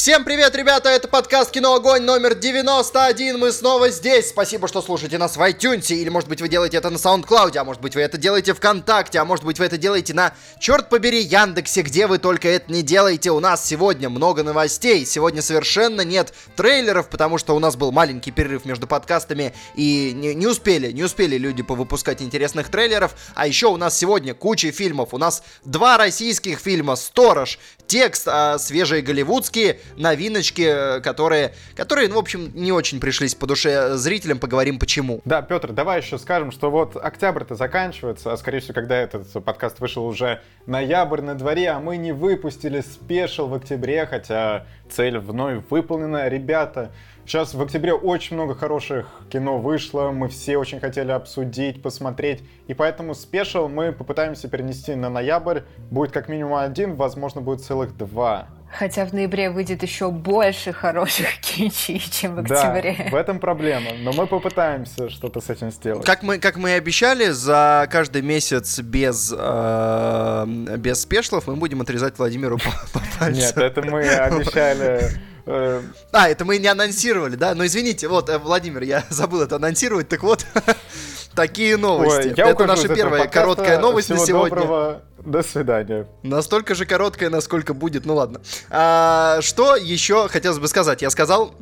Всем привет, ребята, это подкаст Кино Огонь номер 91, мы снова здесь. Спасибо, что слушаете нас в iTunes, или может быть вы делаете это на SoundCloud, а может быть вы это делаете ВКонтакте, а может быть вы это делаете на, черт побери, Яндексе, где вы только это не делаете. У нас сегодня много новостей, сегодня совершенно нет трейлеров, потому что у нас был маленький перерыв между подкастами, и не, не успели, не успели люди повыпускать интересных трейлеров, а еще у нас сегодня куча фильмов, у нас два российских фильма. «Сторож», текст, а свежие голливудские, новиночки, которые, которые, ну, в общем, не очень пришлись по душе зрителям, поговорим почему. Да, Петр, давай еще скажем, что вот октябрь-то заканчивается, а скорее всего, когда этот подкаст вышел уже ноябрь на дворе, а мы не выпустили special в октябре, хотя цель вновь выполнена. Ребята, Сейчас в октябре очень много хороших кино вышло, мы все очень хотели обсудить, посмотреть, и поэтому special мы попытаемся перенести на ноябрь. Будет как минимум один, возможно, будет целых два. Хотя в ноябре выйдет еще больше хороших кинчей, чем в октябре. Да, в этом проблема. Но мы попытаемся что-то с этим сделать. Как мы, как мы и обещали, за каждый месяц без, э, без спешлов мы будем отрезать Владимиру по, по пальцу. Нет, это мы обещали а, это мы не анонсировали, да? Ну, извините, вот, э, Владимир, я забыл это анонсировать, так вот, такие новости. Ой, это наша первая короткая новость Всего на сегодня. Доброго. До свидания. Настолько же короткая, насколько будет, ну ладно. А, что еще хотелось бы сказать? Я сказал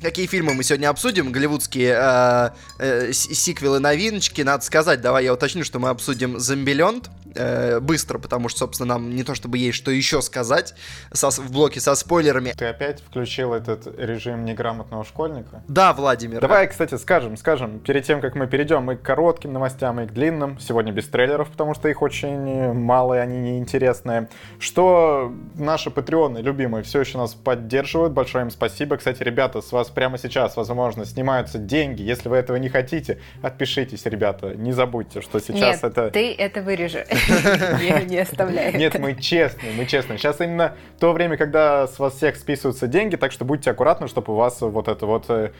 Какие фильмы мы сегодня обсудим? Голливудские э, э, сиквелы, новиночки. Надо сказать, давай я уточню, что мы обсудим «Зомбиленд», э, быстро, потому что, собственно, нам не то чтобы есть что еще сказать со, в блоке со спойлерами. Ты опять включил этот режим неграмотного школьника? Да, Владимир. Давай, кстати, скажем, скажем, перед тем, как мы перейдем и к коротким новостям, и к длинным, сегодня без трейлеров, потому что их очень мало, и они неинтересные, что наши патреоны любимые все еще нас поддерживают, большое им спасибо. Кстати, ребята, с вас прямо сейчас, возможно, снимаются деньги, если вы этого не хотите, отпишитесь, ребята, не забудьте, что сейчас Нет, это... ты это вырежешь. Не оставляет. Нет, мы честные, мы честные. Сейчас именно то время, когда с вас всех списываются деньги, так что будьте аккуратны, чтобы у вас вот это вот э,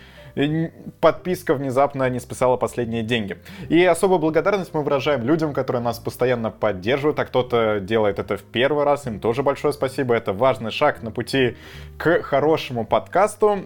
подписка внезапно не списала последние деньги. И особую благодарность мы выражаем людям, которые нас постоянно поддерживают, а кто-то делает это в первый раз, им тоже большое спасибо. Это важный шаг на пути к хорошему подкасту.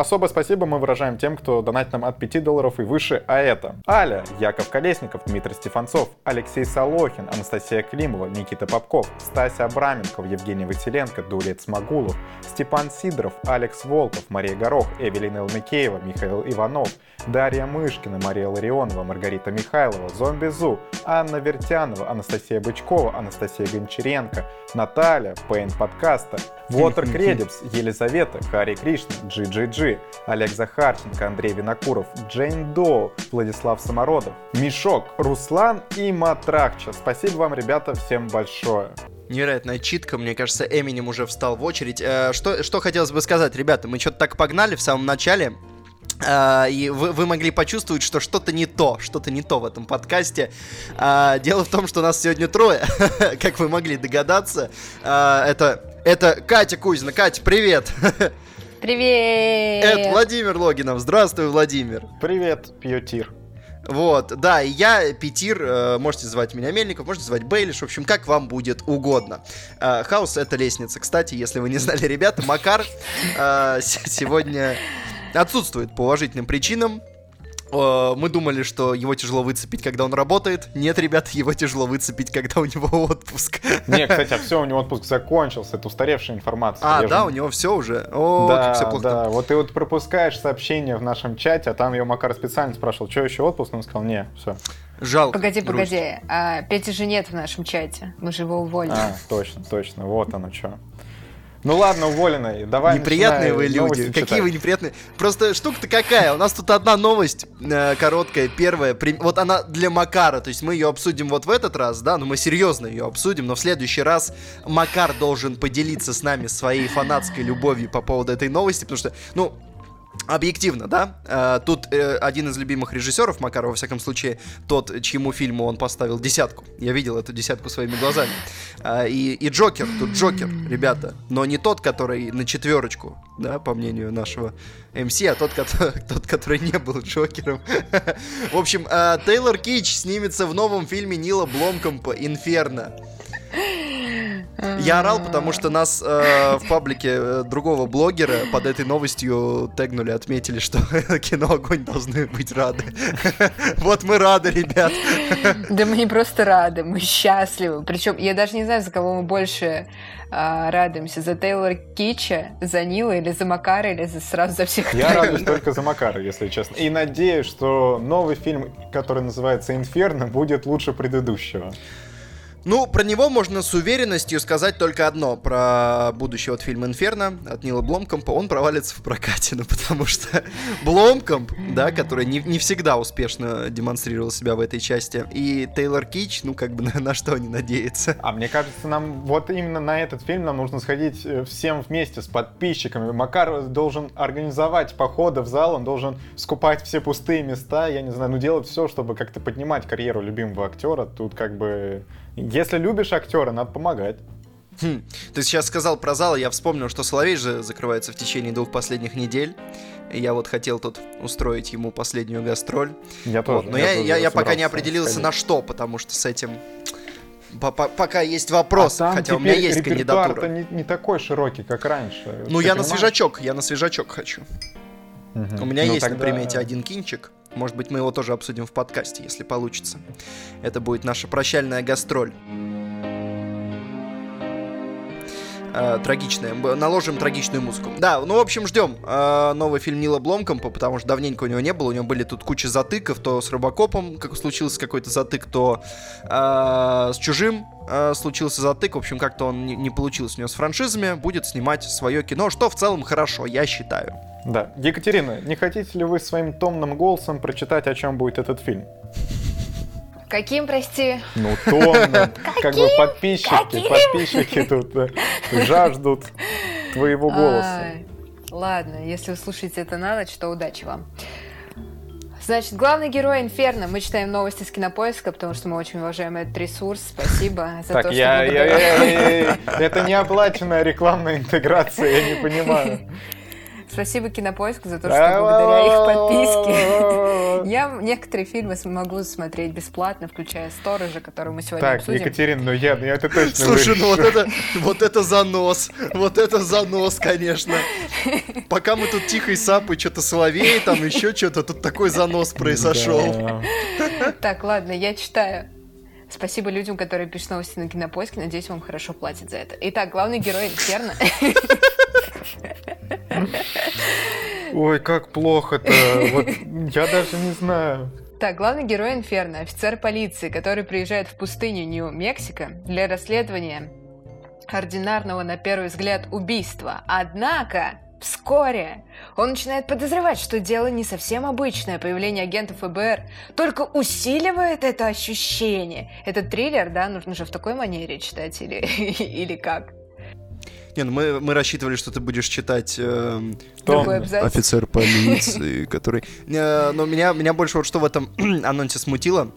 Особое спасибо мы выражаем тем, кто донатит нам от 5 долларов и выше, а это Аля, Яков Колесников, Дмитрий Стефанцов, Алексей Солохин, Анастасия Климова, Никита Попков, Стася Абраменков, Евгений Василенко, Дулет Смогулов, Степан Сидоров, Алекс Волков, Мария Горох, Эвелина Элмикеева, Михаил Иванов, Дарья Мышкина, Мария Ларионова, Маргарита Михайлова, Зомби Зу, Анна Вертянова, Анастасия Бычкова, Анастасия Гончаренко, Наталья, Пейн Подкаста, Water Credits, Елизавета, Хари Кришна, GGG, Олег Захарченко, Андрей Винокуров, Джейн Доу, Владислав Самородов, Мишок, Руслан и Матрахча. Спасибо вам, ребята, всем большое. Невероятная читка, мне кажется, Эминем уже встал в очередь. Э, что, что хотелось бы сказать, ребята, мы что-то так погнали в самом начале. Uh, и вы, вы могли почувствовать, что что-то не то, что-то не то в этом подкасте. Uh, дело в том, что нас сегодня трое, как вы могли догадаться. Это, это Катя Кузина. Катя, привет! Привет! Это Владимир Логинов. Здравствуй, Владимир. Привет, Пьютир. Вот, да, и я Петир, э, можете звать меня Мельников, можете звать Бейлиш, в общем, как вам будет угодно. Э, хаос — это лестница. Кстати, если вы не знали, ребята, Макар э, сегодня отсутствует по уважительным причинам. Мы думали, что его тяжело выцепить, когда он работает. Нет, ребят, его тяжело выцепить, когда у него отпуск. Не, кстати, а все, у него отпуск закончился. Это устаревшая информация. А, Я да, же... у него все уже. О, да, как все плохо. Да, вот ты вот пропускаешь сообщение в нашем чате, а там его Макар специально спрашивал, что еще отпуск? Он сказал, не, все. Жалко. Погоди, грусть. погоди. А, Пети же нет в нашем чате. Мы же его уволили. А, точно, точно. Вот оно что. Ну ладно, уволенный. Давай Неприятные вы люди. Какие читать. вы неприятные. Просто штука-то какая? У нас тут одна новость э, короткая, первая. При... Вот она для Макара. То есть мы ее обсудим вот в этот раз, да, но мы серьезно ее обсудим. Но в следующий раз Макар должен поделиться с нами своей фанатской любовью по поводу этой новости. Потому что, ну, Объективно, да? Э, тут э, один из любимых режиссеров Макарова, во всяком случае, тот, чьему фильму он поставил десятку. Я видел эту десятку своими глазами. Э, и, и Джокер, тут Джокер, ребята. Но не тот, который на четверочку, да, по мнению нашего МС, а тот, который, тот, который не был Джокером. В общем, Тейлор Кич снимется в новом фильме Нила Бломкомпа «Инферно». Я орал, потому что нас э, в паблике э, другого блогера под этой новостью тегнули, отметили, что кино «Огонь» должны быть рады. Вот мы рады, ребят. Да мы не просто рады, мы счастливы. Причем я даже не знаю, за кого мы больше а, радуемся. За Тейлора Кича, за Нила или за Макара, или за, сразу за всех Я троих? радуюсь только за Макара, если честно. И надеюсь, что новый фильм, который называется «Инферно», будет лучше предыдущего. Ну, про него можно с уверенностью сказать только одно. Про будущий вот фильм «Инферно» от Нила Бломкомпа. Он провалится в прокате, ну, потому что Бломкомп, да, который не, не всегда успешно демонстрировал себя в этой части, и Тейлор Кич, ну, как бы на, на что они надеются. А мне кажется, нам вот именно на этот фильм нам нужно сходить э, всем вместе с подписчиками. Макар должен организовать походы в зал, он должен скупать все пустые места, я не знаю, ну делать все, чтобы как-то поднимать карьеру любимого актера. Тут как бы если любишь актера, надо помогать. Хм. Ты сейчас сказал про зал, я вспомнил, что Соловей же закрывается в течение двух последних недель. Я вот хотел тут устроить ему последнюю гастроль. Я тоже. Вот. Но я, я, я, я пока не определился сходить. на что, потому что с этим пока есть вопрос, а хотя у меня есть кандидатура. Не, не такой широкий, как раньше. Ну, я понимаешь? на свежачок, я на свежачок хочу. Угу. У меня ну, есть тогда... на примете один кинчик. Может быть, мы его тоже обсудим в подкасте, если получится. Это будет наша прощальная гастроль. Э, трагичная. Наложим трагичную музыку. Да, ну, в общем, ждем э, новый фильм Нила Бломкомпа, потому что давненько у него не было. У него были тут куча затыков, то с Робокопом, как случился какой-то затык, то э, с Чужим э, случился затык. В общем, как-то он не, не получился у него с франшизами. Будет снимать свое кино, что в целом хорошо, я считаю. Да. Екатерина, не хотите ли вы своим томным голосом прочитать, о чем будет этот фильм? Каким, прости? Ну, томным. Как бы подписчики, подписчики тут жаждут твоего голоса. Ладно, если вы слушаете это на ночь, то удачи вам. Значит, главный герой Инферно. Мы читаем новости с Кинопоиска, потому что мы очень уважаем этот ресурс. Спасибо за так, то, я, что... Я, я, я, я, это не оплаченная рекламная интеграция, я не понимаю. Спасибо Кинопоиску за то, что благодаря их подписке я некоторые фильмы могу смотреть бесплатно, включая Сторожа, который мы сегодня так, обсудим. Екатерина, ну я, я это точно Слушай, ну вот это, вот это занос, вот это занос, конечно. Пока мы тут тихо и сапы, что-то соловей, там еще что-то, тут такой занос произошел. Так, ладно, я читаю. Спасибо людям, которые пишут новости на Кинопоиске. Надеюсь, вам хорошо платят за это. Итак, главный герой Инферно. Ой, как плохо-то. Вот я даже не знаю. Так, главный герой Инферно, офицер полиции, который приезжает в пустыню Нью-Мексико для расследования ординарного, на первый взгляд, убийства. Однако, вскоре он начинает подозревать, что дело не совсем обычное. Появление агентов ФБР только усиливает это ощущение. Этот триллер, да, нужно же в такой манере читать или, или как? Не, ну мы, мы рассчитывали, что ты будешь читать э, офицер полиции, который... Э, но меня, меня больше вот что в этом анонсе смутило.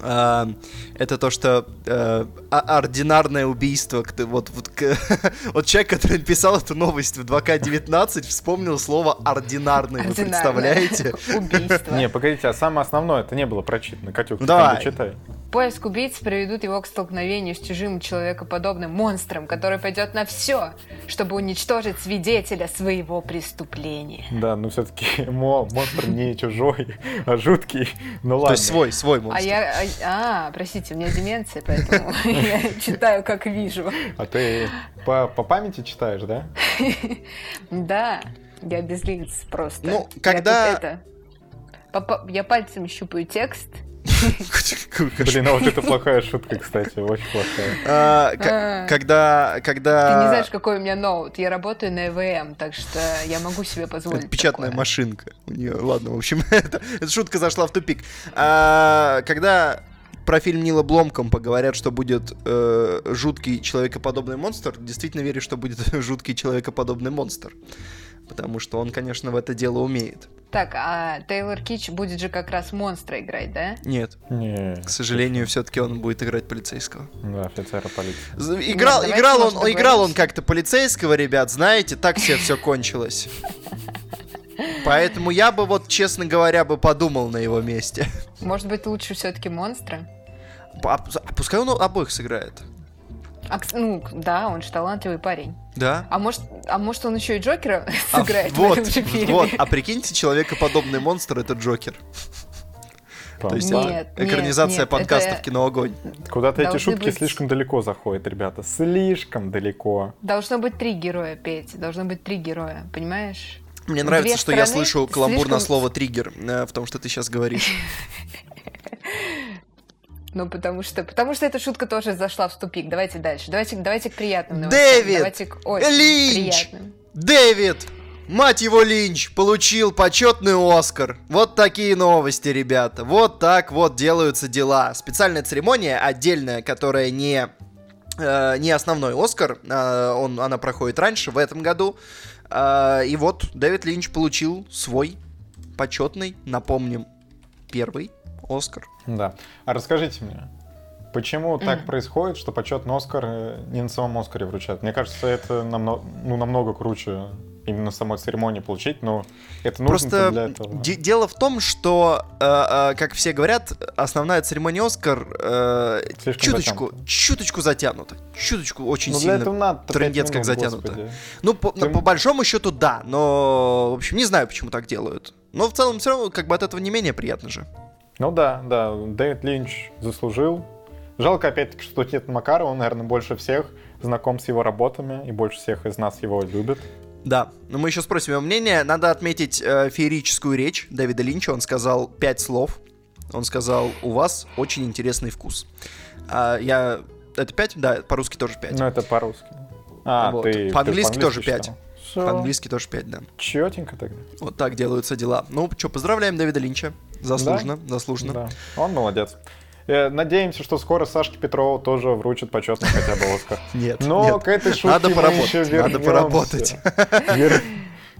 Uh, это то, что uh, ординарное убийство. Вот, вот, вот человек, который написал эту новость в 2К19, вспомнил слово ординарное. Вы представляете? Убийство. Не, погодите, а самое основное это не было прочитано. Катюк, давай. читай. Поиск убийц приведут его к столкновению с чужим человекоподобным монстром, который пойдет на все, чтобы уничтожить свидетеля своего преступления. Да, но все-таки монстр не чужой, а жуткий. Ну ладно. То есть свой, свой монстр. А я, а, а простите, у меня деменция, поэтому я читаю, как вижу. А ты по, по памяти читаешь, да? Да, я без лиц просто. Ну, когда... Я, это, я пальцем щупаю текст, Блин, а вот это плохая шутка, кстати, очень плохая. А, а. Когда, когда... Ты не знаешь, какой у меня ноут. Я работаю на ЭВМ, так что я могу себе позволить Печатная машинка у нее. Ладно, в общем, эта шутка зашла в тупик. А, когда про фильм Нила Бломком поговорят, что будет э, жуткий человекоподобный монстр, действительно верю, что будет жуткий человекоподобный монстр. Потому что он, конечно, в это дело умеет. Так, а Тейлор Кич будет же как раз монстра играть, да? Нет. Нет. К сожалению, все-таки он будет играть полицейского. Да, офицера полиции. Играл, Нет, играл он, играл он как-то полицейского, ребят, знаете, так все все кончилось. Поэтому я бы вот, честно говоря, бы подумал на его месте. Может быть, лучше все-таки монстра? А, а пускай он обоих сыграет. А, ну, да, он же талантливый парень. Да. А может, а может он еще и Джокера а сыграет вот, в этом же фильме? Вот, а прикиньте, человекоподобный монстр — это Джокер. То есть нет, это экранизация нет, подкастов это... «Кино Огонь». Куда-то эти шутки быть... слишком далеко заходят, ребята. Слишком далеко. Должно быть три героя, Петь. Должно быть три героя, понимаешь? Мне нравится, Две что я слышу каламбур слишком... на слово «триггер» э, в том, что ты сейчас говоришь. Ну, потому что, потому что эта шутка тоже зашла в тупик. Давайте дальше. Давайте, давайте к приятным новостям. Дэвид! Давайте к очень Линч! приятным. Дэвид! Мать его, Линч получил почетный Оскар. Вот такие новости, ребята. Вот так вот делаются дела. Специальная церемония отдельная, которая не, э, не основной Оскар. Э, он, она проходит раньше, в этом году. Э, и вот Дэвид Линч получил свой почетный, напомним, первый Оскар. Да. А расскажите мне, почему mm. так происходит, что почетный Оскар э, не на самом Оскаре вручают? Мне кажется, это намного, ну, намного круче именно самой церемонии получить, но это нужно Просто для этого. дело в том, что, э, э, как все говорят, основная церемония Оскар э, чуточку, затянута. чуточку затянута, чуточку очень ну, сильно надо трендец как затянута. Ну, по, Ты... по большому счету, да, но, в общем, не знаю, почему так делают. Но в целом все равно, как бы от этого не менее приятно же. Ну да, да, Дэвид Линч заслужил. Жалко, опять-таки, что нет Макарова, он, наверное, больше всех знаком с его работами и больше всех из нас его любит. Да, но мы еще спросим его мнение. Надо отметить э, феерическую речь Дэвида Линча. Он сказал пять слов. Он сказал, у вас очень интересный вкус. А, я... Это пять? Да, по-русски тоже пять. Ну, это по-русски. А, вот. ты, по-английски ты тоже пять. По-английски тоже 5, да. Четенько тогда. Вот так делаются дела. Ну, что, поздравляем Дэвида Линча. Заслуженно, да? заслуженно. Да, он молодец. Э, надеемся, что скоро Сашке Петрову тоже вручат почетный хотя бы Оскар. Нет, Но нет. к этой шутке надо поработать, еще вернемся. Надо поработать. Вер...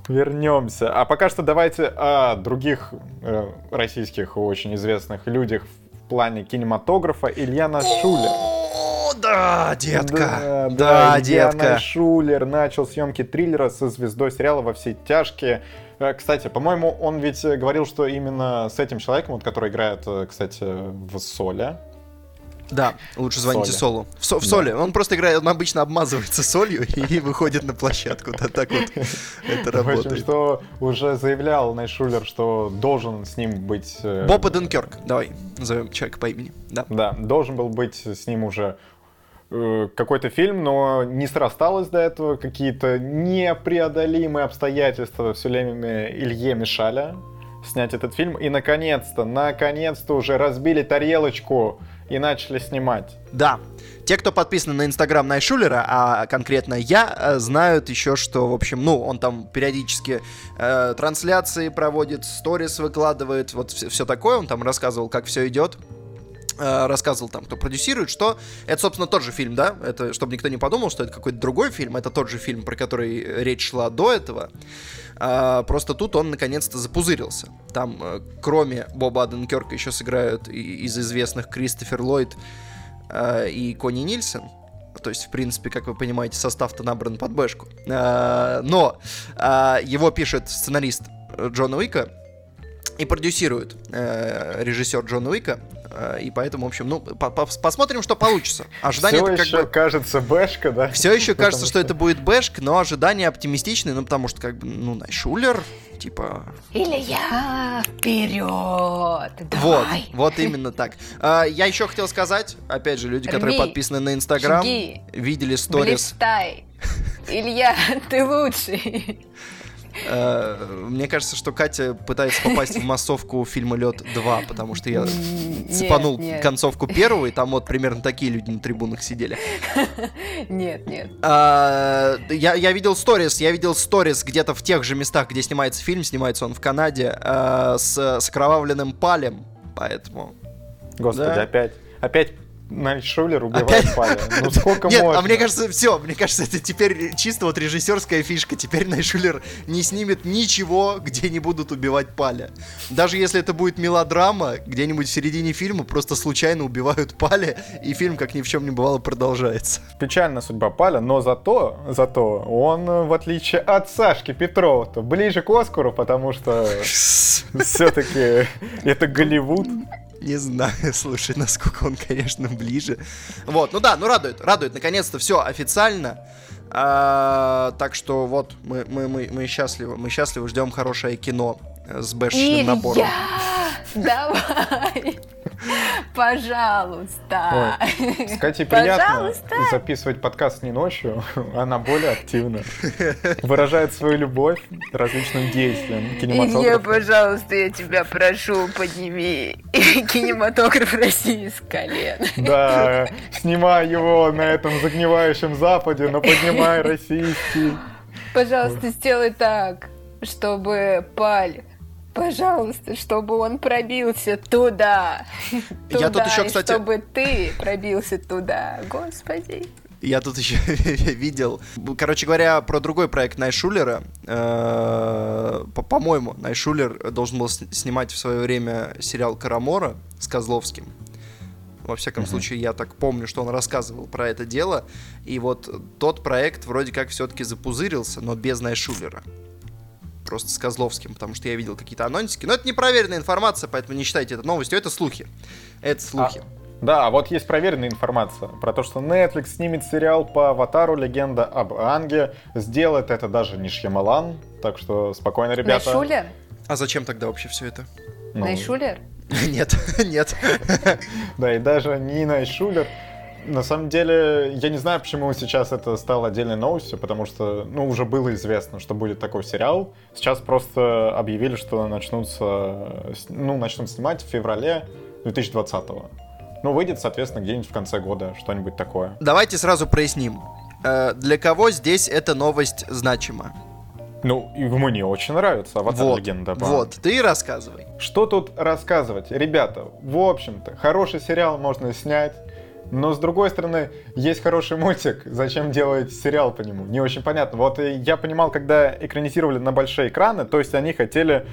Вернемся. А пока что давайте о других э, российских очень известных людях в плане кинематографа. Ильяна Шулер. О, да, детка. Да, да, да детка. Шулер начал съемки триллера со звездой сериала «Во все тяжкие». Э, кстати, по-моему, он ведь говорил, что именно с этим человеком, вот, который играет, э, кстати, в Соле, да, лучше звоните Соли. Солу. В, со, в да. Соли. Он просто играет, он обычно обмазывается солью и выходит на площадку. Да, так вот это работает. В общем, что уже заявлял Найшулер, что должен с ним быть... Э, Боба Денкерк. Давай, назовем человека по имени. Да. Да, должен был быть с ним уже э, какой-то фильм, но не срасталось до этого, какие-то непреодолимые обстоятельства все время Илье мешали снять этот фильм. И наконец-то, наконец-то уже разбили тарелочку и начали снимать. Да. Те, кто подписаны на инстаграм Найшулера, а конкретно я, э, знают еще, что, в общем, ну, он там периодически э, трансляции проводит, сторис выкладывает, вот все, все такое, он там рассказывал, как все идет э, рассказывал там, кто продюсирует, что это, собственно, тот же фильм, да, это, чтобы никто не подумал, что это какой-то другой фильм, это тот же фильм, про который речь шла до этого, а, просто тут он наконец-то запузырился. Там, э, кроме Боба Аденкерка, еще сыграют из известных Кристофер Ллойд э, и Кони Нильсон. То есть, в принципе, как вы понимаете, состав-то набран под бэшку. А, но а, его пишет сценарист Джона Уика и продюсирует э, режиссер Джона Уика. Э, и поэтому, в общем, ну, по -по посмотрим, что получится. Ожидание Все еще бы... кажется бэшка, да? Все еще кажется, что это будет бэшк, но ожидания оптимистичные, ну, потому что, как бы, ну, Найшулер, типа... Или я вперед, Вот, вот именно так. А, я еще хотел сказать, опять же, люди, которые подписаны на Инстаграм, видели сторис... Блистай. Илья, ты лучший. Э, мне кажется, что Катя пытается попасть в массовку фильма Лед 2, потому что я цепанул концовку первого, и там вот примерно такие люди на трибунах сидели. Нет, нет. А, я, я видел сторис, я видел сторис где-то в тех же местах, где снимается фильм, снимается он в Канаде, э, с, окровавленным палем, поэтому... Господи, опять, опять Найтшулер убивает? Паля. Ну сколько Нет, можно? а мне кажется, все, мне кажется, это теперь чисто вот режиссерская фишка. Теперь Найтшулер не снимет ничего, где не будут убивать Паля. Даже если это будет мелодрама, где-нибудь в середине фильма просто случайно убивают Паля, и фильм, как ни в чем не бывало, продолжается. Печальная судьба Паля, но зато, зато он, в отличие от Сашки Петрова, то ближе к Оскару, потому что все-таки это Голливуд. Не знаю, слушай, насколько он, конечно, ближе. Вот, ну да, ну радует, радует. Наконец-то все официально. А, так что вот, мы, мы, мы, мы счастливы. Мы счастливы, ждем хорошее кино с бэшечным набором. Давай! Пожалуйста. Ой, с Катей приятно Пожалуйста. записывать подкаст не ночью, она более активна. Выражает свою любовь различным действиям кинематографа. пожалуйста, я тебя прошу, подними кинематограф России с колен. Да, снимай его на этом загнивающем Западе, но поднимай российский. Пожалуйста, сделай так, чтобы Паль Пожалуйста, чтобы он пробился туда. туда Я тут еще, кстати... Чтобы ты пробился туда. Господи. Я тут еще видел, короче говоря, про другой проект Найшулера. Э, по-моему, Найшулер должен был снимать в свое время сериал Карамора с Козловским. Во всяком uh-huh. случае, я так помню, что он рассказывал про это дело. И вот тот проект вроде как все-таки запузырился, но без Найшулера просто с Козловским, потому что я видел какие-то анонсики. Но это непроверенная информация, поэтому не считайте это новостью, это слухи. Это слухи. А, да, вот есть проверенная информация про то, что Netflix снимет сериал по Аватару «Легенда об Анге». Сделает это даже не Шьямалан, так что спокойно, ребята. Найшулер? А зачем тогда вообще все это? Ну... Найшулер? Нет, нет. Да, и даже не Найшулер. На самом деле, я не знаю, почему сейчас это стало отдельной новостью, потому что, ну, уже было известно, что будет такой сериал. Сейчас просто объявили, что начнутся, ну, начнут снимать в феврале 2020 -го. Ну, выйдет, соответственно, где-нибудь в конце года что-нибудь такое. Давайте сразу проясним. Э, для кого здесь эта новость значима? Ну, и мне очень нравится «Аватар. Вот, Легенда». Вот, ты рассказывай. Что тут рассказывать? Ребята, в общем-то, хороший сериал можно снять, но с другой стороны, есть хороший мультик, зачем делать сериал по нему? Не очень понятно. Вот я понимал, когда экранизировали на большие экраны, то есть они хотели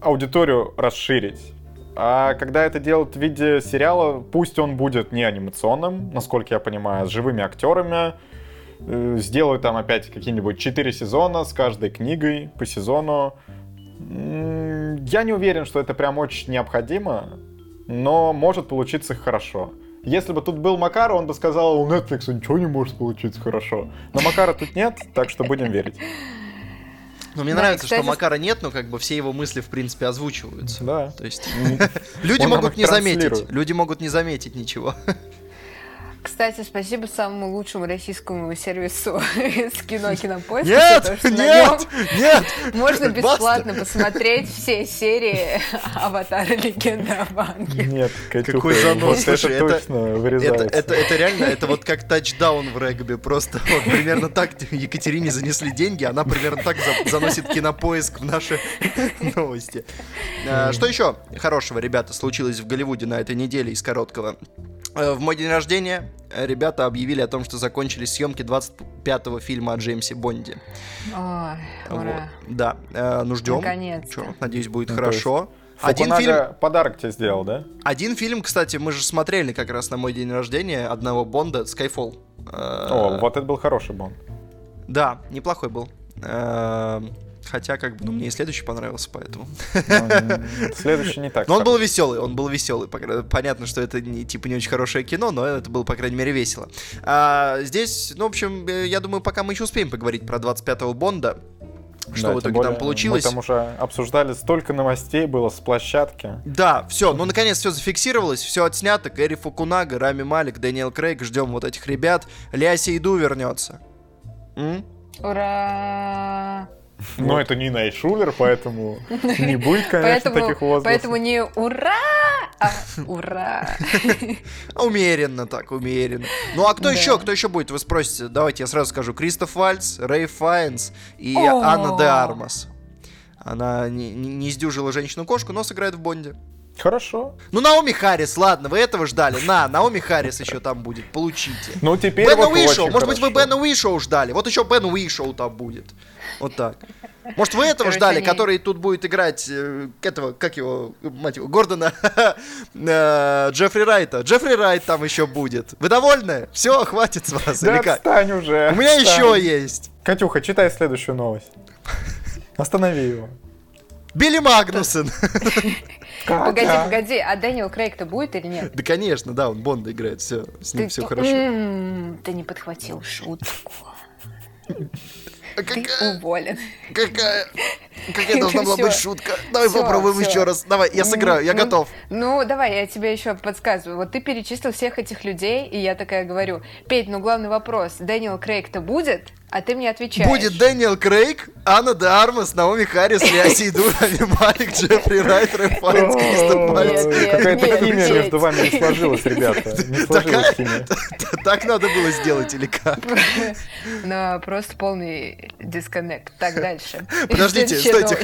аудиторию расширить. А когда это делают в виде сериала, пусть он будет не анимационным, насколько я понимаю, а с живыми актерами, э, сделают там опять какие-нибудь 4 сезона с каждой книгой по сезону. Я не уверен, что это прям очень необходимо, но может получиться хорошо. Если бы тут был Макар, он бы сказал, у Netflix ничего не может получиться хорошо. Но Макара тут нет, так что будем верить. Но мне да, нравится, кстати... что Макара нет, но как бы все его мысли, в принципе, озвучиваются. Да. То есть люди могут не заметить. Люди могут не заметить ничего. Кстати, спасибо самому лучшему российскому сервису с кино Кинопоиск. Нет, нет, нет! Можно бесплатно посмотреть все серии Аватара Легенда о Банке. Нет, Катюха, Какой занос, вот это, точно вырезается. Это, это, это реально, это вот как тачдаун в регби. Просто вот примерно так Екатерине занесли деньги, она примерно так заносит Кинопоиск в наши новости. А, что еще хорошего, ребята, случилось в Голливуде на этой неделе из короткого? Э, в мой день рождения э, ребята объявили о том, что закончились съемки 25-го фильма о Джеймсе Бонде. Ой, ура. Вот. Да, э, ну ждем. Наконец-то. Надеюсь, будет ну, хорошо. Один фильм... подарок тебе сделал, да? Один фильм, кстати, мы же смотрели как раз на мой день рождения одного Бонда, Skyfall. О, вот это был хороший Бонд. Да, неплохой был. Хотя, как бы, ну, мне и следующий понравился, поэтому. Ну, следующий не так. Но он был веселый, он был веселый. Понятно, что это не, типа не очень хорошее кино, но это было, по крайней мере, весело. А, здесь, ну, в общем, э, я думаю, пока мы еще успеем поговорить про 25-го Бонда. Что да, в итоге более, там получилось? Мы там уже обсуждали столько новостей было с площадки. Да, все, ну наконец все зафиксировалось, все отснято. Кэрри Фукунага, Рами Малик, Дэниел Крейг, ждем вот этих ребят. Ляси Иду вернется. М? Ура! Но это не Найшулер, поэтому не будет, конечно, таких возгласов. Поэтому не ура, а ура. Умеренно так, умеренно. Ну а кто еще, кто еще будет, вы спросите? Давайте я сразу скажу. Кристоф Вальц, Рэй Файнс и Анна де Армас. Она не, сдюжила женщину-кошку, но сыграет в Бонде. Хорошо. Ну, Наоми Харрис, ладно, вы этого ждали. На, Наоми Харрис еще там будет, получите. Ну, теперь Бена вот Уишоу, может хорошо. быть, вы Бена Уишоу ждали. Вот еще Бен Уишоу там будет. Вот так. Может, вы этого Короче, ждали, они... который тут будет играть э, этого, как его, мать его, Гордона э, Джеффри Райта. Джеффри Райт там еще будет. Вы довольны? Все, хватит с вас. Да отстань уже. У меня еще есть. Катюха, читай следующую новость. Останови его. Билли Магнусон. Погоди, погоди, а Дэниел Крейг-то будет или нет? Да, конечно, да, он Бонда играет, все, с ним все хорошо. Ты не подхватил шутку. А Ты какая, уволен. какая, какая должна была быть шутка? Давай Всё, попробуем всё. еще раз. Давай, я сыграю, я Ну, готов. Ну, давай, я тебе еще подсказываю. Вот ты перечислил всех этих людей, и я такая говорю, Петь, ну главный вопрос, Дэниел Крейг-то будет? А ты мне отвечаешь. Будет Дэниел Крейг, Анна де Армас, Наоми Харрис, Леа Сейду, Рами Малик, Джеффри Райт, Рэйф Файнс, Кристен нет, Какая-то химия между вами не сложилась, ребята. Не сложилась Такая- химия. Так надо было сделать или как? Ну, просто полный дисконнект. Так, дальше. Подождите, стойте,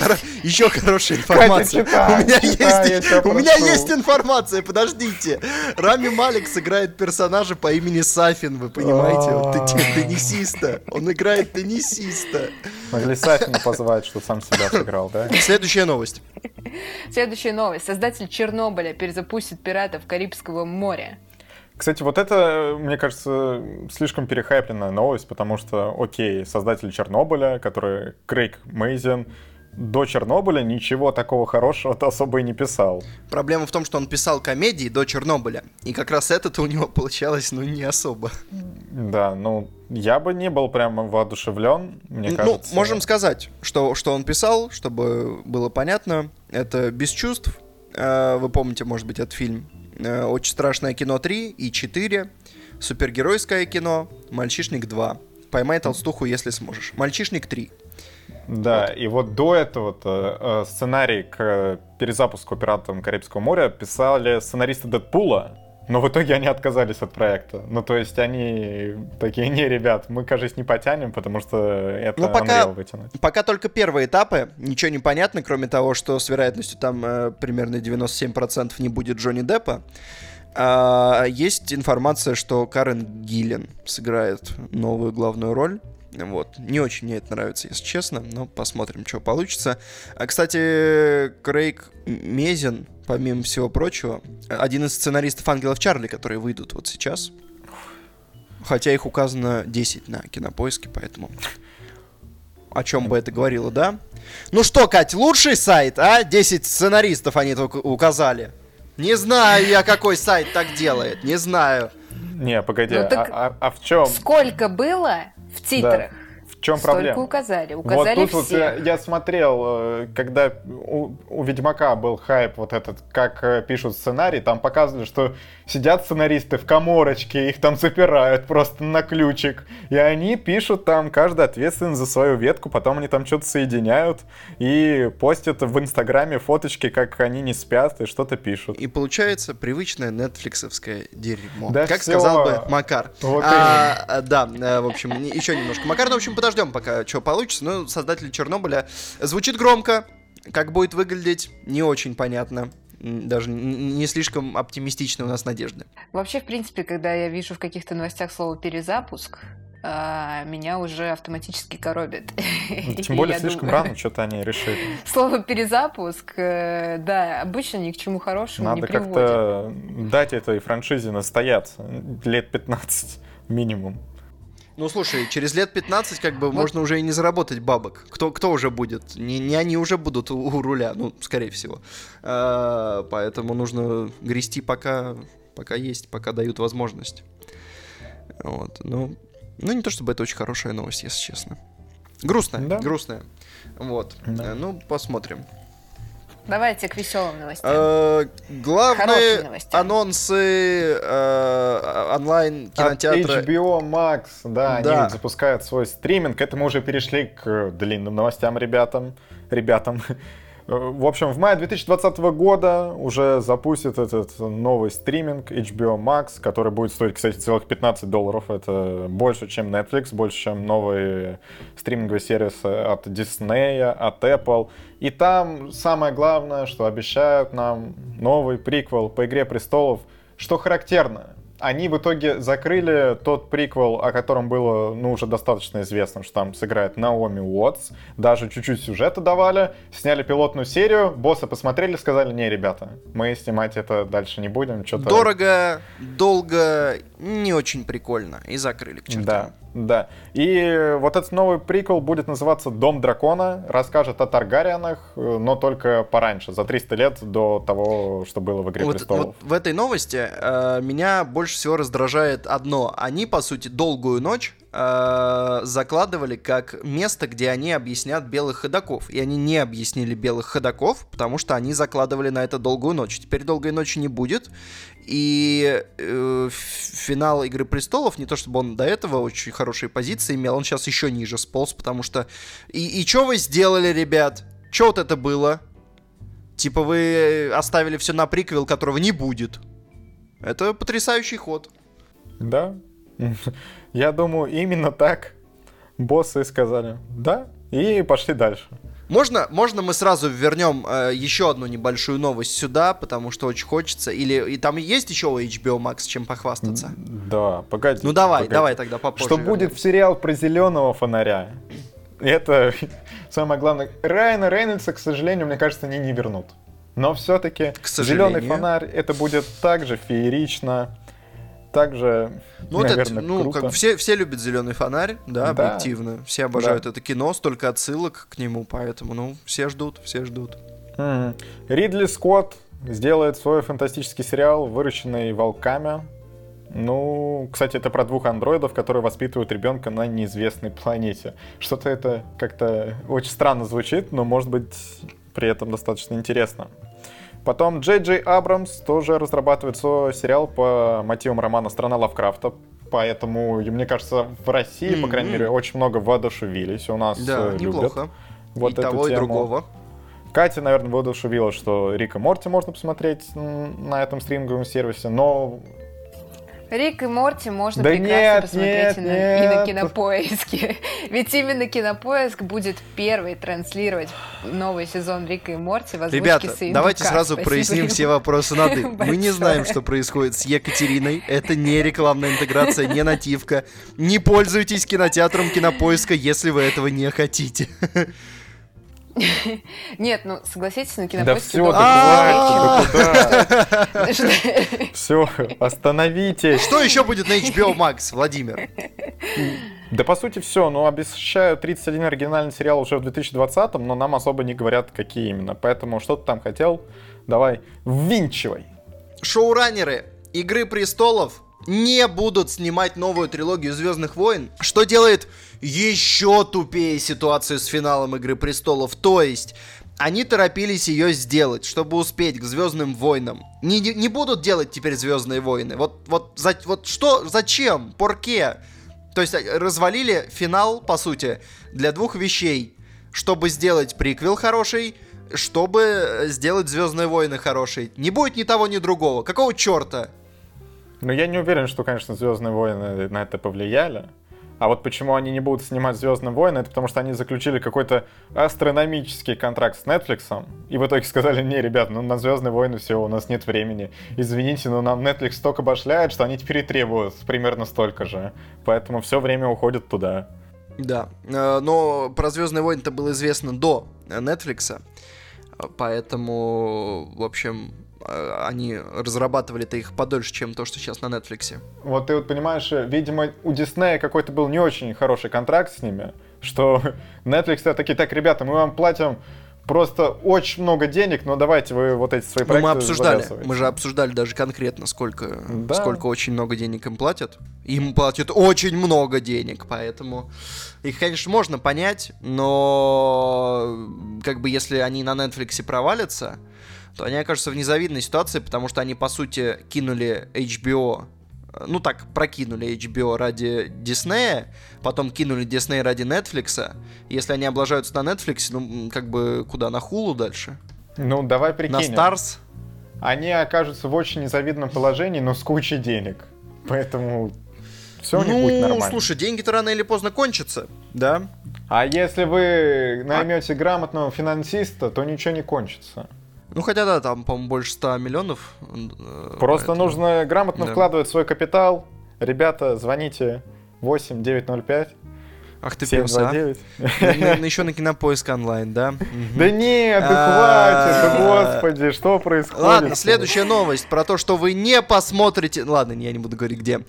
еще хорошая информация. у меня, есть, тебя у меня прошу. есть информация, подождите. Рами Малик сыграет персонажа по имени Сафин, вы понимаете? Вот А. теннисиста. Он играет теннисиста. Могли Сафина позвать, что сам себя сыграл, да? Следующая новость. Следующая новость. Создатель Чернобыля перезапустит пиратов Карибского моря. Кстати, вот это, мне кажется, слишком перехайпленная новость, потому что, окей, создатель Чернобыля, который Крейг Мейзен, до Чернобыля ничего такого хорошего-то особо и не писал. Проблема в том, что он писал комедии до Чернобыля. И как раз это-то у него получалось, ну, не особо. Да, ну, я бы не был прямо воодушевлен, мне ну, кажется. можем сказать, что, что он писал, чтобы было понятно. Это «Без чувств». Э, Вы помните, может быть, этот фильм. Э, «Очень страшное кино 3» и 4. Супергеройское кино. «Мальчишник 2». «Поймай толстуху, если сможешь». «Мальчишник 3». Да, и вот до этого-то э, сценарий к э, перезапуску «Пиратам Карибского моря» писали сценаристы «Дэдпула», но в итоге они отказались от проекта. Ну, то есть они такие, не, ребят, мы, кажется, не потянем, потому что это Ну, пока- Unreal вытянуть. Пока только первые этапы, ничего не понятно, кроме того, что с вероятностью там э, примерно 97% не будет Джонни Деппа. А, есть информация, что Карен Гиллен сыграет новую главную роль. Вот. Не очень мне это нравится, если честно, но посмотрим, что получится. А, кстати, Крейг Мезин, помимо всего прочего, один из сценаристов «Ангелов Чарли», которые выйдут вот сейчас. Хотя их указано 10 на кинопоиске, поэтому о чем бы это говорило, да? Ну что, Кать, лучший сайт, а? 10 сценаристов они только указали. Не знаю я, какой сайт так делает, не знаю. Не, погоди, Ну, а, а- а в чем? Сколько было в титрах? В чем Столько проблема? указали. Вот Указали тут вот все. я, я смотрел, э, когда у, у Ведьмака был хайп вот этот, как э, пишут сценарий, там показывали, что сидят сценаристы в коморочке, их там запирают просто на ключик, и они пишут там, каждый ответственен за свою ветку, потом они там что-то соединяют и постят в Инстаграме фоточки, как они не спят и что-то пишут. И получается привычное нетфликсовское дерьмо. Да как всё. сказал бы Макар. Вот А, а, да, э, в общем, еще немножко. Макар, ну, в общем, подождем, пока что получится. Ну, создатель Чернобыля звучит громко. Как будет выглядеть, не очень понятно. Даже не слишком оптимистичны у нас надежды. Вообще, в принципе, когда я вижу в каких-то новостях слово перезапуск, а, меня уже автоматически коробит. Ну, Тем более я слишком думаю, рано что-то они решили. Слово перезапуск, э, да, обычно ни к чему хорошему не Надо как-то дать этой франшизе настояться лет 15 минимум. Ну, слушай, через лет 15 как бы можно уже и не заработать бабок. Кто, кто уже будет? Не, не они уже будут у, у руля, ну, скорее всего. А, поэтому нужно грести пока, пока есть, пока дают возможность. Вот, ну, ну, не то чтобы это очень хорошая новость, если честно. Грустная, Да. грустная. Вот. Да. Ну, посмотрим. Давайте к веселым новостям. Э, Главные новости. анонсы э, онлайн кинотеатра. От HBO Max, да, Да. они запускают свой стриминг. Это мы уже перешли к длинным новостям, ребятам. Ребятам. Э, В общем, в мае 2020 года уже запустит этот новый стриминг HBO Max, который будет стоить, кстати, целых 15 долларов. Это больше, чем Netflix, больше, чем новые стриминговые сервисы от Disney, от Apple. И там самое главное, что обещают нам новый приквел по «Игре престолов», что характерно. Они в итоге закрыли тот приквел, о котором было, ну, уже достаточно известно, что там сыграет Наоми Уотс. Даже чуть-чуть сюжета давали, сняли пилотную серию, боссы посмотрели, сказали, не, ребята, мы снимать это дальше не будем, что-то... Дорого, долго, не очень прикольно. И закрыли к чертям. Да. Да. И вот этот новый прикол будет называться «Дом дракона», расскажет о Таргарианах, э, но только пораньше, за 300 лет до того, что было в «Игре Вот, престолов». вот в этой новости э, меня больше всего раздражает одно. Они, по сути, долгую ночь э, закладывали как место, где они объяснят белых ходаков. И они не объяснили белых ходаков, потому что они закладывали на это долгую ночь. Теперь долгой ночи не будет. И э, финал Игры престолов, не то чтобы он до этого очень хорошие позиции имел, он сейчас еще ниже сполз, потому что. И, и что вы сделали, ребят? Что вот это было? Типа вы оставили все на приквел, которого не будет. Это потрясающий ход. Да. Я думаю, именно так боссы сказали. Да, и пошли дальше. Можно, можно мы сразу вернем э, еще одну небольшую новость сюда, потому что очень хочется. Или и там есть еще у HBO Max чем похвастаться? Да, погоди. Ну давай, погоди. давай тогда попозже. Что вернем. будет в сериал про зеленого фонаря? Это самое главное. Райана Рейнольдса, к сожалению, мне кажется, они не вернут. Но все-таки зеленый фонарь это будет так же феерично, так же, Ну, вот это, наверное, ну, круто. как все, все любят зеленый фонарь, да, Да. объективно. Все обожают Да. это кино, столько отсылок к нему, поэтому, ну, все ждут, все ждут. Мгм. Ридли Скотт сделает свой фантастический сериал, выращенный волками. Ну, кстати, это про двух андроидов, которые воспитывают ребенка на неизвестной планете. Что-то это как-то очень странно звучит, но может быть при этом достаточно интересно. Потом Джей Джей Абрамс тоже разрабатывает свой сериал по мотивам романа «Страна Лавкрафта». Поэтому, и мне кажется, в России, по крайней мере, очень много воодушевились. У нас Да, э, любят неплохо. вот и эту того, и тему. другого. Катя, наверное, воодушевила, что Рика Морти можно посмотреть на этом стриминговом сервисе, но Рик и Морти можно Да прекрасно нет, посмотреть нет, и, на, и на нет. кинопоиске. Ведь именно кинопоиск будет первый транслировать новый сезон Рика и Морти в озвучке Ребята, Саиндука. давайте сразу Спасибо проясним ему. все вопросы на «ты». Мы не знаем, что происходит с Екатериной. Это не рекламная интеграция, не нативка. Не пользуйтесь кинотеатром кинопоиска, если вы этого не хотите. Нет, ну согласитесь, на да кинопоиске... все, да куда? Что- Все, остановитесь. Что еще будет на HBO Max, Владимир? Да по сути все, ну обещаю 31 оригинальный сериал уже в 2020, но нам особо не говорят, какие именно. Поэтому что ты там хотел, давай, ввинчивай. Шоураннеры Игры престолов не будут снимать новую трилогию Звездных войн, что делает еще тупее ситуацию с финалом Игры престолов. То есть, они торопились ее сделать, чтобы успеть к Звездным войнам. Не, не, не будут делать теперь Звездные войны. Вот, вот, за, вот что, зачем? Порке? То есть, э, развалили финал, по сути, для двух вещей. Чтобы сделать приквел хороший, чтобы э, сделать Звездные войны хороший. Не будет ни того, ни другого. Какого черта? Но я не уверен, что, конечно, Звездные войны на это повлияли. А вот почему они не будут снимать Звездные войны, это потому что они заключили какой-то астрономический контракт с Netflix. И в итоге сказали, не, ребят, ну на Звездные войны все, у нас нет времени. Извините, но нам Netflix столько башляет, что они теперь и требуют примерно столько же. Поэтому все время уходит туда. Да, э, но про Звездные войны-то было известно до Netflix, поэтому, в общем, э, они разрабатывали-то их подольше, чем то, что сейчас на Netflix. Вот ты вот понимаешь, э, видимо, у Диснея какой-то был не очень хороший контракт с ними, что Netflix такие, так, ребята, мы вам платим просто очень много денег, но давайте вы вот эти свои Ну, проекты мы обсуждали, завязывайте». мы же обсуждали даже конкретно, сколько, Да. сколько очень много денег им платят. Им платят очень много денег, поэтому их, конечно, можно понять, но как бы если они на Netflix провалятся, то они окажутся в незавидной ситуации, потому что они, по сути, кинули HBO, ну так, прокинули HBO ради Диснея, потом кинули Дисней ради Netflix. Если они облажаются на Netflix, ну, как бы куда, на Хулу дальше? Ну, давай На прикинем. Stars? Они окажутся в очень незавидном положении, но с кучей денег. Поэтому все у них будет Ну, нормально. слушай, деньги-то рано или поздно кончатся, да? А если вы наймете грамотного финансиста, то ничего не кончится. Ну, хотя да, там, по-моему, больше 100 миллионов. э, Просто поэтому- нужно грамотно Да. вкладывать свой капитал. Ребята, звоните 8 905 Ах ты пес, а. 729. Еще на кинопоиск онлайн, да? Да нет, да хватит, А. господи, что происходит? Ладно, следующая новость про то, что вы не посмотрите... Ладно, я не буду говорить где.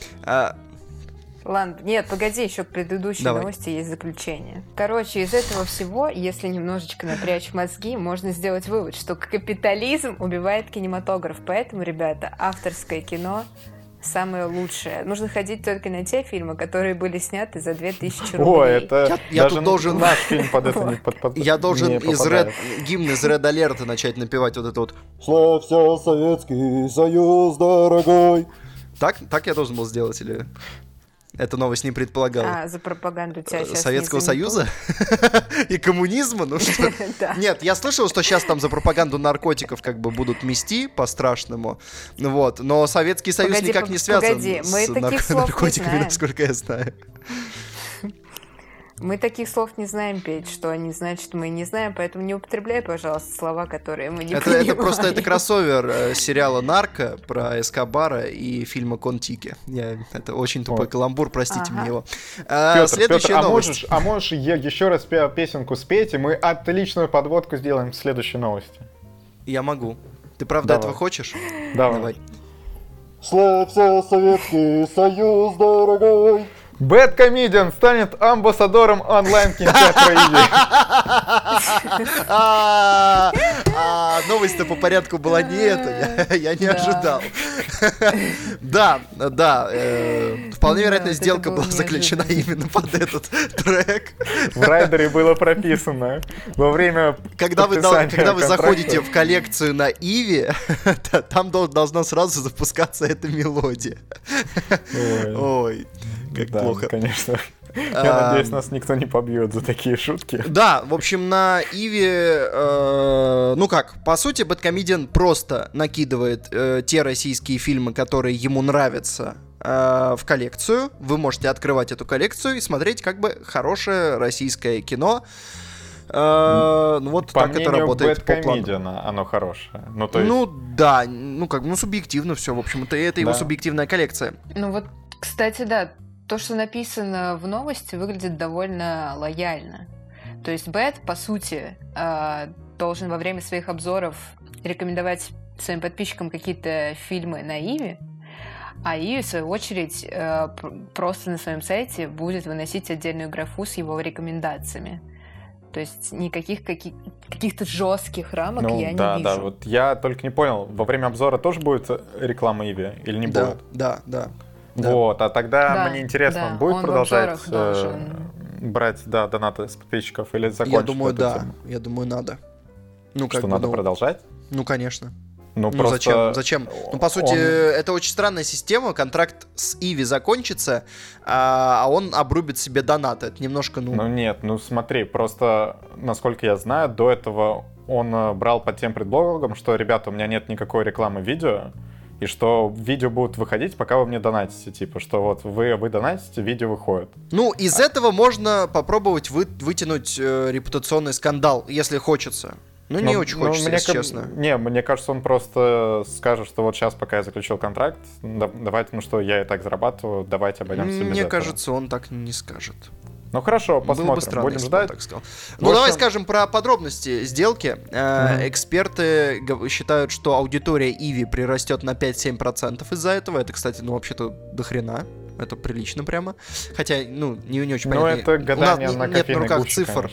Ладно, нет, погоди, еще к предыдущей Давай. новости есть заключение. Короче, из этого всего, если немножечко напрячь мозги, можно сделать вывод, что капитализм убивает кинематограф. Поэтому, ребята, авторское кино самое лучшее. Нужно ходить только на те фильмы, которые были сняты за 2000 рублей. О, это Я- я тут должен- наш фильм под это не под, под- Я должен из. Red, гимн из Red Alert начать напевать вот это вот. Славься, Советский Союз, дорогой. Так, так я должен был сделать или эта новость не предполагала? А, за пропаганду тебя сейчас Советского Союза и коммунизма, ну что? Нет, я слышал, что сейчас там за пропаганду наркотиков как бы будут мести по-страшному, вот, но Советский Союз никак не связан с наркотиками, насколько я знаю. Мы таких слов не знаем, Петь, что они значат, мы не знаем, поэтому не употребляй, пожалуйста, слова, которые мы не Это, это понимаем. просто это кроссовер э, сериала «Нарко» про Эскобара и фильма «Контики». Я, это очень тупой Ой. каламбур, простите Ага. мне его. А, Пётр, следующая Пётр, а новость. можешь, а можешь е- еще раз пе- песенку спеть, и мы отличную подводку сделаем в следующей новости. Я могу. Ты правда Давай. этого хочешь? Давай. Давай. Славься, Советский Союз, дорогой. Бэт Комедиан станет амбассадором онлайн-кинотеатра Иви. А, Новость-то по порядку была не эта, я- не Да. ожидал. Да, да, э, вполне вероятно, сделка была заключена именно под этот трек. В райдере было прописано во время Когда вы, заходите в коллекцию на Иви, там дол- должна сразу запускаться эта мелодия. Ой. Как Да, плохо. конечно. А, Я надеюсь, нас никто не побьет за такие шутки. Да, в общем, на Иви, э, ну как, по сути, Бэткомедиан просто накидывает э, те российские фильмы, которые ему нравятся, э, в коллекцию. Вы можете открывать эту коллекцию и смотреть как бы хорошее российское кино. Э, ну вот По так это работает по плану. Оно хорошее. Ну, то есть... Ну да, ну как, ну субъективно все, в общем, это, это его Да. субъективная коллекция. Ну вот, кстати, да, то, что написано в новости, выглядит довольно лояльно. То есть Бэт, по сути, э, должен во время своих обзоров рекомендовать своим подписчикам какие-то фильмы на Иви, а Иви, в свою очередь, пр- просто на своем сайте будет выносить отдельную графу с его рекомендациями. То есть никаких каки- каких-то жестких рамок Ну, я да, не да, вижу. вот я только не понял, во время обзора тоже будет реклама Иви или не да, будет? да, да. Да. Вот, а тогда Да, мне интересно, да, он будет он продолжать э, брать, да, донаты с подписчиков или Я закончить думаю, эту да. тему? Я думаю, надо. Ну, как Что бы, надо ну, продолжать? Ну, конечно. Ну, Ну, просто зачем? Зачем? Ну, по сути, он- это очень странная система. Контракт с Иви закончится, а а он обрубит себе донаты. Это немножко, ну... Ну нет, ну смотри, просто, насколько я знаю, до этого он э, брал под тем предлогом, что, ребята, у меня нет никакой рекламы видео, и что видео будут выходить, пока вы мне донатите, типа, что вот вы, вы донатите, видео выходит. Ну, из этого можно попробовать вы- вытянуть э, репутационный скандал, если хочется. Ну, не Ну, очень ну, хочется, мне если честно. Не, мне кажется, он просто скажет, что вот сейчас, пока я заключил контракт, да- давайте, ну что, я и так зарабатываю, давайте обойдемся без Мне этого. кажется, он так не скажет. Ну хорошо, Было бы посмотрим, странно, будем ждать. так сказал. В Ну, давай скажем про подробности сделки. Мгм. Эксперты считают, что аудитория Иви прирастет на 5-7% из-за этого. Это, кстати, ну, вообще-то до хрена. Это прилично прямо. Хотя, ну, не, не очень Ну понятно. это У нас гадание не- на нет на руках гуще, цифр,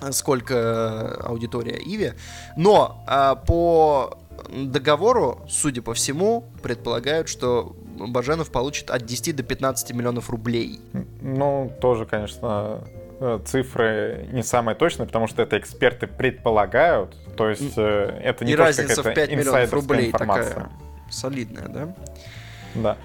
конечно. сколько аудитория Иви. Но э, по договору, судя по всему, предполагают, что Баженов получит от 10 до 15 миллионов рублей. Ну, тоже, конечно, э, цифры не самые точные, потому что это эксперты предполагают, то есть э, это не И то, разница что в 5 миллионов рублей информация. такая солидная, да? Да,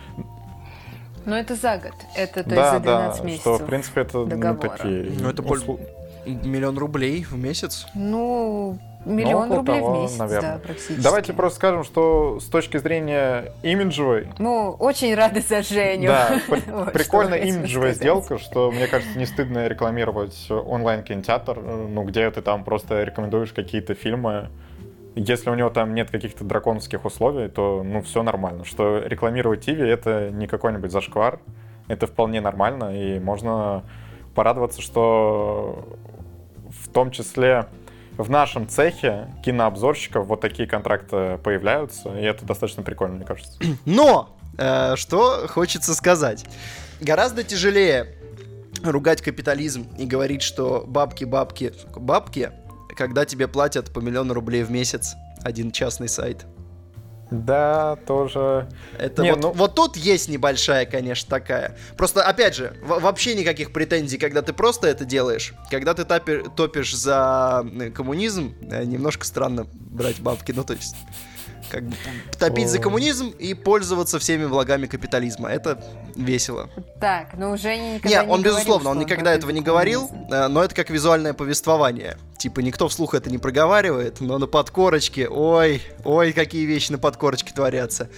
Но это за год. Это то есть да, за да, 12 месяцев. что в принципе это ну, договора. такие... Ну, это услу- Миллион рублей в месяц. Ну, миллион около рублей того, в месяц, наверное. да, практически. Давайте просто скажем, что с точки зрения имиджевой, Мы очень рады за Женю. да, Вот, прикольная имиджевая сказать. сделка, что, мне кажется, не стыдно рекламировать онлайн-кинотеатр, э, ну, где ты там просто рекомендуешь какие-то фильмы. Если у него там нет каких-то драконовских условий, то, ну, все нормально. Что рекламировать ТВ — это не какой-нибудь зашквар, это вполне нормально, и можно порадоваться, что в том числе в нашем цехе кинообзорщиков вот такие контракты появляются, и это достаточно прикольно, мне кажется. Но Э, что хочется сказать? Гораздо тяжелее ругать капитализм и говорить, что бабки, бабки, бабки, когда тебе платят по миллиону рублей в месяц один частный сайт. Да, тоже. Это Не, вот, ну- вот тут есть небольшая, конечно, такая. Просто, опять же, вообще никаких претензий, когда ты просто это делаешь. Когда ты топи- топишь за коммунизм, э, немножко странно брать бабки. Ну, то есть, как бы топить за коммунизм и пользоваться всеми благами капитализма. Это весело. Так, ну Женя никогда Не, не он, говорил, безусловно, что он никогда этого не говорил, э, но это как визуальное повествование. Типа, никто вслух это не проговаривает, но на подкорочке, ой, ой, какие вещи на подкорочке творятся.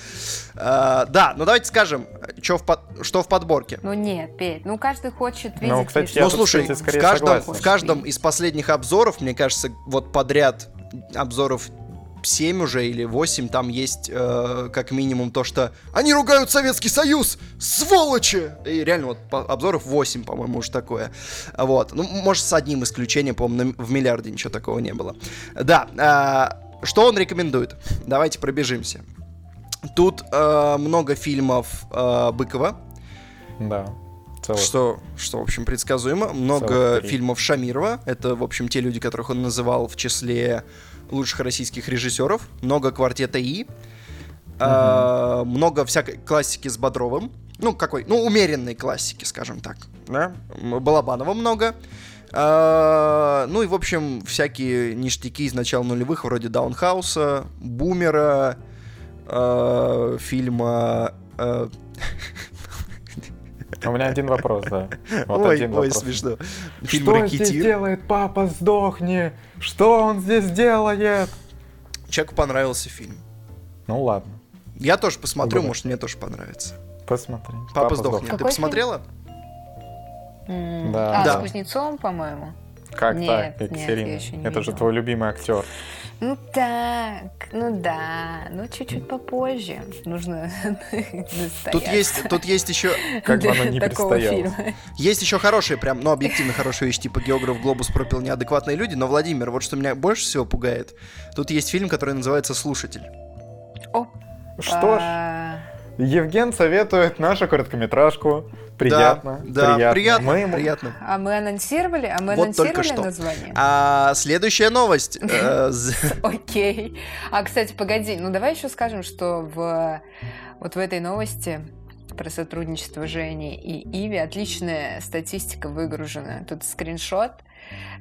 Э, да, ну давайте скажем, чё в под- что в подборке. Ну нет, Петь, ну каждый хочет видеть Ну, кстати, я ну, тут, слушай, кстати, в каждом, в каждом из последних обзоров, мне кажется, вот подряд обзоров 7 уже или 8, там есть э, как минимум то, что они ругают Советский Союз, сволочи! И реально вот по- обзоров 8, по-моему, уж такое. Вот. Ну, может, с одним исключением, по-моему, в миллиарде ничего такого не было. Да, э, что он рекомендует? Давайте пробежимся. Тут э, много фильмов э, Быкова, Да. Целых. что, что, в общем, предсказуемо. Много фильмов Шамирова. Это, в общем, те люди, которых он называл в числе лучших российских режиссеров. Много квартета И. А, много всякой классики с Бодровым. Ну, какой? Ну, умеренной классики, скажем так. Да? Балабанова много. А, ну и, в общем, всякие ништяки из начала нулевых, вроде Даунхауса, Бумера, а, фильма... а, У меня один вопрос, да. Вот ой, один ой, вопрос. смешно. Фильм Что здесь «Рэкетир». делает папа, сдохни? Что он здесь делает? Человеку понравился фильм. Ну ладно, Я тоже посмотрю, Угадай. может, мне тоже понравится. посмотри. Папа, сдохнет. Какой Ты фильм? посмотрела? М, Да. А, Да. с Кузнецом, по-моему. Как Нет, так, нет, Екатерина? я еще не Это же твой любимый актер. Ну так, ну да, ну чуть-чуть попозже нужно. Тут есть, тут есть еще, Как бы оно ни такого предстояло. есть еще хорошие, прям, ну, объективно хорошие вещи, типа географ Глобус пропил неадекватные люди, но, Владимир, вот что меня больше всего пугает, тут есть фильм, который называется «Слушатель». О, Что ж, Евген советует нашу короткометражку. Приятно, Да, да, приятно, Мы ему- приятно. а мы анонсировали, а мы Вот только анонсировали что. название? А следующая новость. э, Окей. А, кстати, погоди, ну давай еще скажем, что в вот в этой новости про сотрудничество Жени и Иви отличная статистика выгружена. Тут скриншот,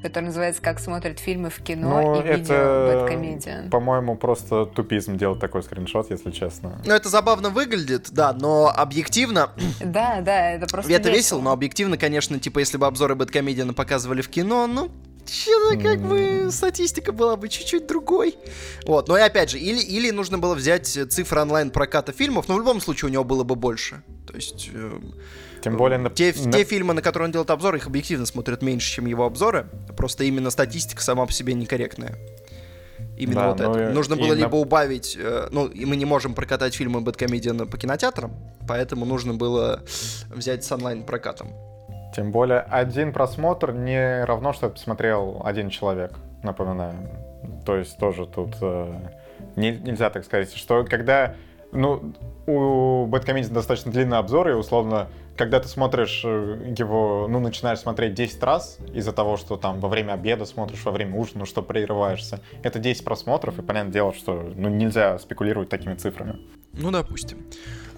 который называется «Как смотрят фильмы в кино Ну, и видео это, Бэткомедиан». по-моему, просто тупизм делать такой скриншот, если честно. Ну, это забавно выглядит, да, но объективно, Да, да, это просто это весело, но объективно, конечно, типа, если бы обзоры Бэткомедиана показывали в кино, ну, что-то как бы статистика была бы чуть-чуть другой. Вот, но и опять же, или, или нужно было взять цифры онлайн проката фильмов, но в любом случае у него было бы больше. То есть... э, Тем более... на- те, на- те фильмы, на которые он делает обзор, их объективно смотрят меньше, чем его обзоры. Просто именно статистика сама по себе некорректная. Именно Да, вот ну это. и- Нужно и было на- либо убавить, э, ну, и мы не можем прокатать фильмы Бэткомедиана по кинотеатрам, поэтому нужно было взять с онлайн-прокатом. Тем более, один просмотр не равно, что посмотрел один человек, напоминаю. То есть тоже тут э, не- нельзя так сказать, что когда... Ну, у Бэткомедии достаточно длинный обзор, и условно, когда ты смотришь э, его, ну, начинаешь смотреть 10 раз из-за того, что там во время обеда смотришь, во время ужина, что прерываешься, это 10 просмотров, и понятное дело, что ну, нельзя спекулировать такими цифрами. Ну, допустим.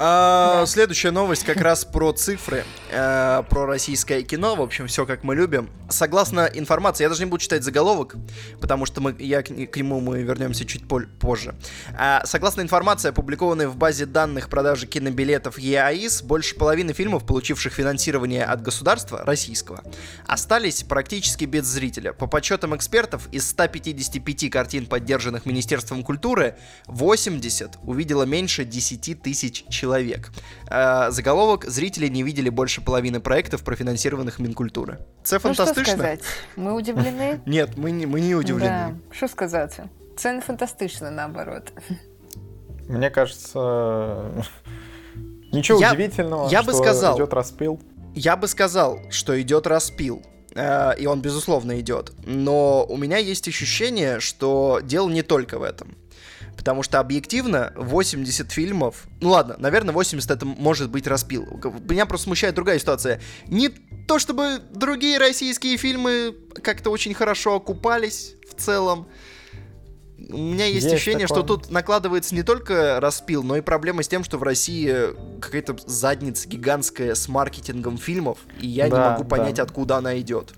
А, Следующая новость как раз про цифры, э, про российское кино. В общем, все как мы любим. Согласно информации, я даже не буду читать заголовок, потому что мы, я к, к нему мы вернемся чуть позже. А, согласно информации, опубликованной в базе данных продажи кинобилетов ЕАИС, больше половины фильмов, получивших финансирование от государства российского, остались практически без зрителя. По подсчетам экспертов, из 155 картин, поддержанных Министерством культуры, 80 увидело меньше 10 тысяч человек. Э, заголовок «Зрители не видели больше половины проектов, профинансированных Минкультуры». Це Ну что фантастично? сказать, мы удивлены. Нет, мы не, мы не удивлены. Да, что сказать. Це не фантастично, наоборот. Мне кажется, ничего Я- удивительного, я бы что сказал. идет распил. Я бы сказал, что идет распил. э, И он, безусловно, идет. Но у меня есть ощущение, что дело не только в этом. Потому что объективно 80 фильмов... Ну ладно, наверное, 80 это может быть распил. Меня просто смущает другая ситуация. Не то чтобы другие российские фильмы как-то очень хорошо окупались в целом. У меня есть, есть ощущение, такое. что тут накладывается не только распил, но и проблема с тем, что в России какая-то задница гигантская с маркетингом фильмов, и я да, не могу понять, да. откуда она идет.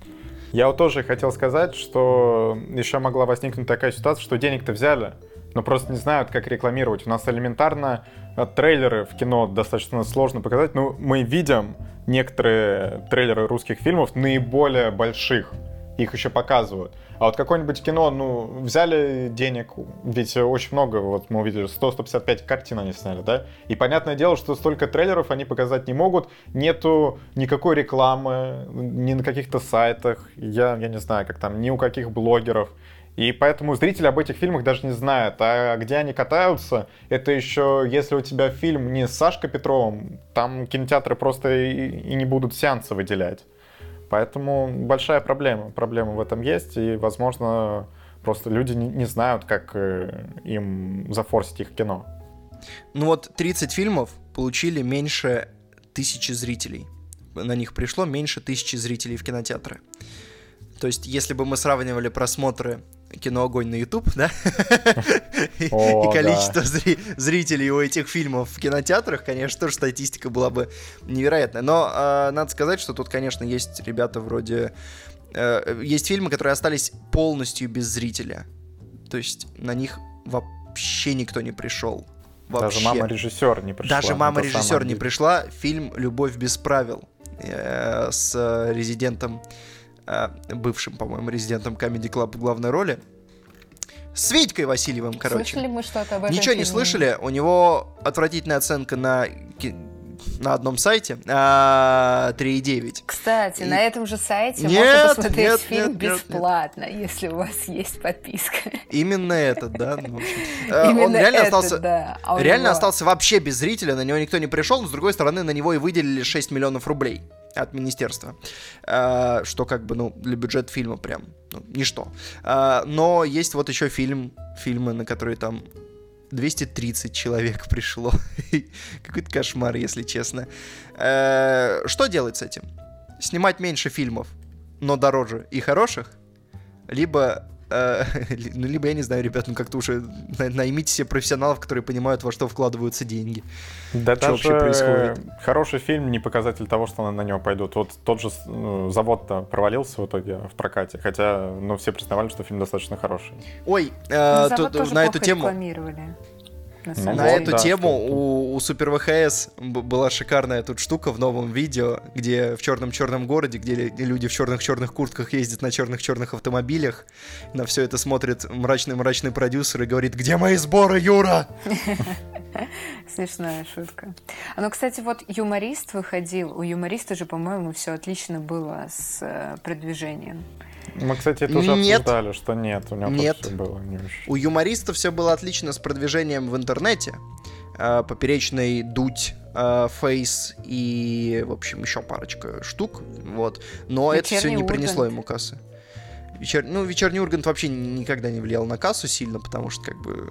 Я вот тоже хотел сказать, что еще могла возникнуть такая ситуация, что денег-то взяли, но просто не знают, как рекламировать. У нас элементарно э, трейлеры в кино достаточно сложно показать. Ну, мы видим некоторые трейлеры русских фильмов, наиболее больших. Их еще показывают. А вот какое-нибудь кино, ну, взяли денег, ведь очень много, вот мы увидели, 100-155 картин они сняли, да? И понятное дело, что столько трейлеров они показать не могут, нету никакой рекламы, ни на каких-то сайтах, я, я не знаю, как там, ни у каких блогеров. И поэтому зрители об этих фильмах даже не знают. А где они катаются, это еще, если у тебя фильм не с Сашкой Петровым, там кинотеатры просто и, и не будут сеансы выделять. Поэтому большая проблема. Проблема в этом есть, и, возможно, просто люди не, знают, как э, им зафорсить их кино. Ну вот 30 фильмов получили меньше тысячи зрителей. На них пришло меньше тысячи зрителей в кинотеатры. То есть, если бы мы сравнивали просмотры кино «Огонь» на YouTube, да? И количество зрителей у этих фильмов в кинотеатрах, конечно, тоже статистика была бы невероятная. Но а, надо сказать, что тут, конечно, есть ребята вроде... Э, есть фильмы, которые остались полностью без зрителя. То есть на них вообще никто не пришел. Вообще. Даже мама режиссер не пришла. Даже мама режиссер не пришла. Фильм Любовь без правил э, с резидентом Э, бывшим, по-моему, резидентом Comedy Club в главной роли. С Витькой Васильевым, короче. Слышали мы что-то об этом Ничего фильме? не слышали. У него отвратительная оценка на на одном сайте а, 3,9. Кстати, и... на этом же сайте нет, можно посмотреть нет, фильм нет, бесплатно, нет. если у вас есть подписка. Именно этот, да. Ну, э, он реально остался, а реально остался вообще без зрителя, на него никто не пришел, но с другой стороны на него и выделили 6 миллионов рублей от министерства, э, что как бы, ну, для бюджета фильма прям, ну, ничто. Э, но есть вот еще фильм, фильмы, на которые там 230 человек пришло. Какой-то кошмар, если честно. Э, что делать с этим? Снимать меньше фильмов, но дороже и хороших? Либо ну, либо, я не знаю, ребят, ну как-то уже наймите себе профессионалов, которые понимают, во что вкладываются деньги. Да что вообще происходит? Хороший фильм не показатель того, что на него пойдут. Вот тот же ну, завод-то провалился в итоге в прокате, хотя, ну, все признавали, что фильм достаточно хороший. Ой, э, тут, на эту тему... На, ну, на вот, эту да, тему у, у Супер ВХС была шикарная тут штука в новом видео, где в черном-черном городе, где люди в черных-черных куртках ездят на черных-черных автомобилях. На все это смотрит мрачный-мрачный продюсер и говорит, где мои сборы, Юра? Смешная шутка. А ну, кстати, вот юморист выходил. У юмориста же, по-моему, все отлично было с э, продвижением. Мы, кстати, это уже нет. обсуждали, что нет, у него нет. все было не очень. У юмориста все было отлично с продвижением в интернете. Э, поперечный дуть, э, фейс и, в общем, еще парочка штук. Вот. Но Вечерний это все не Ургант. принесло ему кассы. Вечер... Ну, вечерний Ургант вообще никогда не влиял на кассу сильно, потому что, как бы,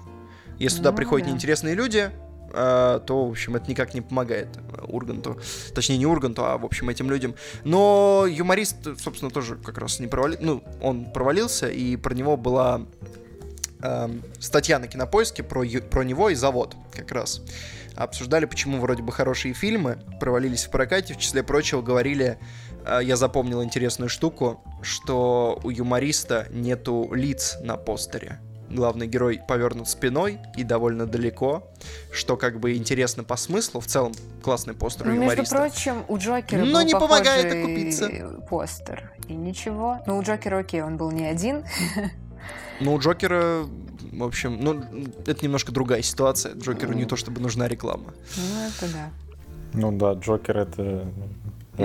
если ну, туда приходят да. неинтересные люди, то, в общем, это никак не помогает Урганту. Точнее, не Урганту, а, в общем, этим людям. Но юморист, собственно, тоже как раз не провалился. Ну, он провалился, и про него была э, статья на Кинопоиске про, про него и завод как раз. Обсуждали, почему вроде бы хорошие фильмы провалились в прокате. В числе прочего говорили, э, я запомнил интересную штуку, что у юмориста нету лиц на постере главный герой повернут спиной и довольно далеко, что как бы интересно по смыслу. В целом классный постер ну, у юмориста. Между прочим, у Джокера Но был не помогает окупиться. постер. И ничего. Ну, у Джокера, окей, он был не один. Ну, у Джокера, в общем, ну, это немножко другая ситуация. Джокеру не то чтобы нужна реклама. Ну, это да. Ну да, Джокер это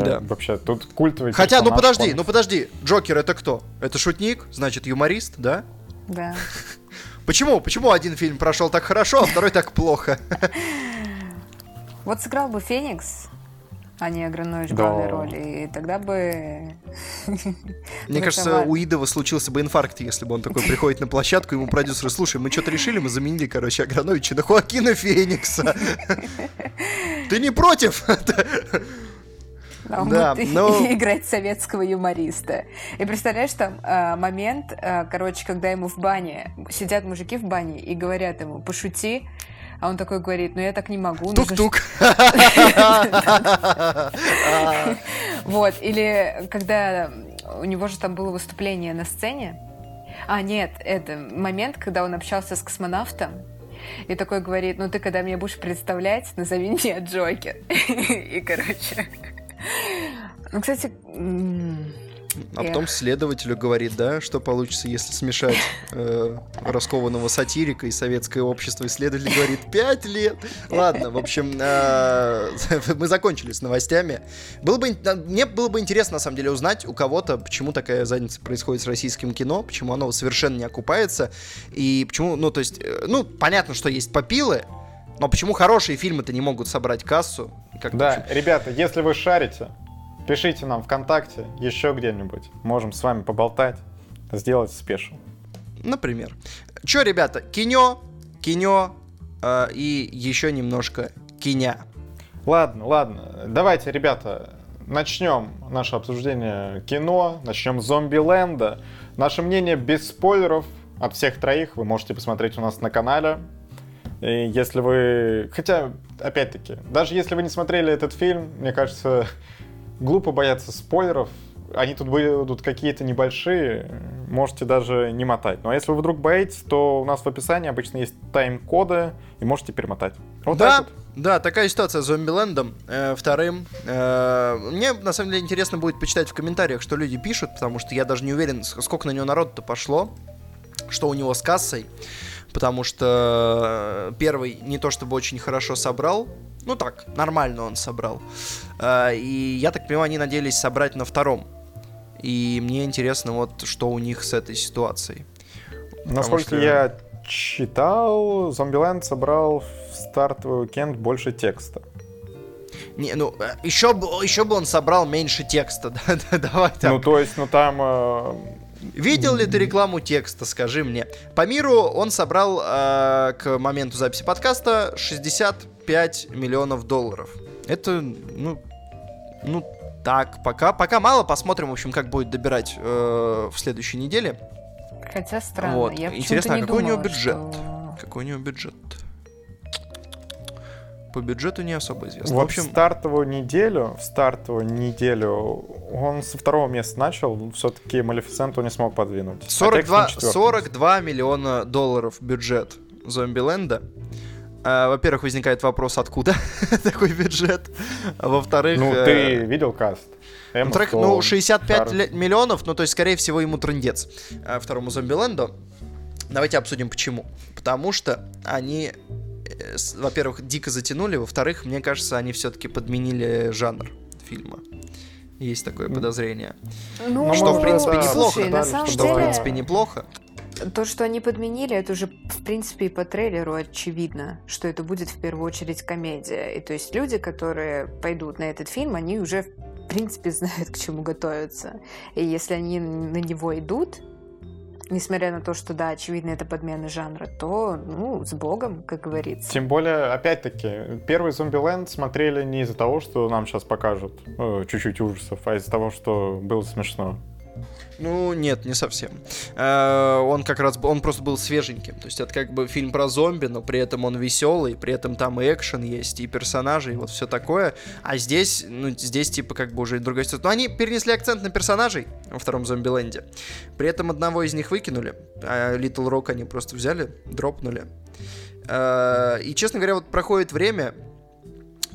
да. Вообще, тут культовый Хотя, ну подожди, ну подожди, Джокер это кто? Это шутник, значит юморист, да? Да. Почему? Почему один фильм прошел так хорошо, а второй так плохо? Вот сыграл бы Феникс, а не Агранович в Да. главной роли. И тогда бы... Мне кажется, у Идова случился бы инфаркт, если бы он такой приходит на площадку, ему продюсеры, слушай, мы что-то решили, мы заменили, короче, Аграновича на Хоакина Феникса. Ты не против? А он Да, но- играть советского юмориста. И представляешь, там э, момент, э, короче, когда ему в бане, сидят мужики в бане и говорят ему, пошути, а он такой говорит, ну я так не могу. нужно Тук-тук. Вот, или когда у него же там было выступление на сцене. А, нет, это момент, когда он общался с космонавтом. И такой говорит, ну ты когда меня будешь представлять, назови меня Джокер. И, короче... Ну, кстати, А потом следователю говорит, да, что получится, если смешать э, раскованного сатирика и советское общество. Исследователь говорит, пять лет. Ладно, в общем, э, мы закончили с новостями. Было бы, мне было бы интересно, на самом деле, узнать у кого-то, почему такая задница происходит с российским кино, почему оно совершенно не окупается, и почему, ну, то есть, э, ну, понятно, что есть попилы, но почему хорошие фильмы-то не могут собрать кассу? Как, Да, ребята, если вы шарите, пишите нам ВКонтакте, еще где-нибудь. Можем с вами поболтать, сделать спешл. Например. Че, ребята, кино, кино э, и еще немножко киня. Ладно, ладно. Давайте, ребята, начнем наше обсуждение кино, начнем с Зомби-ленда. Наше мнение без спойлеров от всех троих вы можете посмотреть у нас на канале. И если вы... Хотя, опять-таки, даже если вы не смотрели этот фильм, мне кажется, глупо бояться спойлеров. Они тут будут какие-то небольшие, можете даже не мотать. Ну а если вы вдруг боитесь, то у нас в описании обычно есть тайм-коды, и можете перемотать. Вот да, так вот. да, такая ситуация с Зомбилендом. Э, вторым. Э, мне, на самом деле, интересно будет почитать в комментариях, что люди пишут, потому что я даже не уверен, сколько на него народу-то пошло, что у него с кассой. Потому что э, первый не то чтобы очень хорошо собрал, ну так, нормально он собрал. Э, и я так понимаю, они надеялись собрать на втором. И мне интересно, вот что у них с этой ситуацией. Насколько что- я читал, Зомбиленд собрал в стартовый уикенд больше текста. Не, ну, еще бы, еще бы он собрал меньше текста, да, да, давай так. Ну, то есть, ну там... э, Видел ли ты рекламу текста, скажи мне. По миру он собрал э, к моменту записи подкаста 65 миллионов долларов. Это, ну, ну так, пока, пока мало, посмотрим, в общем, как будет добирать э, в следующей неделе. Хотя странно. Вот. Я Интересно, а не какой у него думала, бюджет? что- Какой у него бюджет? По бюджету не особо известно. Вот в общем, в стартовую неделю, в стартовую неделю он со второго места начал, все-таки Малефисенту не смог подвинуть. А текст на 42, четвертом 42 миллиона долларов бюджет Зомбиленда. А, во-первых, возникает вопрос, откуда такой бюджет. А во-вторых... Ну, э, ты видел каст? Эмма Стоун, ну, 65 Харт. ле- миллионов, ну, то есть, скорее всего, ему трындец. А второму Зомбиленду. Давайте обсудим, почему. Потому что они, э, во-первых, дико затянули, во-вторых, мне кажется, они все-таки подменили жанр фильма. Есть такое подозрение. Ну, Что, в принципе, да, неплохо. Слушай, на самом что Что, в деле, принципе, неплохо. то, что они подменили, это уже, в принципе, и по трейлеру очевидно, что это будет в первую очередь комедия. И то есть люди, которые пойдут на этот фильм, они уже, в принципе, знают, к чему готовятся. И если они на него идут, несмотря на то, что, да, очевидно, это подмена жанра, то, ну, с богом, как говорится. Тем более, опять-таки, первый Зомбиленд смотрели не из-за того, что нам сейчас покажут э, чуть-чуть ужасов, а из-за того, что было смешно. Ну, нет, не совсем. Э, Он как раз, он просто был свеженьким. То есть это как бы фильм про зомби, но при этом он веселый, при этом там и экшен есть, и персонажи, и вот все такое. А здесь, ну, здесь типа как бы уже другая ситуация. Но они перенесли акцент на персонажей во втором Зомбиленде. При этом одного из них выкинули, а Little Rock они просто взяли, дропнули. Э, И, честно говоря, вот проходит время,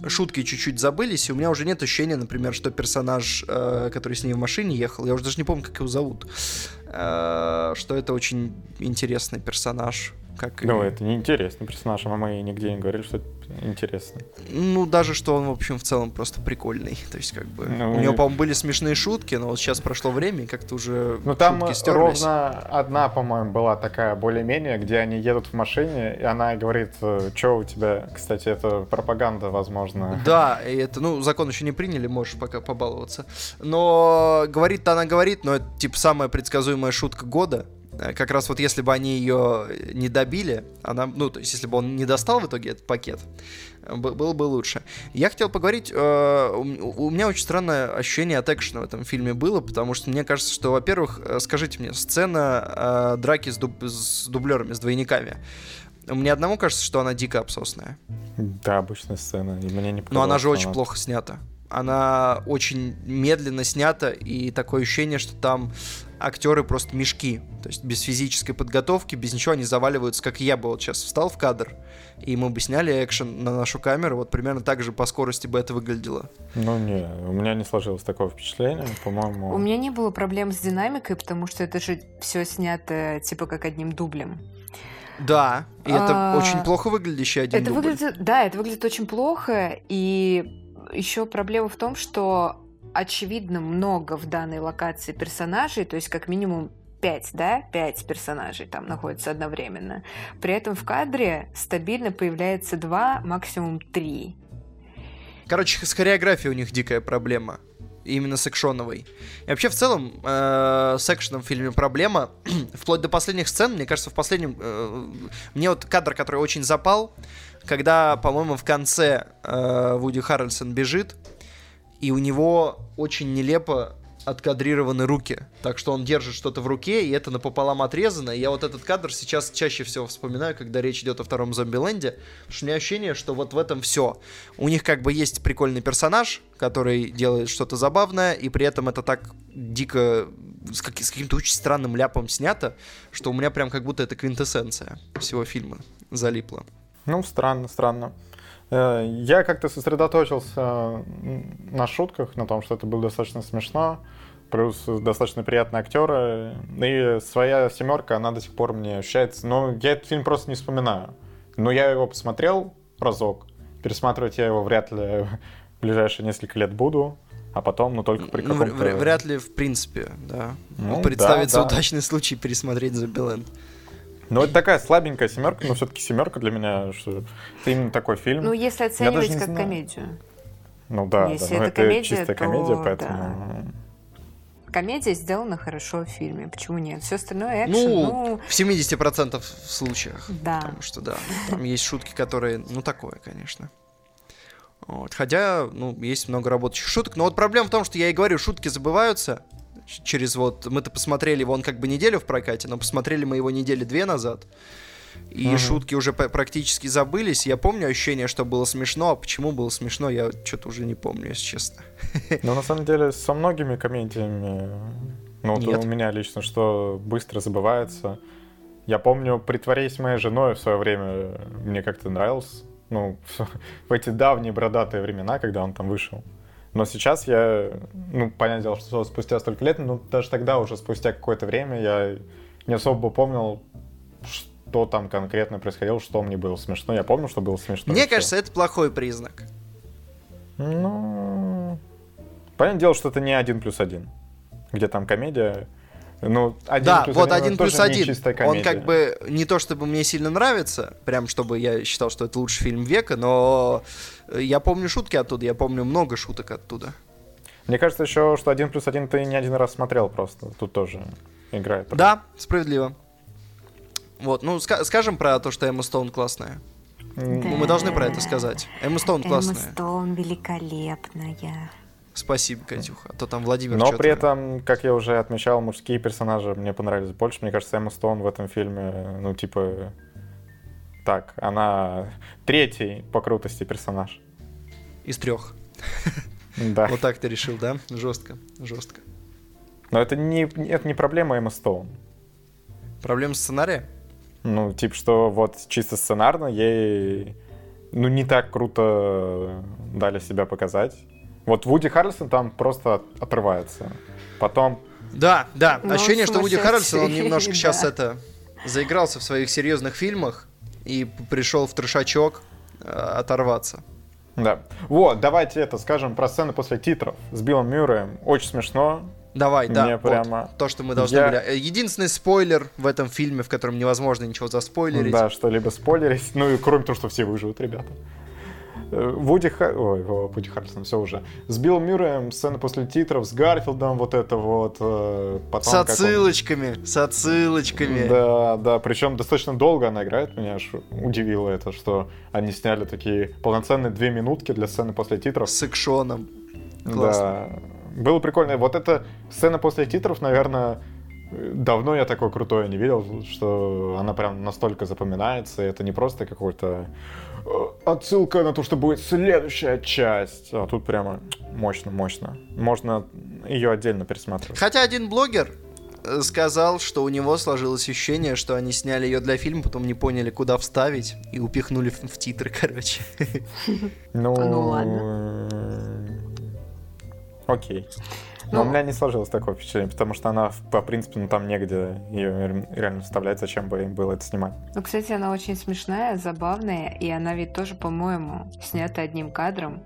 шутки чуть-чуть забылись, и у меня уже нет ощущения, например, что персонаж, э, который с ней в машине ехал, я уже даже не помню, как его зовут, э, что это очень интересный персонаж. Как Ну, и- это неинтересный персонаж, а мы нигде не говорили, что это интересно. Ну, даже что он, в общем, в целом просто прикольный. То есть, как бы. Ну, у него, и- по-моему, были смешные шутки, но вот сейчас прошло время, и как-то уже Ну, там шутки э, стерлись. ровно одна, по-моему, была такая более-менее, где они едут в машине, и она говорит, что у тебя, кстати, это пропаганда, возможно. Да, и это, ну, закон еще не приняли, можешь пока побаловаться. Но говорит-то она говорит, но это, типа, самая предсказуемая шутка года. Э, Как раз вот если бы они ее не добили, она, ну, то есть если бы он не достал в итоге этот пакет, э, было бы лучше. Я хотел поговорить, э, у меня очень странное ощущение от экшена в этом фильме было, потому что мне кажется, что, во-первых, э, скажите мне, сцена э, драки с, дуб- с дублерами, с двойниками, мне одному кажется, что она дико обсосная. Да, обычная сцена, и мне не Но она же очень что плохо снята. Она очень медленно снята, и такое ощущение, что там актеры просто мешки. То есть без физической подготовки, без ничего они заваливаются, как я бы вот сейчас встал в кадр, и мы бы сняли экшен на нашу камеру, вот примерно так же по скорости бы это выглядело. Ну, не, у меня не сложилось такого впечатления, по-моему. У меня не было проблем с динамикой, потому что это же все снято типа как одним дублем. Да, и это А, очень плохо выглядящий один это дубль. выглядит, да, это выглядит очень плохо, и еще проблема в том, что очевидно много в данной локации персонажей, то есть как минимум пять, да, пять персонажей там находятся одновременно. При этом в кадре стабильно появляется два, максимум три. Короче, с хореографией у них дикая проблема. Именно с экшоновой. И вообще, в целом, э, с экшеном в фильме проблема. Вплоть до последних сцен, мне кажется, в последнем... э, мне вот кадр, который очень запал, когда, по-моему, в конце э, Вуди Харрельсон бежит, и у него очень нелепо откадрированы руки. Так что он держит что-то в руке, и это напополам отрезано. И я вот этот кадр сейчас чаще всего вспоминаю, когда речь идет о втором зомбиленде. Потому что у меня ощущение, что вот в этом все. У них как бы есть прикольный персонаж, который делает что-то забавное, и при этом это так дико с, как- с каким-то очень странным ляпом снято, что у меня прям как будто это квинтэссенция всего фильма залипла. Ну, странно, странно. Э, Я как-то сосредоточился на шутках, на том, что это было достаточно смешно, плюс достаточно приятные актеры, и своя семерка, она до сих пор мне ощущается. Но я этот фильм просто не вспоминаю. Но я его посмотрел разок, пересматривать я его вряд ли в ближайшие несколько лет буду, а потом, ну, только при Ну, каком-то... вр- вряд ли, в принципе, да. Ну, Представится да, да. удачный случай пересмотреть Зомбиленд. Ну, это такая слабенькая семерка, но все-таки семерка для меня, что это именно такой фильм. Ну, если оценивать как знаю. комедию. Ну да, Если да, но это это комедия, чистая то комедия, поэтому... Комедия сделана хорошо в фильме. Почему нет? Все остальное экшен, Ну, ну, в 70% случаях. да. Потому что, да, там есть шутки, которые, ну, такое, конечно. Вот. Хотя, ну, есть много работающих шуток. Но вот проблема в том, что я и говорю, шутки забываются через вот... Мы-то посмотрели его, он как бы неделю в прокате, но посмотрели мы его недели две назад. И Мгм. шутки уже практически забылись. Я помню ощущение, что было смешно, а почему было смешно, я что-то уже не помню, если честно. Но на самом деле со многими комедиями, ну вот Нет. у меня лично, что быстро забывается. Я помню, «Притворись моей женой» в свое время мне как-то нравился. Ну, в эти давние бородатые времена, когда он там вышел. Но сейчас я, ну, понятное дело, что спустя столько лет, ну, даже тогда уже спустя какое-то время я не особо помнил, что там конкретно происходило, что мне было смешно. Я помню, что было смешно. Мне кажется, это плохой признак. Ну, понятное дело, что это не один плюс один, где там комедия. Ну, один да, плюс вот один, плюс один. Он как бы не то чтобы мне сильно нравится, прям чтобы я считал, что это лучший фильм века, но я помню шутки оттуда, я помню много шуток оттуда. Мне кажется еще, что один плюс один ты не один раз смотрел просто. Тут тоже играет. Да, справедливо. Вот, ну ска- скажем про то, что Эмма Стоун классная. Ну, мы должны про это сказать. Эмма Стоун Эмма классная. Стоун великолепная. Спасибо, Катюха. А то там Владимир Но при этом, как я уже отмечал, мужские персонажи мне понравились больше. Мне кажется, Эмма Стоун в этом фильме, ну, типа... Так, она третий по крутости персонаж. Из трех. Да. Вот так ты решил, да? Жестко, жестко. Но это не, это не проблема Эмма Стоун. Проблема сценария? Ну, типа, что вот чисто сценарно ей, ну, не так круто дали себя показать. Вот Вуди Харрельсон там просто от- отрывается. Потом, Да, да. Ну, Ощущение, что Вуди Харрельсон, он немножко сейчас это заигрался в своих серьезных фильмах и пришел в трешачок э, оторваться. Да. Вот, давайте это скажем про сцены после титров с Биллом Мюрреем. Очень смешно. Давай, да. Мне вот прямо- то, что мы должны Я- были. Э, Единственный спойлер в этом фильме, в котором невозможно ничего заспойлерить. Да, что-либо спойлерить. Ну и кроме того, что все выживут, ребята. Э, Вуди Ха... Ой, Вуди Харрисон, все уже. С Биллом Мюрреем сцены после титров, с Гарфилдом, вот это вот. э, Потом, С как он- отсылочками, с отсылочками. Да, да, причем достаточно долго она играет, меня аж удивило это, что они сняли такие полноценные две минутки для сцены после титров. С экшоном. Классно. Да, было прикольно. Вот эта сцена после титров, наверное, давно я такой крутой не видел, что она прям настолько запоминается. Это не просто какой-то отсылка на то, что будет следующая часть. А тут прямо мощно, мощно. Можно ее отдельно пересматривать. Хотя один блогер э, сказал, что у него сложилось ощущение, что они сняли ее для фильма, потом не поняли, куда вставить, и упихнули в, в титры, короче. Ну, Ну, ладно. ладно. Окей. Но Ну. у меня не сложилось такое впечатление, потому что она, по принципу, ну, там негде ее реально вставлять, зачем бы им было это снимать. Ну, кстати, она очень смешная, забавная, и она ведь тоже, по-моему, снята одним кадром,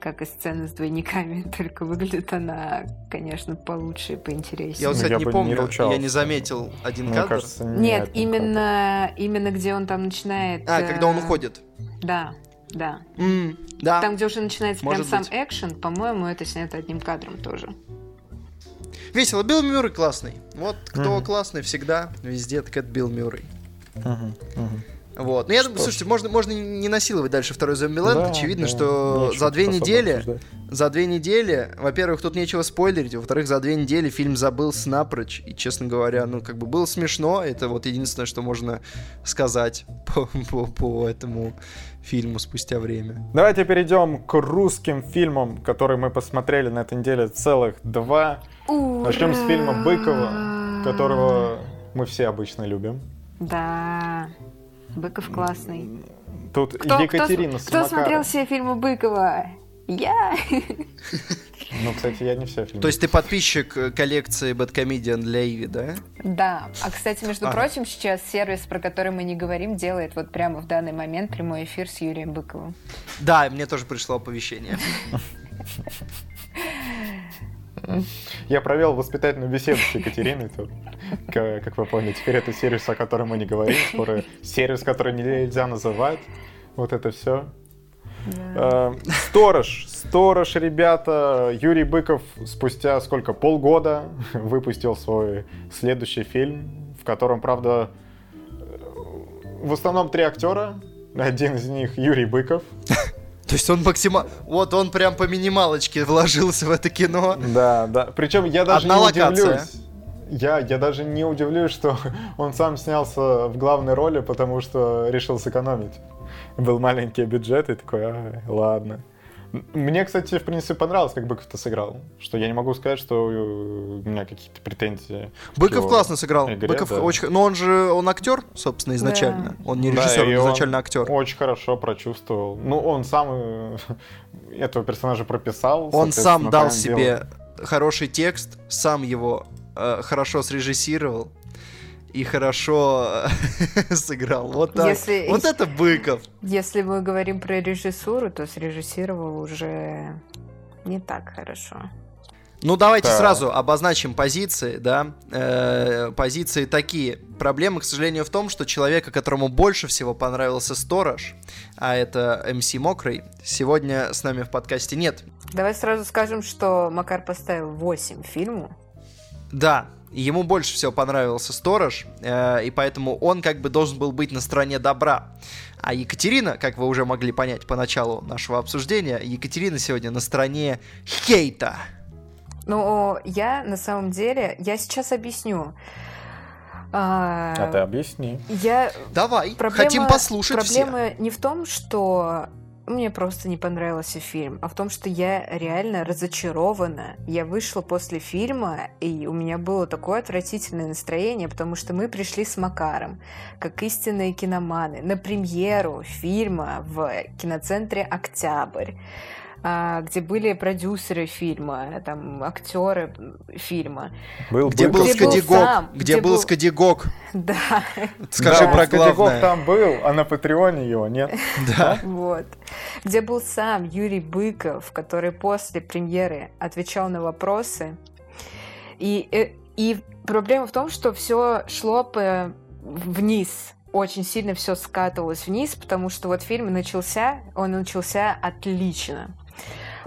как и сцена с двойниками, только выглядит она, конечно, получше и поинтереснее. Я вот, Ну, кстати, я не бы не помню, я не заметил один Мне кадр. кажется, Нет, не именно, именно где он там начинает... А, когда он э, уходит. Да, да. М, да. Там, где уже начинается прям может сам быть. экшен, по-моему, это снято одним кадром тоже. Весело. Билл Мюррей классный. Вот кто Мгм. классный всегда, везде, так это Билл Мюррей. Мгм, мгм. Вот. Ну, я думаю, слушайте, можно, можно не насиловать дальше второй Зомбиленд. Да, Очевидно, да, что нечего за две недели, обсуждать. за две недели, во-первых, тут нечего спойлерить, во-вторых, за две недели фильм забылся напрочь. И, честно говоря, ну, как бы было смешно. Это вот единственное, что можно сказать по, по- по этому фильму спустя время. Давайте перейдем к русским фильмам, которые мы посмотрели на этой неделе целых два. Начнем с фильма Быкова, которого мы все обычно любим. Да, Быков классный. Тут Кто, Екатерина кто, кто смотрел все фильмы Быкова? Я. Ну, кстати, я не все фильмы. То есть ты подписчик э, коллекции Bad для Иви, да? Да. А, кстати, между Ага. прочим, сейчас сервис, про который мы не говорим, делает вот прямо в данный момент прямой эфир с Юрием Быковым. Да, мне тоже пришло оповещение. Я провел воспитательную беседу с Екатериной. тут. Как вы поняли, теперь это сервис, о котором мы не говорим. Скоро сервис, который нельзя называть. Вот это все. Э, Сторож. Сторож, ребята. Юрий Быков спустя сколько? Полгода выпустил свой следующий фильм, в котором, правда, э, в основном три актера. Один из них Юрий Быков. То есть он максимально... Вот он прям по минималочке вложился в это кино. Да, да. Причем я даже Одна не локация. удивлюсь. Я, я даже не удивлюсь, что он сам снялся в главной роли, потому что решил сэкономить. Был маленький бюджет и такой, «Ай, ладно. Мне, кстати, в принципе, понравилось, как Быков-то сыграл. Что я не могу сказать, что у меня какие-то претензии. Быков классно сыграл. игре, Быков да. очень... Но он же, он актер, собственно, изначально. Он не Да, режиссер, и он он изначально актер. Очень хорошо прочувствовал. Ну, он сам э, этого персонажа прописал. Он сам дал себе делал. хороший текст, сам его э, хорошо срежиссировал и хорошо э, сыграл. Вот так. Если- Вот это Быков. Если мы говорим про режиссуру, то срежиссировал уже не так хорошо. Ну, давайте Так. сразу обозначим позиции, да. Э, позиции такие. Проблема, к сожалению, в том, что человека, которому больше всего понравился Сторож, а это МС Мокрый, сегодня с нами в подкасте нет. Давай сразу скажем, что Макар поставил 8 фильму. Да, ему больше всего понравился Сторож, э, и поэтому он как бы должен был быть на стороне добра. А Екатерина, как вы уже могли понять по началу нашего обсуждения, Екатерина сегодня на стороне хейта. Но я на самом деле, я сейчас объясню. А, А ты объясни. Я Давай, Проблема- хотим послушать все. Проблема не в том, что мне просто не понравился фильм, а в том, что я реально разочарована. Я вышла после фильма, и у меня было такое отвратительное настроение, потому что мы пришли с Макаром, как истинные киноманы, на премьеру фильма в киноцентре «Октябрь». А, где были продюсеры фильма, там актеры фильма. Был Где был Где был Скадигок? сам, Где где был был- Скадигок? Да, Скажи Да, про главное. там был, а на Патреоне его нет. Да. вот. Где был сам Юрий Быков, который после премьеры отвечал на вопросы. И, э, и проблема в том, что все шло по- вниз. Очень сильно все скатывалось вниз, потому что вот фильм начался, он начался отлично.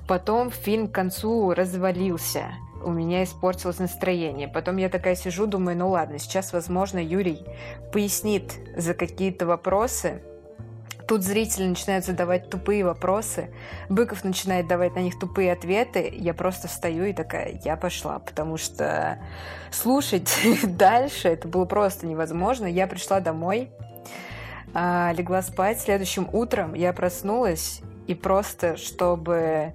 Потом фильм к концу развалился. У меня испортилось настроение. Потом я такая сижу, думаю, ну ладно, сейчас, возможно, Юрий пояснит за какие-то вопросы. Тут зрители начинают задавать тупые вопросы. Быков начинает давать на них тупые ответы. Я просто встаю и такая, я пошла, потому что слушать дальше это было просто невозможно. Я пришла домой, а, легла спать. Следующим утром я проснулась и просто, чтобы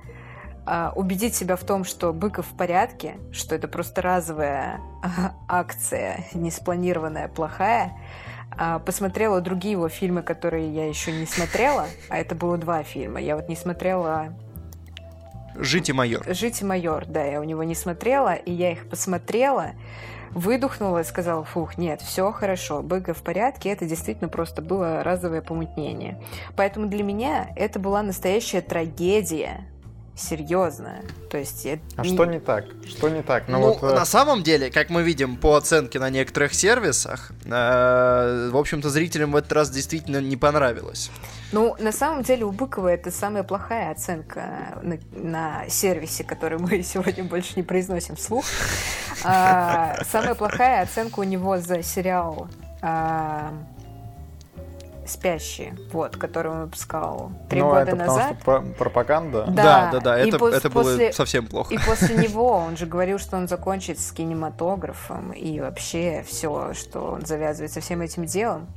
а, убедить себя в том, что Быков в порядке, что это просто разовая а, акция, не спланированная, плохая, а, посмотрела другие его фильмы, которые я еще не смотрела, а это было два фильма. Я вот не смотрела Жить и майор. «Жить и майор», да, я у него не смотрела, и я их посмотрела, выдохнула и сказала, фух, нет, все хорошо, Быков в порядке, это действительно просто было разовое помутнение. Поэтому для меня это была настоящая трагедия, серьезно. То есть... я А что не так? Что не так? Ну, вот, э, на самом деле, как мы видим по оценке на некоторых сервисах, э, в общем-то, зрителям в этот раз действительно не понравилось. Ну, на самом деле у Быкова это самая плохая оценка на, на сервисе, который мы сегодня больше не произносим вслух. А, самая плохая оценка у него за сериал а, «Спящие», вот, который он выпускал три ну, года это потому назад. что про- пропаганда. Да, Да, да, да, это, пос- это было после- совсем плохо. И после него он же говорил, что он закончит с кинематографом и вообще все, что он завязывает со всем этим делом.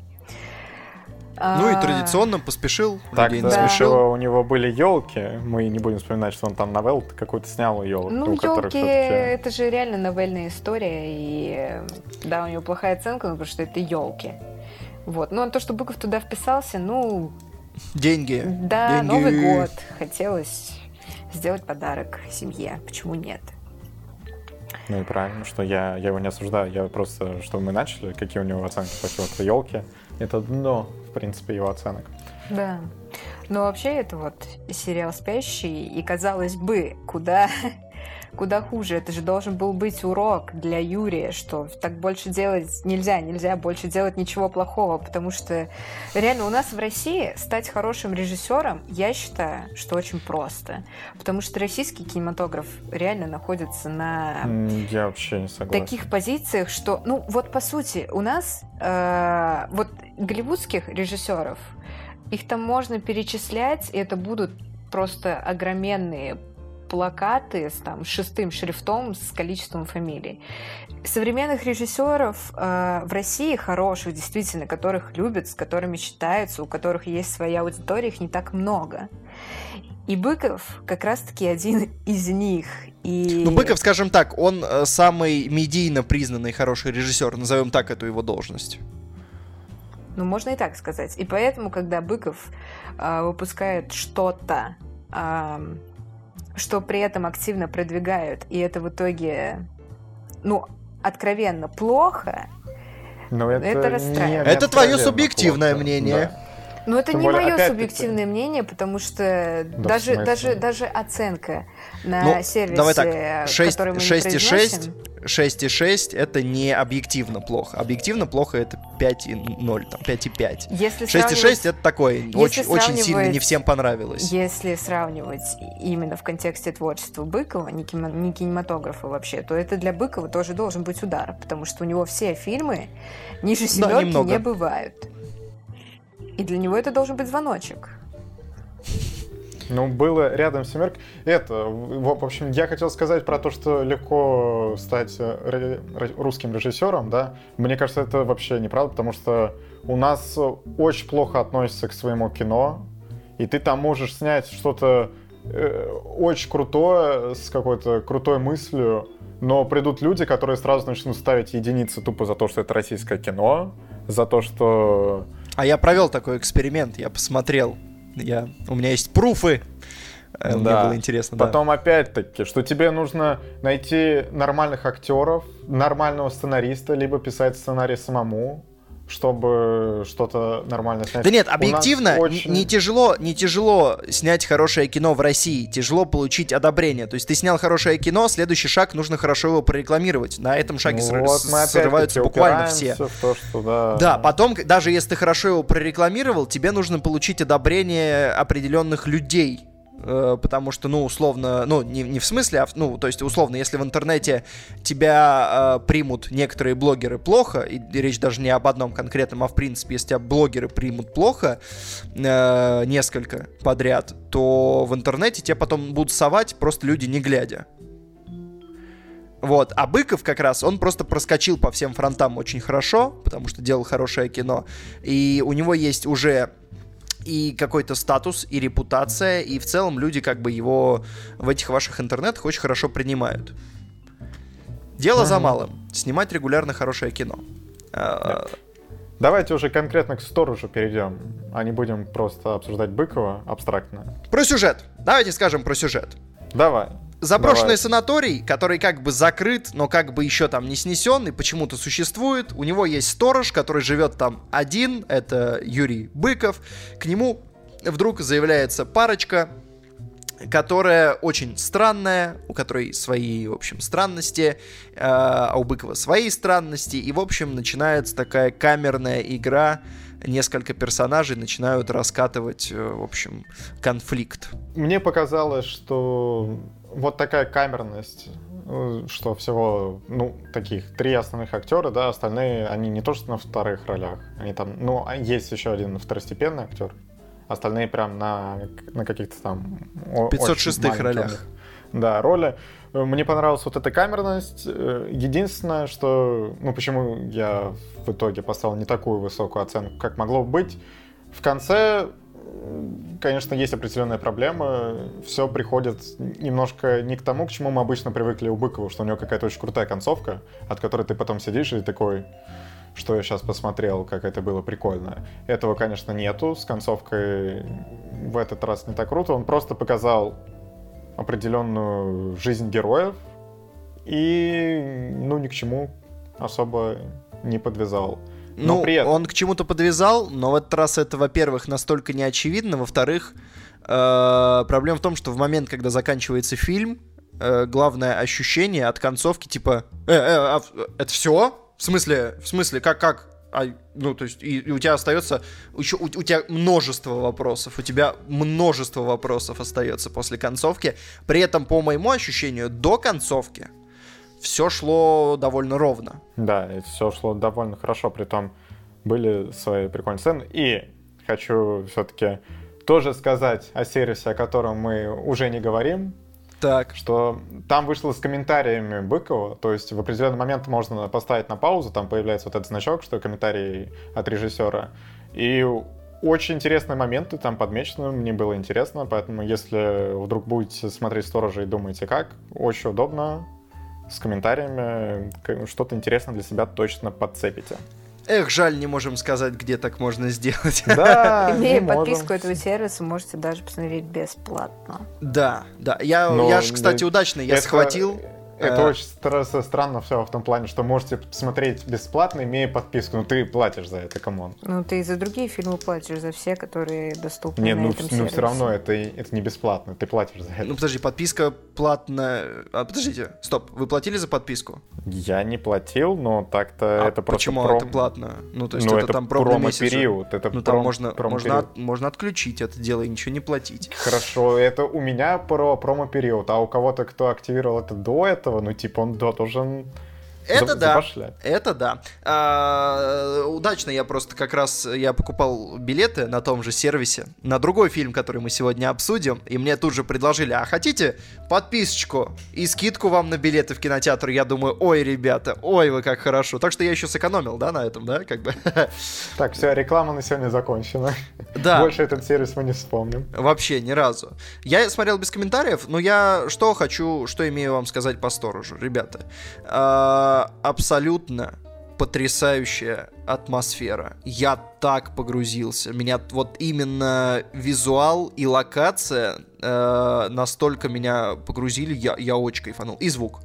Ну и А, традиционно поспешил, Так, да, еще у него были елки. Мы не будем вспоминать, что он там новелл какую-то снял елку. Ну, елки, это же реально новельная история, и да, у него плохая оценка, ну, потому что это елки. Вот. Ну, а то, что Быков туда вписался, ну, Деньги. да, Деньги. Новый год. Хотелось сделать подарок семье. Почему нет? Ну и правильно, что я, я его не осуждаю. Я просто, чтобы мы начали, какие у него оценки по вот елки. Это дно, в принципе, его оценок. Да. Но вообще это вот сериал «Спящий», и казалось бы, куда, куда хуже. Это же должен был быть урок для Юрия, что так больше делать нельзя, нельзя больше делать ничего плохого, потому что реально у нас в России стать хорошим режиссером, я считаю, что очень просто. Потому что российский кинематограф реально находится на Я вообще не согласен. таких позициях, что, ну, вот по сути, у нас э, вот голливудских режиссеров, их там можно перечислять, и это будут просто огроменные плакаты с там шестым шрифтом с количеством фамилий. Современных режиссеров э, в России хороших, действительно, которых любят, с которыми считаются, у которых есть своя аудитория, их не так много. И Быков как раз-таки один из них. И... Ну, Быков, скажем так, он э, самый медийно признанный хороший режиссер, назовем так эту его должность. Ну, можно и так сказать. И поэтому, когда Быков а, выпускает что-то, а, что при этом активно продвигают, и это в итоге, ну, откровенно плохо, Но это, это расстраивает. Это твое субъективное плохо. мнение. Да. но это Тем не более, мое субъективное мнение, потому что в даже, даже, даже оценка на Ну, сервисе, давай так, 6, который мы не 6,6, произносим, 6,6 это не объективно плохо. Объективно плохо это 5,0, там, 5,5. если 6,6 сравнивать- это такое, очень, очень сильно не всем понравилось. Если сравнивать именно в контексте творчества Быкова, не, кино- не кинематографа вообще, то это для Быкова тоже должен быть удар, потому что у него все фильмы ниже семерки немного. не бывают. И для него это должен быть звоночек. Ну, было рядом семерка. Это, в общем, я хотел сказать про то, что легко стать э, русским режиссером, да. Мне кажется, это вообще неправда, потому что у нас очень плохо относятся к своему кино, и ты там можешь снять что-то э, очень крутое, с какой-то крутой мыслью, но придут люди, которые сразу начнут ставить единицы тупо за то, что это российское кино, за то, что А я провел такой эксперимент, я посмотрел. Я, у меня есть пруфы. Э, Мне было интересно, да. Потом опять-таки, что тебе нужно найти нормальных актеров, нормального сценариста, либо писать сценарий самому, чтобы что-то нормально снять. Да нет, объективно, очень- не тяжело, не тяжело снять хорошее кино в России, тяжело получить одобрение. То есть ты снял хорошее кино, следующий шаг нужно хорошо его прорекламировать. На этом шаге сры- Вот срываются буквально все. в то, что, да, Да, потом, даже если ты хорошо его прорекламировал, тебе нужно получить одобрение определенных людей. Э, Потому что, ну, условно, ну, не, не в смысле, а в- ну, то есть, условно, если в интернете тебя э, примут некоторые блогеры плохо, и, речь даже не об одном конкретном, а в принципе, если тебя блогеры примут плохо, э, несколько подряд, то в интернете тебе потом будут совать просто люди не глядя. Вот, а Быков как раз, он просто проскочил по всем фронтам очень хорошо, потому что делал хорошее кино. И у него есть уже и какой-то статус, и репутация, и в целом люди как бы его в этих ваших интернетах очень хорошо принимают. Дело за Мгм. малым. Снимать регулярно хорошее кино. А, Давайте уже конкретно к сторожу перейдем, а не будем просто обсуждать Быкова абстрактно. Про сюжет. Давайте скажем про сюжет. Давай. Заброшенный Давай. санаторий, который как бы закрыт, но как бы еще там не снесен и почему-то существует. У него есть сторож, который живет там один, это Юрий Быков. К нему вдруг заявляется парочка, которая очень странная, у которой свои, в общем, странности, э, а у Быкова свои странности, и, в общем, начинается такая камерная игра, несколько персонажей начинают раскатывать, э, в общем, конфликт. Мне показалось, что вот такая камерность, э, что всего, ну, таких три основных актера, да, остальные, они не то что на вторых ролях, они там, ну, а есть еще один второстепенный актер, остальные прям на, на каких-то там... о- 506 очень маленьких ролях. у них, Да, роли. Э, Мне понравилась вот эта камерность. Э, Единственное, что, ну, почему я в итоге поставил не такую высокую оценку, как могло быть, в конце конечно, есть определенные проблемы. Все приходит немножко не к тому, к чему мы обычно привыкли у Быкова, что у него какая-то очень крутая концовка, от которой ты потом сидишь и такой, что я сейчас посмотрел, как это было прикольно. Этого, конечно, нету. С концовкой в этот раз не так круто. Он просто показал определенную жизнь героев и, ну, ни к чему особо не подвязал. Но Ну, при этом- он к чему-то подвязал, но в этот раз это, во-первых, настолько не очевидно, во-вторых, э, проблема в том, что в момент, когда заканчивается фильм, э, главное ощущение от концовки типа, «Э, э, а это все? В смысле, в смысле, как, как? А, ну, то есть, и, и у тебя остается, еще, у, у тебя множество вопросов, у тебя множество вопросов остается после концовки. При этом, по моему ощущению, до концовки все шло довольно ровно. Да, и все шло довольно хорошо, при том были свои прикольные сцены. И хочу все-таки тоже сказать о сервисе, о котором мы уже не говорим, Так. что там вышло с комментариями Быкова, то есть в определенный момент можно поставить на паузу, там появляется вот этот значок, что комментарий от режиссера. И очень интересные моменты там подмечены, мне было интересно, поэтому если вдруг будете смотреть «Сторожа» и думаете как, очень удобно, с комментариями, что-то интересное для себя точно подцепите. Эх, жаль, не можем сказать, где так можно сделать. Да, Имея не можем. подписку этого сервиса, можете даже посмотреть бесплатно. Да, да. Я, Но, я же, кстати, да, удачный. Я Это- схватил. Это э, очень стра- странно все в том плане, что можете смотреть бесплатно, имея подписку, но ты платишь за это, come on. Ну, ты и за другие фильмы платишь, за все, которые доступны Не, на ну, ну все равно это, это не бесплатно, ты платишь за это. Ну, подожди, подписка платная. А, подождите, стоп, вы платили за подписку? Я не платил, но так-то А это просто почему пром- это платно? Ну, то есть ну, это, там месяц же. промо-период, это Ну, там пром- можно, можно, промо-период. от- можно отключить это дело и ничего не платить. Хорошо, это у меня про промо-период, а у кого-то, кто активировал это до этого, ну, типа, он должен Это да. Это да. А, удачно я просто как раз я покупал билеты на том же сервисе на другой фильм, который мы сегодня обсудим, и мне тут же предложили, а хотите подписочку и скидку вам на билеты в кинотеатр? Я думаю, ой, ребята, ой, вы как хорошо. Так что я еще сэкономил, да, на этом, да, как бы. Так, все, реклама на сегодня закончена. Да. Больше этот сервис мы не вспомним. Вообще ни разу. Я смотрел без комментариев, но я что хочу, что имею вам сказать по сторожу, ребята. А, абсолютно потрясающая атмосфера. Я так погрузился. Меня вот именно визуал и локация э, настолько меня погрузили, я, я очень кайфанул. И звук.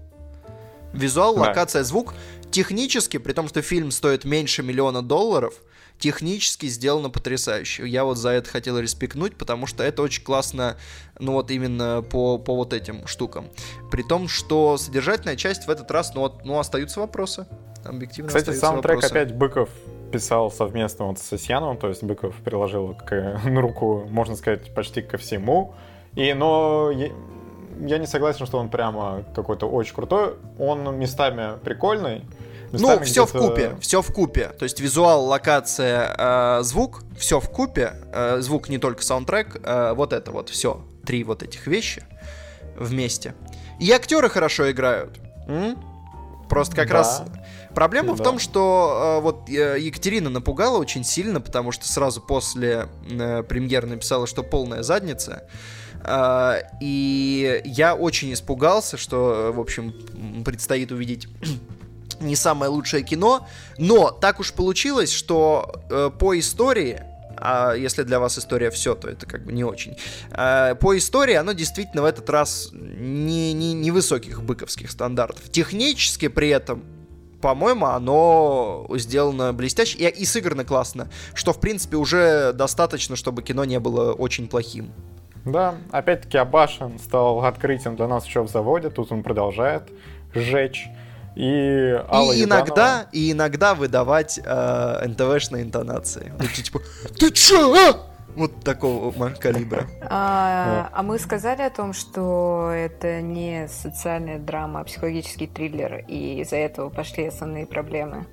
Визуал, Да. локация, звук. Технически, при том, что фильм стоит меньше миллиона долларов, технически сделано потрясающе. Я вот за это хотел респектнуть, потому что это очень классно, ну вот именно по, по вот этим штукам. При том, что содержательная часть в этот раз, ну вот, ну остаются вопросы. Объективно Кстати, саундтрек вопросы. опять Быков писал совместно вот с Сьяновым, то есть Быков приложил к, на руку, можно сказать, почти ко всему. И, но я не согласен, что он прямо какой-то очень крутой. Он местами прикольный. Ну, все в купе, все в купе. То есть визуал, локация, э, звук, все в купе. Э, звук не только саундтрек, э, вот это вот все. Три вот этих вещи вместе. И актеры хорошо играют. М? Просто как Да. раз проблема в Да. том, что э, вот э, Екатерина напугала очень сильно, потому что сразу после э, премьеры написала, что полная задница. А, и я очень испугался, что, э, в общем, предстоит увидеть не самое лучшее кино, но так уж получилось, что э, по истории, а если для вас история все, то это как бы не очень. э, по истории оно действительно в этот раз не, не, не высоких быковских стандартов. Технически при этом по-моему, оно сделано блестяще и, и сыграно классно, что, в принципе, уже достаточно, чтобы кино не было очень плохим. Да, опять-таки Абашин стал открытием для нас еще в заводе, тут он продолжает сжечь. И Алла и Юганова- иногда, и иногда выдавать э, НТВшные интонации. Ну, типа, ты чё, а?» Вот такого калибра. А, а мы сказали о том, что это не социальная драма, а психологический триллер, и из-за этого пошли основные проблемы.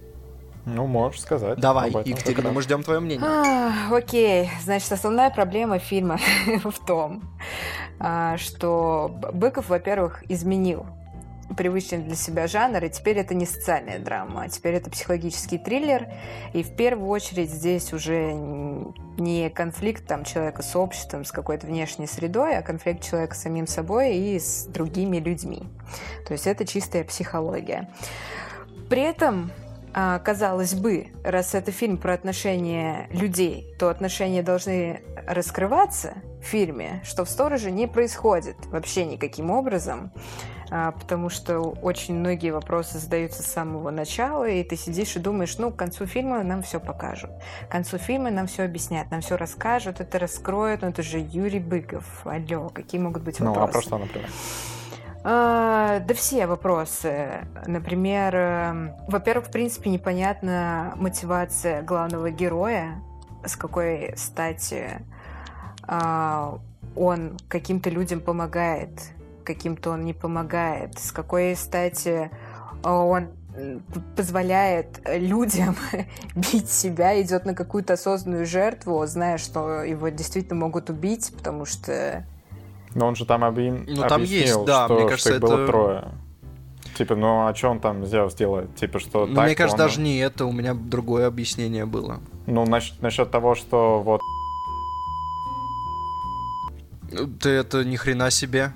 Ну, можешь сказать. Давай, Екатерина, мы ждем твое мнение. А, окей, значит, основная проблема фильма в том, а, что Быков, во-первых, изменил привычный для себя жанр, и теперь это не социальная драма, а теперь это психологический триллер, и в первую очередь здесь уже не конфликт там, человека с обществом, с какой-то внешней средой, а конфликт человека с самим собой и с другими людьми. То есть это чистая психология. При этом казалось бы, раз это фильм про отношения людей, то отношения должны раскрываться в фильме, что в «Стороже» не происходит вообще никаким образом, а, потому что очень многие вопросы задаются с самого начала, и ты сидишь и думаешь, ну, к концу фильма нам все покажут. К концу фильма нам все объяснят, нам все расскажут, это раскроют, ну, это же Юрий Быков. Алло, какие могут быть Ну, вопросы? а про что, например? А, да все вопросы. Например, эм, во-первых, в принципе, непонятна мотивация главного героя, с какой стати а, он каким-то людям помогает, каким-то он не помогает, с какой стати а, он позволяет людям бить себя, идет на какую-то осознанную жертву, зная, что его действительно могут убить, потому что Но он же там объян- Ну, там объяснил, есть, да, что, мне что кажется, их было это- трое. Типа, ну а что он там взял сделать? Типа, что Ну, так мне кажется, он- даже не это, у меня другое объяснение было. Ну, насчет, насчет того, что вот... Ты это ни хрена себе.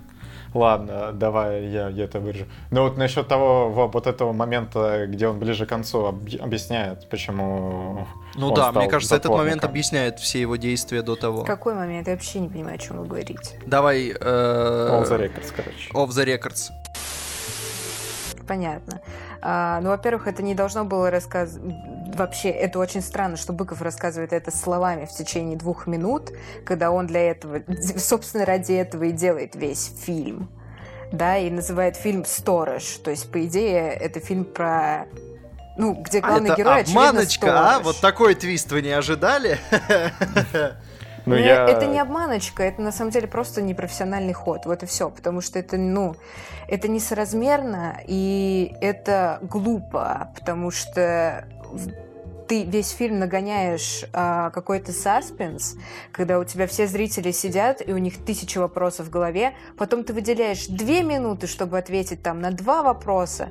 Ладно, давай я, я это вырежу. Ну вот насчет того, во- вот этого момента, где он ближе к концу об- объясняет, почему Ну он да, стал мне кажется, этот момент объясняет все его действия до того. какой момент? Я вообще не понимаю, о чем вы говорите. Давай... All the Э... records, короче. Off the records. Понятно. А, ну, во-первых, это не должно было рассказывать... Вообще, это очень странно, что Быков рассказывает это словами в течение двух минут, когда он для этого, собственно, ради этого и делает весь фильм. Да, и называет фильм «Сторож». То есть, по идее, это фильм про... Ну, где А, главный это герой, очевидно, обманочка, а? сторож. Вот такой твист вы не ожидали? Ну, Ну, я... Это не обманочка, это на самом деле просто непрофессиональный ход. Вот и все. Потому что это, ну, это несоразмерно и это глупо, потому что ты весь фильм нагоняешь а, какой-то саспенс, когда у тебя все зрители сидят, и у них тысяча вопросов в голове, потом ты выделяешь две минуты, чтобы ответить там на два вопроса,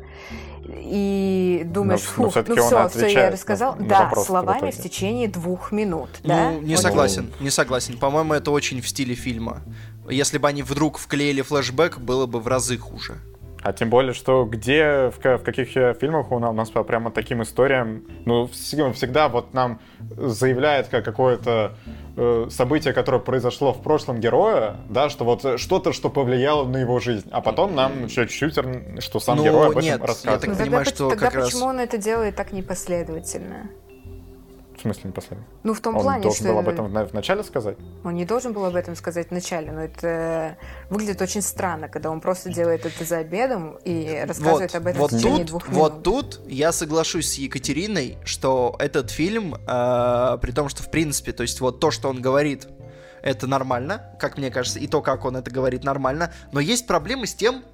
и думаешь, Но- ну все, все, я отвечает рассказал. на- на да, в словами в итоге. течение двух минут. да? Ну, не Окей. согласен, не согласен. По-моему, это очень в стиле фильма. Если бы они вдруг вклеили флешбэк, было бы в разы хуже. А тем более, что где, в, в каких э, фильмах у нас, у нас по прямо таким историям, ну, вс- всегда вот нам заявляет как какое-то э, событие, которое произошло в прошлом героя, да, что вот что-то, что повлияло на его жизнь, а потом нам чуть-чуть, что сам Ну, герой об этом нет, я рассказывает. так Ну, понимаю, тогда, что тогда как раз- почему он это делает так непоследовательно? В смысле не последний? Ну, в том Он плане, должен что был об этом в, на- в начале сказать? он не должен был об этом сказать вначале, но это выглядит очень странно, когда он просто делает это за обедом и рассказывает об этом вот в течение тут, двух минут. вот тут я соглашусь с Екатериной, что этот фильм, э, при том, что в принципе, то есть вот то, что он говорит, это нормально, как мне кажется, и то, как он это говорит, нормально, но есть проблемы с тем,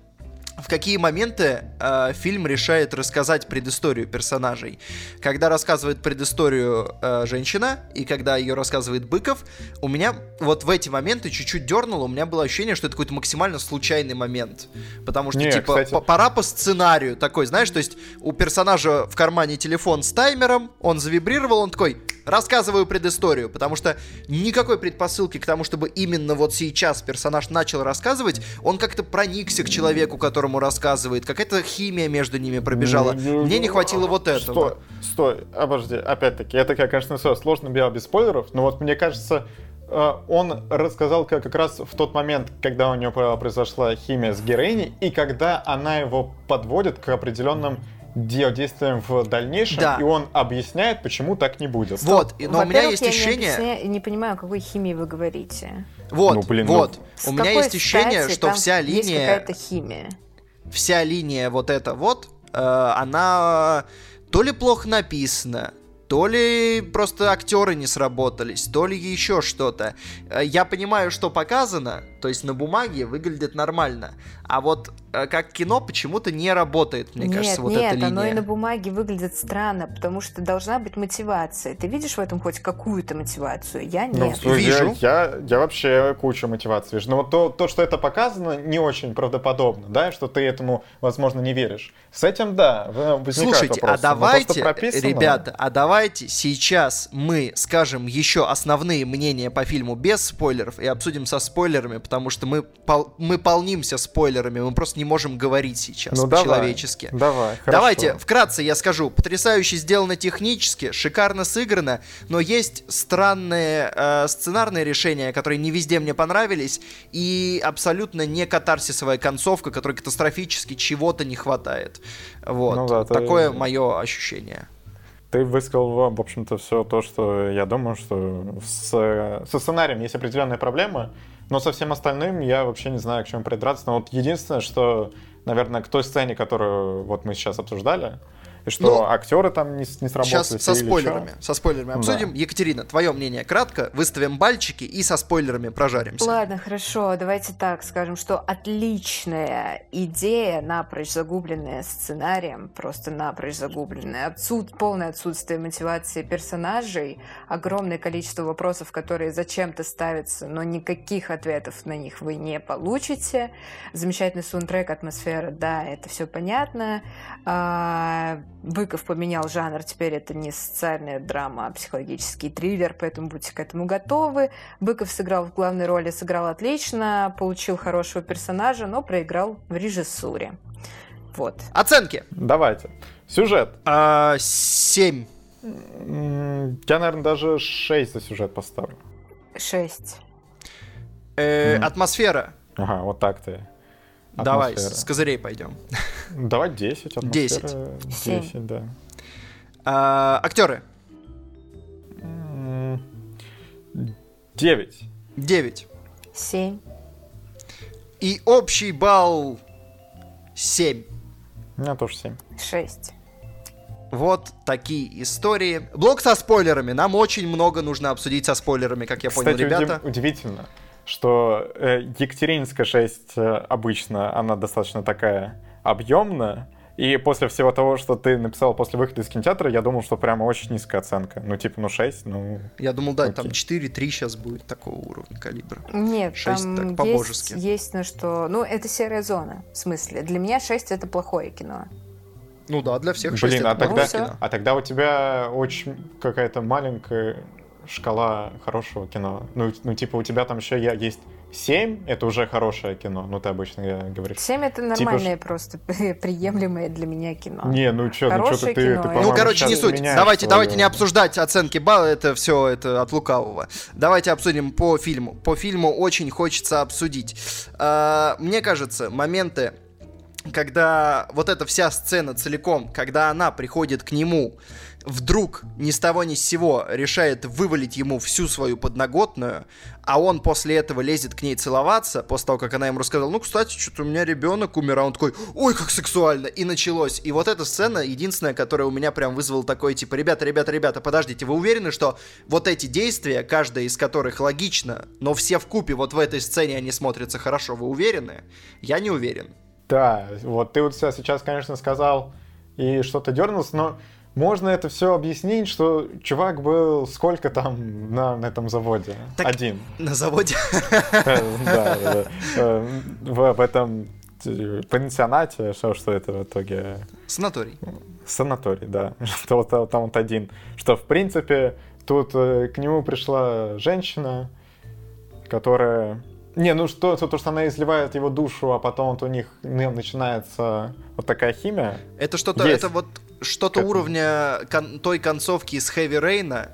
в какие моменты э, фильм решает рассказать предысторию персонажей. Когда рассказывает предысторию э, женщина, и когда ее рассказывает Быков, у меня вот в эти моменты чуть-чуть дернуло, у меня было ощущение, что это какой-то максимально случайный момент. Потому что, Не, типа, кстати- по- пора по сценарию такой, знаешь, то есть у персонажа в кармане телефон с таймером, он завибрировал, он такой, рассказываю предысторию, потому что никакой предпосылки к тому, чтобы именно вот сейчас персонаж начал рассказывать, он как-то проникся к человеку, которому рассказывает, какая-то химия между ними пробежала. Ну, Мне не хватило вот этого. Стой, стой, обожди, опять-таки, это, конечно, все сложно было без спойлеров, но вот мне кажется, э, он рассказал как, как раз в тот момент, когда у него про- произошла химия с героиней, и когда она его подводит к определенным де- действиям в дальнейшем, Да. и он объясняет, почему так не будет. Вот, но у меня есть я не ощущение... объясняю- не понимаю, о какой химии вы говорите. Вот, Ну, блин, ну- вот. С У меня есть ощущение, что вся Есть линия... какая-то химия. Вся линия вот эта вот, э, она то ли плохо написана, то ли просто актеры не сработались, то ли еще что-то. Э, Я понимаю, что показано, то есть на бумаге выглядит нормально, а вот э, как кино почему-то не работает, мне нет, кажется, вот нет, эта оно и линия. на бумаге выглядит странно, потому что должна быть мотивация. Ты видишь в этом хоть какую-то мотивацию? Я Ну, нет. слушай, Вижу. Я, я, я вообще кучу мотиваций вижу. Но вот то, то, что это показано, не очень правдоподобно, да, что ты этому, возможно, не веришь. С этим, да, возникают Слушайте, а вопросы. Что давайте, прописано- ребята, а давайте сейчас мы скажем еще основные мнения по фильму без спойлеров и обсудим со спойлерами, потому что мы, пол- мы полнимся спойлерами, мы просто не можем говорить сейчас Ну, давай, по-человечески. Давай, хорошо. Давайте, вкратце я скажу. Потрясающе сделано технически, шикарно сыграно, но есть странные э, сценарные решения, которые не везде мне понравились, и абсолютно не катарсисовая концовка, которой катастрофически чего-то не хватает. Вот. Ну да, Такое мое ощущение. Ты высказал, в общем-то, все то, что я думаю, что с, со сценарием есть определенные проблемы, но со всем остальным я вообще не знаю, к чему придраться. Но вот единственное, что, наверное, к той сцене, которую вот мы сейчас обсуждали, и что Ну, актеры там не, не сработали. Сейчас со спойлерами. Со спойлерами Да. обсудим. Екатерина, твое мнение кратко, выставим бальчики и со спойлерами прожаримся. Ладно, хорошо, давайте так скажем, что отличная идея, напрочь загубленная сценарием, просто напрочь загубленная, отсут, полное отсутствие мотивации персонажей, огромное количество вопросов, которые зачем-то ставятся, но никаких ответов на них вы не получите. Замечательный саундтрек, атмосфера, да, это все понятно. Быков поменял жанр, теперь это не социальная драма, а психологический триллер, поэтому будьте к этому готовы. Быков сыграл в главной роли, сыграл отлично, получил хорошего персонажа, но проиграл в режиссуре. Вот. Оценки. Давайте. Сюжет. А, Семь. М, Я, наверное, даже 6 за сюжет поставлю. Шесть. Э, Мгм. Атмосфера. Ага, вот так ты. Давай, Атмосфера. с козырей пойдем. Давай 10. атмосфера 10. 10, да. А, актеры. М, 9. 9. Семь. И общий балл 7. У меня тоже 7. Шесть. Вот такие истории. Блок со спойлерами. Нам очень много нужно обсудить со спойлерами, как я понял, Кстати, удив- ребята. удивительно, что э, Екатеринская 6 э, обычно, она достаточно такая объемная, и после всего того, что ты написал после выхода из кинотеатра, я думал, что прямо очень низкая оценка. Ну, типа, ну, 6, ну... Я думал, да, там Окей. 4-3 сейчас будет такого уровня калибра. Нет, Шесть там так есть, по-божески. есть на что... Ну, это серая зона, в смысле. Для меня шесть это плохое кино. Ну да, для всех 6 Блин, а тогда, всё. а тогда у тебя очень какая-то маленькая шкала хорошего кино? Ну, ну типа, у тебя там еще есть 7 это уже хорошее кино, ну ты обычно говоришь. 7 это типа нормальное типа... просто приемлемое для меня кино. Не, ну что, ну что ты, ты, Ну, короче, не суть. Давайте, свое... давайте не обсуждать оценки балла, это все это от лукавого. Давайте обсудим по фильму. По фильму очень хочется обсудить. А, мне кажется, моменты когда вот эта вся сцена целиком, когда она приходит к нему вдруг ни с того ни с сего решает вывалить ему всю свою подноготную, а он после этого лезет к ней целоваться, после того, как она ему рассказала, ну, кстати, что-то у меня ребенок умер, а он такой, ой, как сексуально, и началось. И вот эта сцена единственная, которая у меня прям вызвала такой, типа, ребята, ребята, ребята, подождите, вы уверены, что вот эти действия, каждая из которых логично, но все в купе вот в этой сцене они смотрятся хорошо, вы уверены? Я не уверен. Да, вот ты вот сейчас, конечно, сказал и что-то дернулся, но можно это все объяснить, что чувак был сколько там на, на этом заводе? Так, Один. На заводе? Да, э, в этом пансионате, что, что это в итоге? Санаторий. Санаторий, да. Что там вот один. Что, в принципе, тут э, к нему пришла женщина, которая... Не, ну что, то, что она изливает его душу, а потом вот у них начинается вот такая химия. Это что-то, это вот что-то уровня кон- той концовки из Heavy Rain,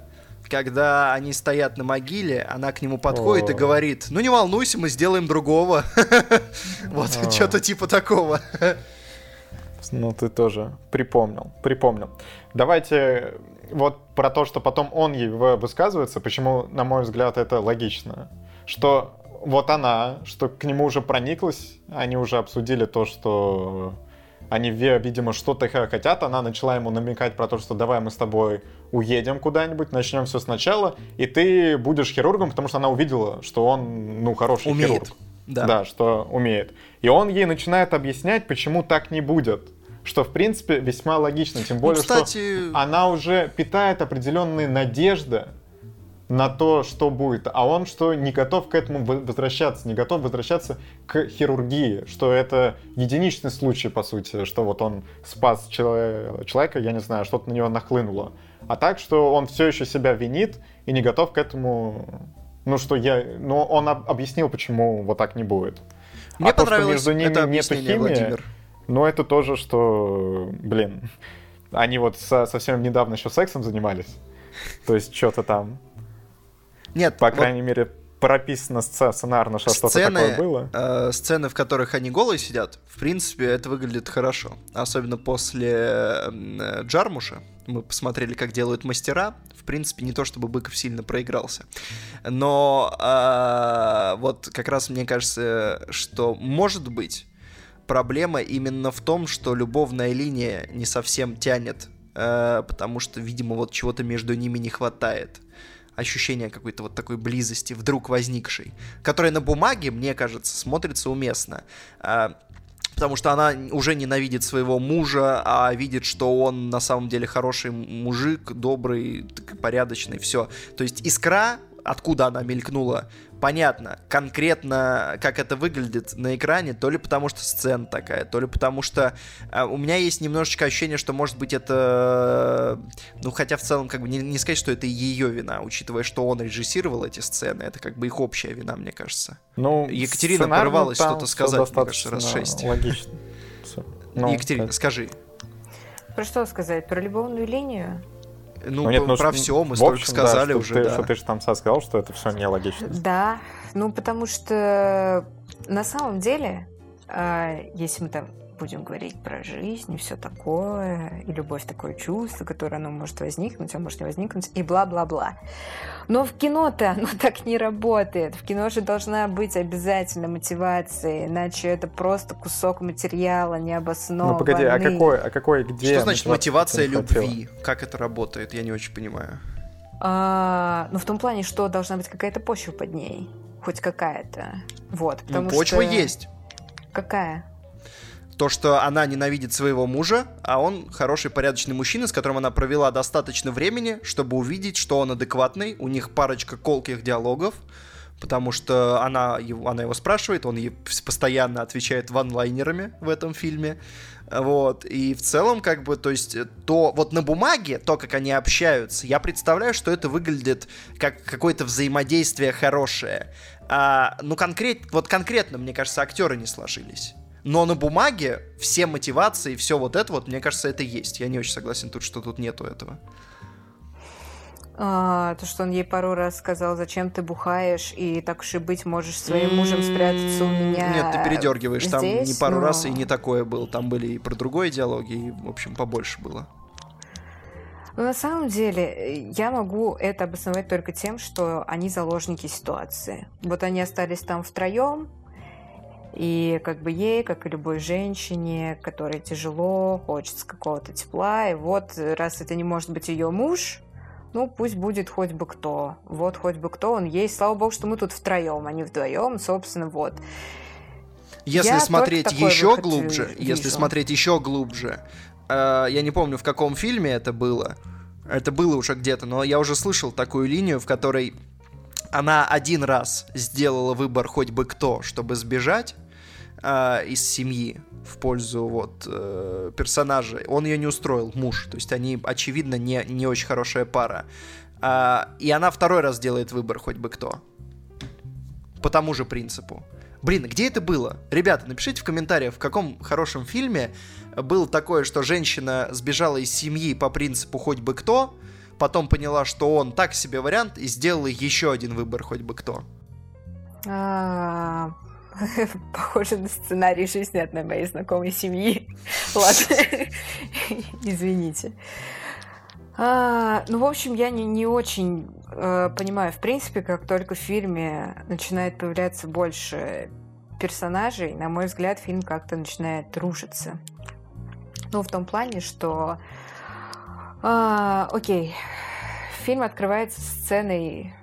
когда они стоят на могиле, она к нему подходит О. и говорит, ну не волнуйся, мы сделаем другого. Вот, что-то типа такого. Ну, ты тоже припомнил, припомнил. Давайте вот про то, что потом он ей высказывается, почему, на мой взгляд, это логично. Что вот она, что к нему уже прониклась, они уже обсудили то, что они, видимо, что-то хотят, она начала ему намекать про то, что давай мы с тобой уедем куда-нибудь, начнем все сначала, и ты будешь хирургом, потому что она увидела, что он, ну, хороший умеет. хирург. Да. да, что умеет. И он ей начинает объяснять, почему так не будет. Что, в принципе, весьма логично. Тем более, ну, кстати... что она уже питает определенные надежды на то, что будет, а он что не готов к этому возвращаться, не готов возвращаться к хирургии, что это единичный случай, по сути, что вот он спас человека, я не знаю, что-то на него нахлынуло. А так, что он все еще себя винит и не готов к этому, ну что я, ну он объяснил, почему вот так не будет. Мне а то, что между ними это нету химии, Владимир. ну это тоже, что, блин, они вот со, совсем недавно еще сексом занимались. То есть что-то там нет. По вот крайней мере, прописано сценарно, что что-то такое было. Э, сцены, в которых они голые сидят, в принципе, это выглядит хорошо. Особенно после э, Джармуша. Мы посмотрели, как делают мастера. В принципе, не то чтобы Быков сильно проигрался. Но э, вот как раз мне кажется, что может быть проблема именно в том, что любовная линия не совсем тянет, э, потому что, видимо, вот чего-то между ними не хватает ощущение какой-то вот такой близости, вдруг возникшей, которая на бумаге, мне кажется, смотрится уместно. А, потому что она уже ненавидит своего мужа, а видит, что он на самом деле хороший мужик, добрый, порядочный, все. То есть искра, откуда она мелькнула, понятно, конкретно, как это выглядит на экране, то ли потому что сцена такая, то ли потому что э, у меня есть немножечко ощущение, что может быть это, ну хотя в целом как бы не, не сказать, что это ее вина, учитывая, что он режиссировал эти сцены, это как бы их общая вина, мне кажется. Ну, Екатерина порвалась что-то сказать, мне кажется, раз шесть. Логично. Ну, Екатерина, это... скажи. Про что сказать? Про любовную линию? Ну, ну, нет, ну, про все мы столько общем, сказали да, уже. Ты, да. Что ты же там сказал, что это все нелогично. Да, ну потому что на самом деле, э, если мы там будем говорить про жизнь и все такое, и любовь такое чувство, которое оно может возникнуть, а может не возникнуть, и бла-бла-бла. Но в кино-то оно так не работает. В кино же должна быть обязательно мотивация, иначе это просто кусок материала необоснованный. Ну погоди, а какой, а какой, где? Что значит мотивация любви? Как это работает? Я не очень понимаю. А, ну, в том плане, что должна быть какая-то почва под ней. Хоть какая-то. Вот. Ну, почва что... есть. Какая? То, что она ненавидит своего мужа, а он хороший, порядочный мужчина, с которым она провела достаточно времени, чтобы увидеть, что он адекватный. У них парочка колких диалогов, потому что она его, она его спрашивает, он ей постоянно отвечает ванлайнерами в этом фильме. Вот, и в целом, как бы, то есть, то вот на бумаге, то, как они общаются, я представляю, что это выглядит как какое-то взаимодействие хорошее. А, ну, конкрет, вот конкретно, мне кажется, актеры не сложились. Но на бумаге все мотивации, все вот это вот, мне кажется, это есть. Я не очень согласен тут, что тут нету этого. А, то, что он ей пару раз сказал, зачем ты бухаешь, и так уж и быть, можешь своим мужем спрятаться у меня Нет, ты передергиваешь. Там здесь, не пару но- раз и не такое было. Там были и про другое диалоги, и, в общем, побольше было. Но на самом деле, я могу это обосновать только тем, что они заложники ситуации. Вот они остались там втроем, и как бы ей, как и любой женщине, которой тяжело, хочется какого-то тепла, и вот э, раз это не может быть ее муж, ну пусть будет хоть бы кто. Вот хоть бы кто он есть. Слава богу, что мы тут втроем, а не вдвоем, собственно, вот. Если Я смотреть еще глубже, вижу. если смотреть еще глубже, э, я не помню, в каком фильме это было. Это было уже где-то, но я уже слышал такую линию, в которой она один раз сделала выбор хоть бы кто, чтобы сбежать э, из семьи в пользу вот э, персонажа. Он ее не устроил, муж. То есть они, очевидно, не, не очень хорошая пара. А, и она второй раз делает выбор хоть бы кто. По тому же принципу. Блин, где это было? Ребята, напишите в комментариях, в каком хорошем фильме было такое, что женщина сбежала из семьи по принципу хоть бы кто, потом поняла, что он так себе вариант, и сделала еще один выбор хоть бы кто. А, Похоже на сценарий жизни одной моей знакомой семьи. Ладно, извините. А, ну, в общем, я не, не очень э, понимаю. В принципе, как только в фильме начинает появляться больше персонажей, на мой взгляд, фильм как-то начинает рушиться. Ну, в том плане, что... а, окей, фильм открывается сценой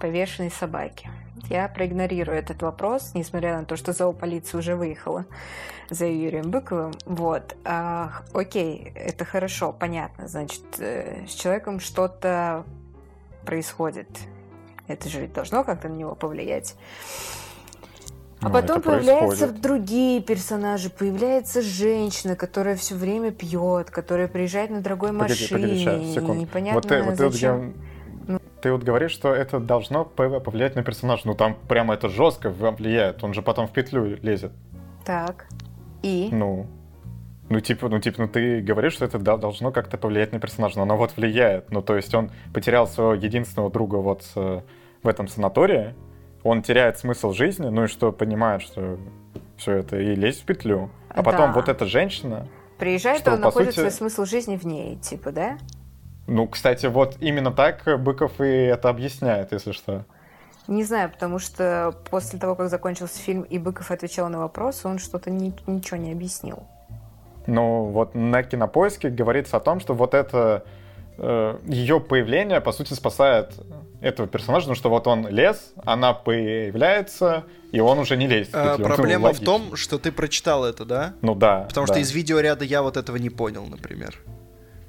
повешенной собаки. Я проигнорирую этот вопрос, несмотря на то, что зоополиция уже выехала за Юрием Быковым. Вот. А, окей, это хорошо, понятно. Значит, э, с человеком что-то происходит. Это же ведь должно как-то на него повлиять. А Ну, потом появляются происходит. другие персонажи. Появляется женщина, которая все время пьет, которая приезжает на дорогой Погоди, машине. погоди, сейчас, секунду. Непонятно, вот ты, вот ты зачем. г- ты вот говоришь, что это должно пов- повлиять на персонажа. Ну там прямо это жестко влияет. Он же потом в петлю лезет. Так. И? Ну. Ну, типа, ну, типа, ну, ты говоришь, что это да- должно как-то повлиять на персонажа, но оно вот влияет. Ну, то есть он потерял своего единственного друга вот э, в этом санатории, он теряет смысл жизни, ну и что, понимает, что все это и лезть в петлю. А потом Да. вот эта женщина, Приезжает, Что, он находит сути- свой смысл жизни в ней, типа, да? ну, кстати, вот именно так Быков и это объясняет, если что. Не знаю, потому что после того, как закончился фильм, и Быков отвечал на вопросы, он что-то ни- ничего не объяснил. Ну, вот на кинопоиске говорится о том, что вот это ее появление, по сути, спасает этого персонажа, потому что вот он лез, она появляется, и он уже не лезет. А, проблема в том, что ты прочитал это, да? Ну да. Потому да. что из видеоряда я вот этого не понял, например.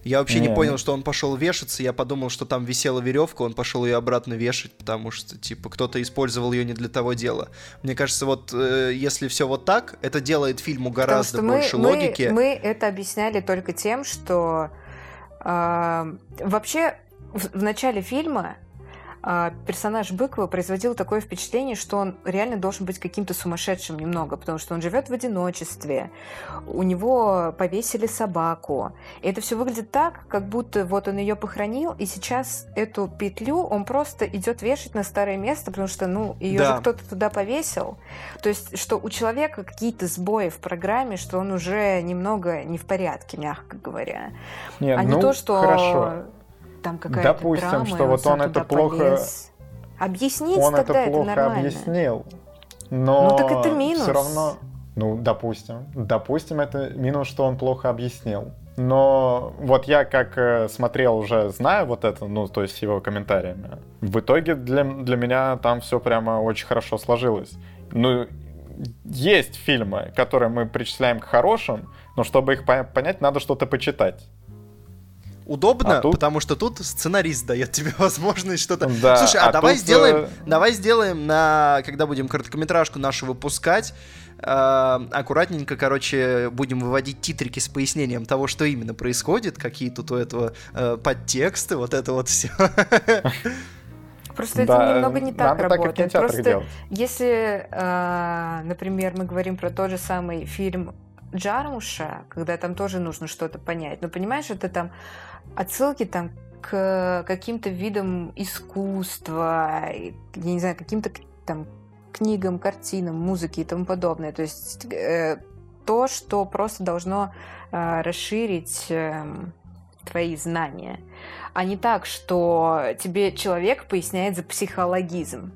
Я вообще не, Не, понял, ну- что он пошел вешаться. Я подумал, что там висела веревка, он пошел ее обратно вешать, потому что, типа, кто-то использовал ее не для того дела. Мне кажется, вот э, если все вот так, это делает фильму Потому гораздо что мы, больше мы- логики. мы это объясняли только тем, что а, вообще в, в начале фильма персонаж Быкова производил такое впечатление, что он реально должен быть каким-то сумасшедшим немного, потому что он живет в одиночестве, у него повесили собаку. И это все выглядит так, как будто вот он ее похоронил, и сейчас эту петлю он просто идет вешать на старое место, потому что, ну, ее Да. же кто-то туда повесил. То есть, что у человека какие-то сбои в программе, что он уже немного не в порядке, мягко говоря. Не, а ну, не то, что хорошо. Там какая-то Допустим, драма, что вот он это плохо- полез. Объяснить Он тогда это плохо нормально. объяснил. Но Ну, так это минус. все равно, ну, допустим, допустим, это минус, что он плохо объяснил. Но вот я как э, смотрел уже, знаю вот это, ну, то есть его комментариями, в итоге для, для меня там все прямо очень хорошо сложилось. Ну, есть фильмы, которые мы причисляем к хорошим, но чтобы их по- понять, надо что-то почитать. Удобно, А тут- потому что тут сценарист дает тебе возможность что-то. Да, Слушай, а, а давай тут, сделаем, э, давай сделаем на, когда будем короткометражку нашу выпускать, аккуратненько, короче, будем выводить титрики с пояснением того, что именно происходит, какие тут у этого э, подтексты, вот это вот все. Просто да, это немного не так работает. Так, Просто делать. если, э, например, мы говорим про тот же самый фильм Джармуша, когда там тоже нужно что-то понять, но понимаешь, это там отсылки там к каким-то видам искусства, я не знаю, каким-то там книгам, картинам, музыке и тому подобное. То есть э, то, что просто должно э, расширить э, твои знания, а не так, что тебе человек поясняет за психологизм.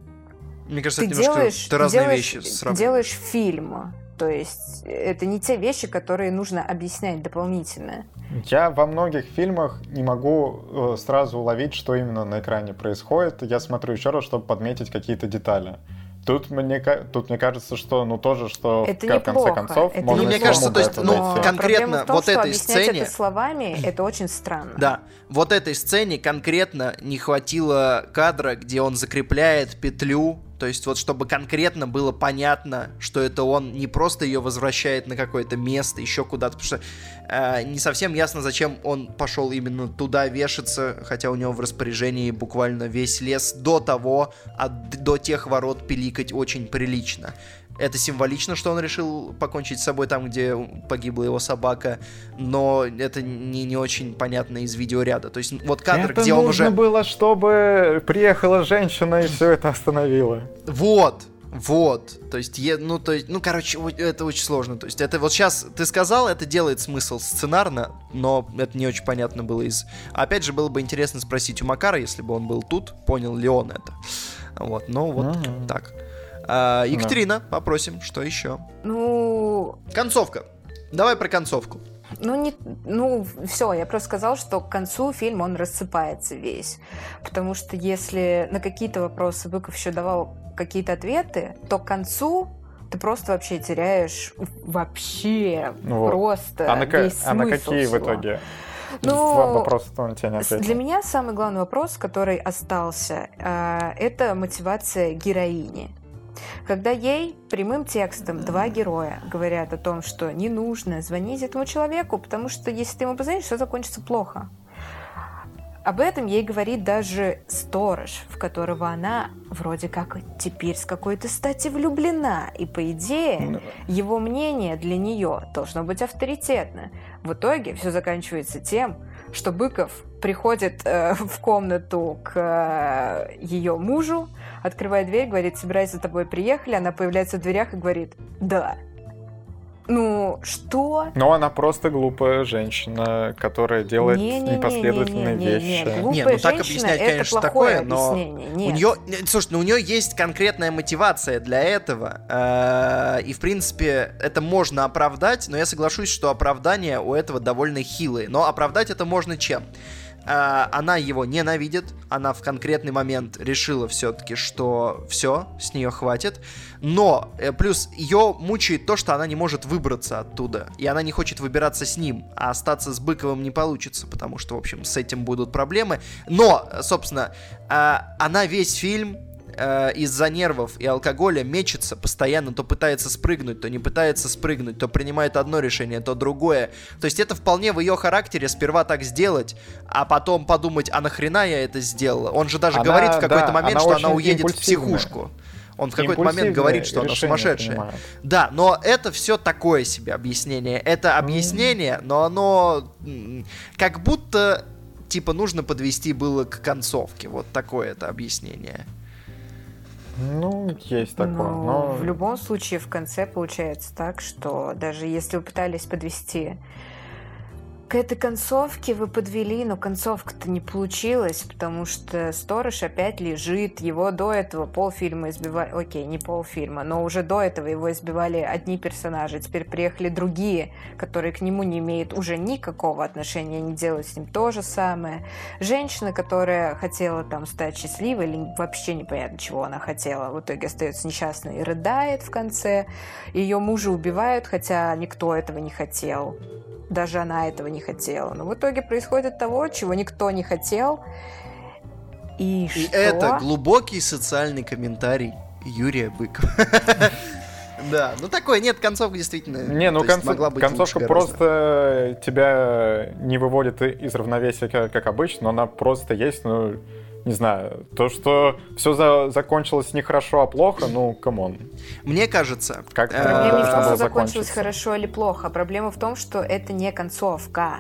Мне кажется, ты это немножко делаешь, ты разные делаешь, вещи сравниваешь. делаешь фильм, то есть это не те вещи, которые нужно объяснять дополнительно. Я во многих фильмах не могу э, сразу уловить, что именно на экране происходит. Я смотрю еще раз, чтобы подметить какие-то детали. Тут мне, тут мне кажется, что ну тоже, что это в конце концов это можно мне кажется, то есть, ну, Но конкретно том, вот что этой сцене... это словами, это очень странно. Да, вот этой сцене конкретно не хватило кадра, где он закрепляет петлю то есть вот чтобы конкретно было понятно, что это он не просто ее возвращает на какое-то место, еще куда-то, потому что э, не совсем ясно, зачем он пошел именно туда вешаться, хотя у него в распоряжении буквально весь лес до того, от, до тех ворот пиликать очень прилично. Это символично, что он решил покончить с собой там, где погибла его собака, но это не, не очень понятно из видеоряда. То есть вот кадр, это где он уже... нужно было, чтобы приехала женщина и все это остановила. Вот, вот, то есть, е, ну, то есть, ну, короче, это очень сложно. То есть, это вот сейчас ты сказал, это делает смысл сценарно, но это не очень понятно было из. Опять же, было бы интересно спросить у Макара, если бы он был тут, понял ли он это. Вот, ну вот mm-hmm. так. А, Екатерина, да. попросим, что еще? Ну... Концовка. Давай про концовку. Ну, не, ну, все, я просто сказал, что к концу фильм он рассыпается весь. Потому что если на какие-то вопросы Быков еще давал какие-то ответы, то к концу ты просто вообще теряешь вообще ну, просто а на, весь а на какие всего. в итоге? Ну, вопрос он тебе не ответил. Для меня самый главный вопрос, который остался, э, это мотивация героини. Когда ей прямым текстом два героя говорят о том, что не нужно звонить этому человеку, потому что если ты ему позвонишь, все закончится плохо. Об этом ей говорит даже сторож, в которого она вроде как теперь с какой-то стати влюблена. И по идее, ну его мнение для нее должно быть авторитетно. В итоге все заканчивается тем, что Быков приходит э, в комнату к э, ее мужу, открывает дверь, говорит, собираюсь за тобой, приехали. Она появляется в дверях и говорит, да. Ну, что? Ну, она просто глупая женщина, которая делает не, не, непоследовательные не, не, не, вещи. Не, не, не, ну так объяснять, конечно, такое, но Нет. у нее, слушай, ну у нее есть конкретная мотивация для этого, э, и в принципе это можно оправдать, но я соглашусь, что оправдание у этого довольно хилое. Но оправдать это можно чем? Э, она его ненавидит, она в конкретный момент решила все-таки, что все, с нее хватит, но э, плюс ее мучает то, что она не может выбраться оттуда, и она не хочет выбираться с ним, а остаться с Быковым не получится, потому что, в общем, с этим будут проблемы. Но, собственно, э, она весь фильм э, из-за нервов и алкоголя мечется постоянно, то пытается спрыгнуть, то не пытается спрыгнуть, то принимает одно решение, то другое. То есть это вполне в ее характере сперва так сделать, а потом подумать, а нахрена я это сделала? Он же даже она, говорит в какой-то да, момент, что она уедет в психушку. Он в какой-то момент говорит, что она сумасшедшая. Принимает. Да, но это все такое себе объяснение. Это объяснение, но оно как будто типа нужно подвести было к концовке. Вот такое это объяснение. Ну, есть такое. Но, но в любом случае в конце получается так, что даже если вы пытались подвести к этой концовке вы подвели, но концовка-то не получилась, потому что сторож опять лежит. Его до этого полфильма избивали... Окей, не полфильма, но уже до этого его избивали одни персонажи. Теперь приехали другие, которые к нему не имеют уже никакого отношения, не делают с ним то же самое. Женщина, которая хотела там стать счастливой, или вообще непонятно, чего она хотела, в итоге остается несчастной и рыдает в конце. Ее мужа убивают, хотя никто этого не хотел даже она этого не хотела. Но в итоге происходит того, чего никто не хотел. И, и что? это глубокий социальный комментарий Юрия Быкова. Да, ну такое, нет, концовка действительно. Не, ну концов- могла быть концовка просто тебя не выводит из равновесия, как, как обычно, но она просто есть, ну, не знаю, то, что все закончилось не хорошо, а плохо, ну, come on. Мне кажется, Как э, Проблема не в том, что закончилось хорошо или плохо. Проблема в том, что это не концовка.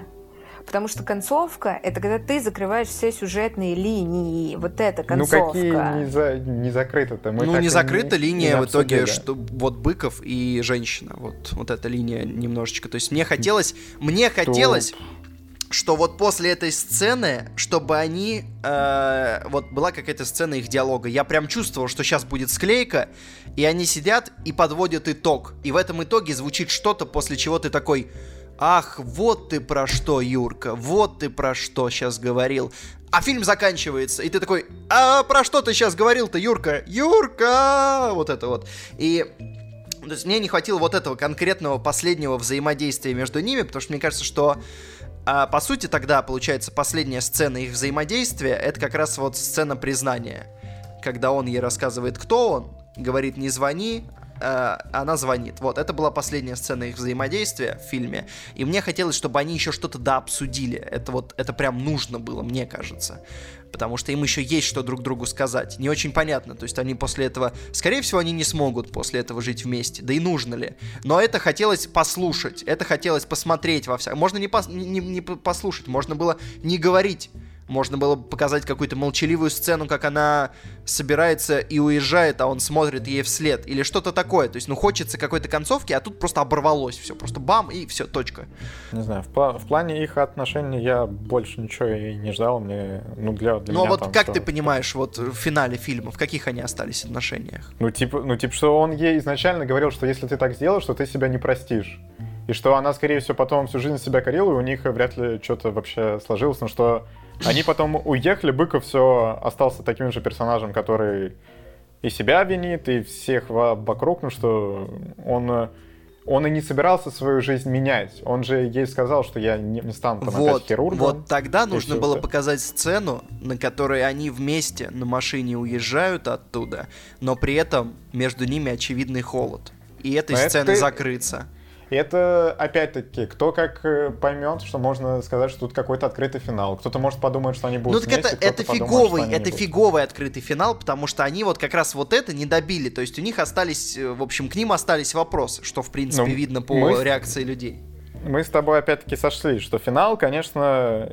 Потому что концовка — это когда ты закрываешь все сюжетные линии. Вот это Ну, концовка. какие не, за- не закрыты-то? Мы ну, не закрыта линия не в итоге, что вот Быков и женщина. Вот, вот эта линия немножечко. То есть мне хотелось, мне хотелось, что вот после этой сцены, чтобы они, э, вот была какая-то сцена их диалога, я прям чувствовал, что сейчас будет склейка, и они сидят и подводят итог. И в этом итоге звучит что-то, после чего ты такой, ах, вот ты про что, Юрка, вот ты про что сейчас говорил. А фильм заканчивается, и ты такой, а про что ты сейчас говорил-то, Юрка? Юрка! Вот это вот. И то есть мне не хватило вот этого конкретного последнего взаимодействия между ними, потому что мне кажется, что а, по сути тогда получается последняя сцена их взаимодействия, это как раз вот сцена признания, когда он ей рассказывает, кто он, говорит не звони, а, она звонит. Вот, это была последняя сцена их взаимодействия в фильме, и мне хотелось, чтобы они еще что-то дообсудили. Это вот, это прям нужно было, мне кажется потому что им еще есть что друг другу сказать. Не очень понятно, то есть они после этого, скорее всего, они не смогут после этого жить вместе, да и нужно ли. Но это хотелось послушать, это хотелось посмотреть во всяком. Можно не, пос- не, не послушать, можно было не говорить. Можно было бы показать какую-то молчаливую сцену, как она собирается и уезжает, а он смотрит ей вслед. Или что-то такое. То есть, ну, хочется какой-то концовки, а тут просто оборвалось все. Просто бам, и все, точка. Не знаю, в, пла- в плане их отношений я больше ничего и не ждал. Мне, ну, для, для ну, а меня вот там как всё- ты понимаешь, вот в финале фильма, в каких они остались отношениях? Ну, типа, ну, типа, что он ей изначально говорил, что если ты так сделаешь, то ты себя не простишь. И что она, скорее всего, потом всю жизнь себя корила, и у них вряд ли что-то вообще сложилось. Но что они потом уехали, Быков все остался таким же персонажем, который и себя винит, и всех во- вокруг, ну что он, он и не собирался свою жизнь менять. Он же ей сказал, что я не, не стану там опять Вот, хирургом. вот тогда нужно было это. показать сцену, на которой они вместе на машине уезжают оттуда, но при этом между ними очевидный холод. И этой Но это сцены ты- закрыться. И это, опять-таки, кто как э, поймет, что можно сказать, что тут какой-то открытый финал. Кто-то может подумать, что они Ну будут так это, вместе, это подумает, фиговый, они это будут. фиговый открытый финал, потому что они вот как раз вот это не добили. То есть у них остались, э, в общем, к ним остались вопросы, что в принципе Ну, видно по мы реакции людей. Мы с тобой опять-таки сошлись, что финал, конечно,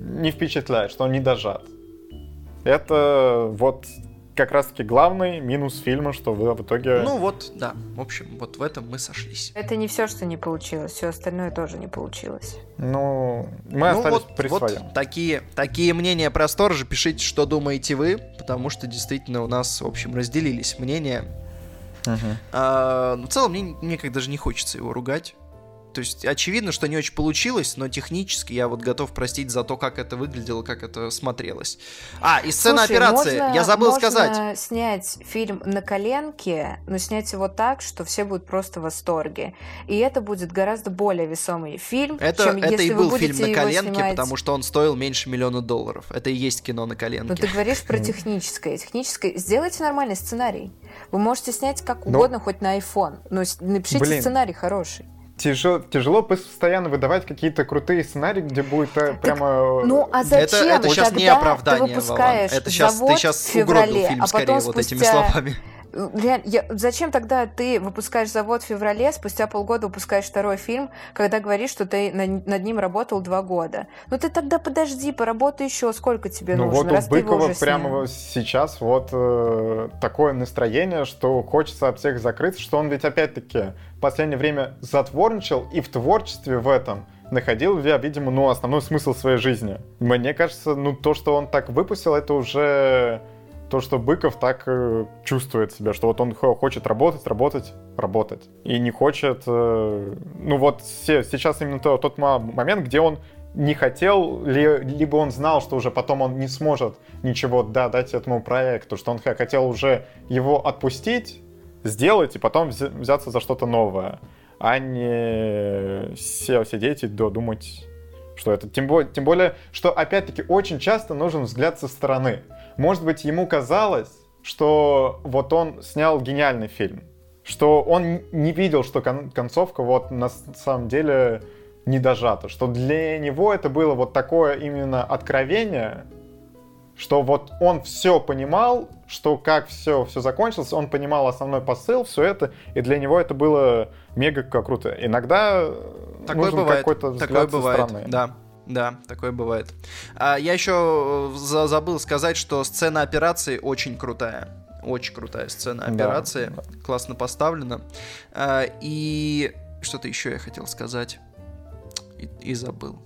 не впечатляет, что он не дожат. Это вот как раз-таки главный минус фильма, что в, в итоге... Ну вот, да, в общем, вот в этом мы сошлись. Это не все, что не получилось, все остальное тоже не получилось. ну, мы ну остались вот, при вот своем. Такие, такие мнения про сторожа. Пишите, что думаете вы, потому что действительно у нас, в общем, разделились мнения. Мгм. А, ну, в целом, мне, мне как даже не хочется его ругать. То есть, очевидно, что не очень получилось, но технически я вот готов простить за то, как это выглядело, как это смотрелось. А, и сцена Слушай, операции. можно- я забыл можно сказать. снять фильм на коленке, но снять его так, что все будут просто в восторге. И это будет гораздо более весомый фильм, Это, чем это если и вы был будете фильм на коленке, снимать... потому что он стоил меньше миллиона долларов. Это и есть кино на коленке. Ну, ты говоришь про техническое. Техническое. Сделайте нормальный сценарий. Вы можете снять как Ну, угодно, хоть на iPhone, но напишите блин. сценарий хороший. Тяжело, тяжело постоянно выдавать какие-то крутые сценарии, где будет э, прямо... Ну, а Это- зачем? это щас не Тогда оправдание, ты выпускаешь Вован. Это щас- ты феврале, угробил фильм а скорее потом вот этими спустя- словами. Реаль- я- Зачем тогда ты выпускаешь завод в феврале, спустя полгода выпускаешь второй фильм, когда говоришь, что ты на- над ним работал два года? Ну ты тогда подожди, поработай еще, сколько тебе Ну нужно, вот раз у Быкова прямо вот сейчас вот э, такое настроение, что хочется от всех закрыться, что он ведь опять-таки в последнее время затворничал и в творчестве в этом находил, я, видимо, ну, основной смысл своей жизни. Мне кажется, ну, то, что он так выпустил, это уже то, что Быков так э, чувствует себя, что вот он хо- хочет работать, работать, работать. И не хочет... э, ну вот се- сейчас именно то- тот момент, где он не хотел, ли- либо он знал, что уже потом он не сможет ничего да, дать этому проекту, что он хотел уже его отпустить, сделать и потом вз- взяться за что-то новое, а не сидеть и до- думать, что это. Тем более, тем более, что опять-таки очень часто нужен взгляд со стороны. Может быть, ему казалось, что вот он снял гениальный фильм, что он не видел, что кон- концовка вот на самом деле не дожата, что для него это было вот такое именно откровение, что вот он все понимал, что как все, все закончилось, он понимал основной посыл, все это, и для него это было мега круто. Иногда э, Такое нужен бывает. какой-то взгляд Такое со бывает. стороны. Да. Да, такое бывает. А, я еще э, за- забыл сказать, что сцена операции очень крутая. Очень крутая сцена Да, операции. да. Классно поставлена. А, и что-то еще я хотел сказать. И, и забыл.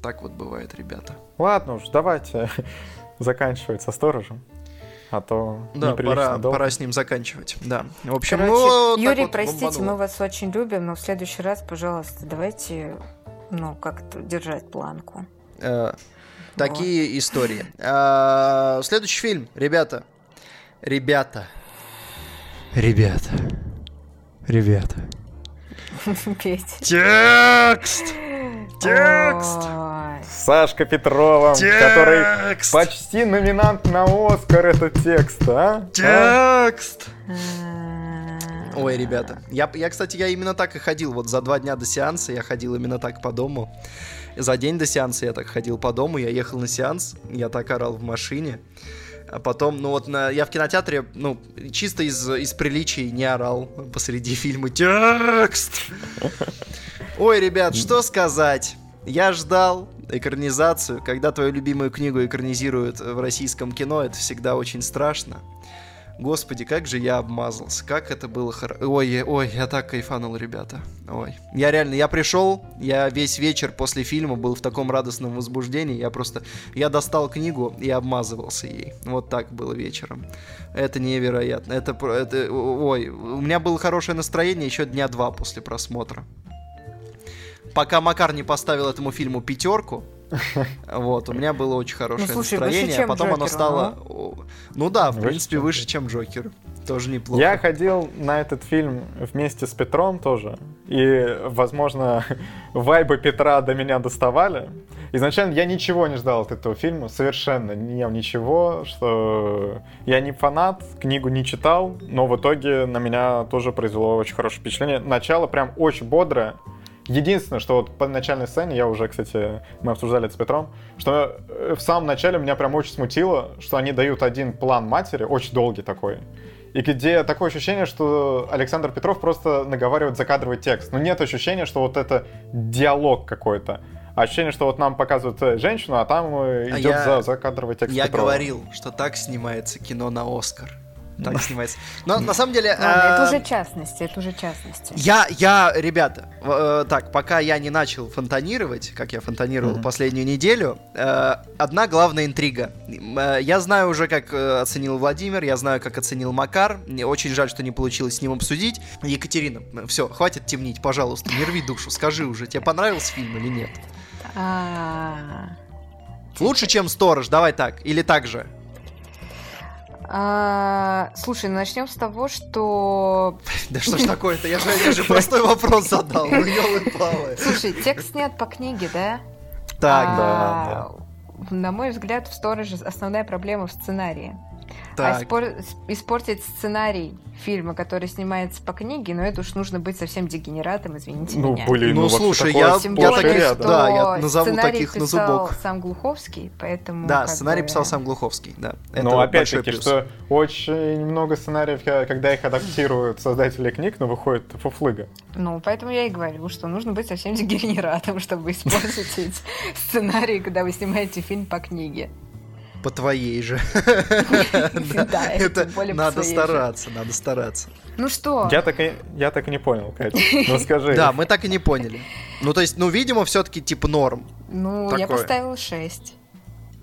Так вот бывает, ребята. Ладно уж, давайте заканчивать со сторожем. А то Да, пора, долго. пора с ним заканчивать. Да. В общем, Короче, ну, Юрий, вот простите, бомбануло. мы вас очень любим, но в следующий раз, пожалуйста, давайте, ну, как-то держать планку. Э, такие истории. А, следующий фильм, ребята. Ребята. Ребята. Ребята. Петь. Текст! Текст! Сашка Петрова, который почти номинант на Оскар этот текст, а? А? Текст! М. Ой, ребята, я, я, кстати, я именно так и ходил. Вот за два дня до сеанса я ходил именно так по дому. За день до сеанса я так ходил по дому. Я ехал на сеанс, я так орал в машине. А потом, ну вот на, я в кинотеатре, ну, чисто из, из приличий не орал посреди фильма. Текст! Ой, ребят, что сказать? Я ждал экранизацию. Когда твою любимую книгу экранизируют в российском кино, это всегда очень страшно. Господи, как же я обмазался, как это было хорошо. Ой, ой, я так кайфанул, ребята. Ой. Я реально, я пришел, я весь вечер после фильма был в таком радостном возбуждении, я просто, я достал книгу и обмазывался ей. Вот так было вечером. Это невероятно. Это, это, ой, у меня было хорошее настроение еще дня два после просмотра. Пока Макар не поставил этому фильму пятерку, вот, у меня было очень хорошее Ну, слушай, выше, настроение, а потом оно Джокеру, стало... о, Ну да, в Выше, принципе, чем выше, чем Джокер. Тоже неплохо. Я ходил на этот фильм вместе с Петром тоже. И, возможно, вайбы Петра до меня доставали. Изначально я ничего не ждал от этого фильма, совершенно не ничего, что я не фанат, книгу не читал, но в итоге на меня тоже произвело очень хорошее впечатление. Начало прям очень бодрое. Единственное, что вот по начальной сцене, я уже, кстати, мы обсуждали это с Петром, что э, в самом начале меня прям очень смутило, что они дают один план матери, очень долгий такой, и где такое ощущение, что Александр Петров просто наговаривает закадровый текст. Но нет ощущения, что вот это диалог какой-то. А ощущение, что вот нам показывают э, женщину, а там э, А идет я- за закадровый текст Я Петрова. говорил, что так снимается кино на Оскар. Так снимается. Но на самом деле... Это э, уже частности, это уже частности. Я, я, ребята, э, так, пока я не начал фонтанировать, как я фонтанировал последнюю неделю, э, одна главная интрига. Я знаю уже, как оценил Владимир, я знаю, как оценил Макар. Мне очень жаль, что не получилось с ним обсудить. Екатерина, все, хватит темнить, пожалуйста, не рви душу, скажи уже, тебе понравился фильм или нет? А, Лучше, чем Сторож, давай так, или так же. А, Слушай, ну начнем с того, что... Да что ж такое-то, я же, я же простой вопрос задал, ну. Слушай, текст снят по книге, да? Так, А, На мой взгляд, в Стороже основная проблема в сценарии. А так. испор- испортить сценарий фильма, который снимается по книге, но это уж нужно быть совсем дегенератом, извините Ну, меня. блин, Ну, ну, слушай, я- я таких- рядом. что да, я назову таких на писал зубок. сам Глуховский, поэтому... Да, сценарий бы- писал сам Глуховский, да. Это Но вот опять-таки, что очень много сценариев, э, когда их адаптируют создатели книг, но выходит фуфлыга. Ну, поэтому я и говорю, что нужно быть совсем дегенератом, чтобы испортить сценарий, когда вы снимаете фильм по книге. По твоей же. Да, Это надо стараться, надо стараться. Ну что? Я так и, я так и не понял, Катя. Ну скажи. Да, мы так и не поняли. Ну, то есть, ну, видимо, все-таки типа норм. Ну, я поставила 6.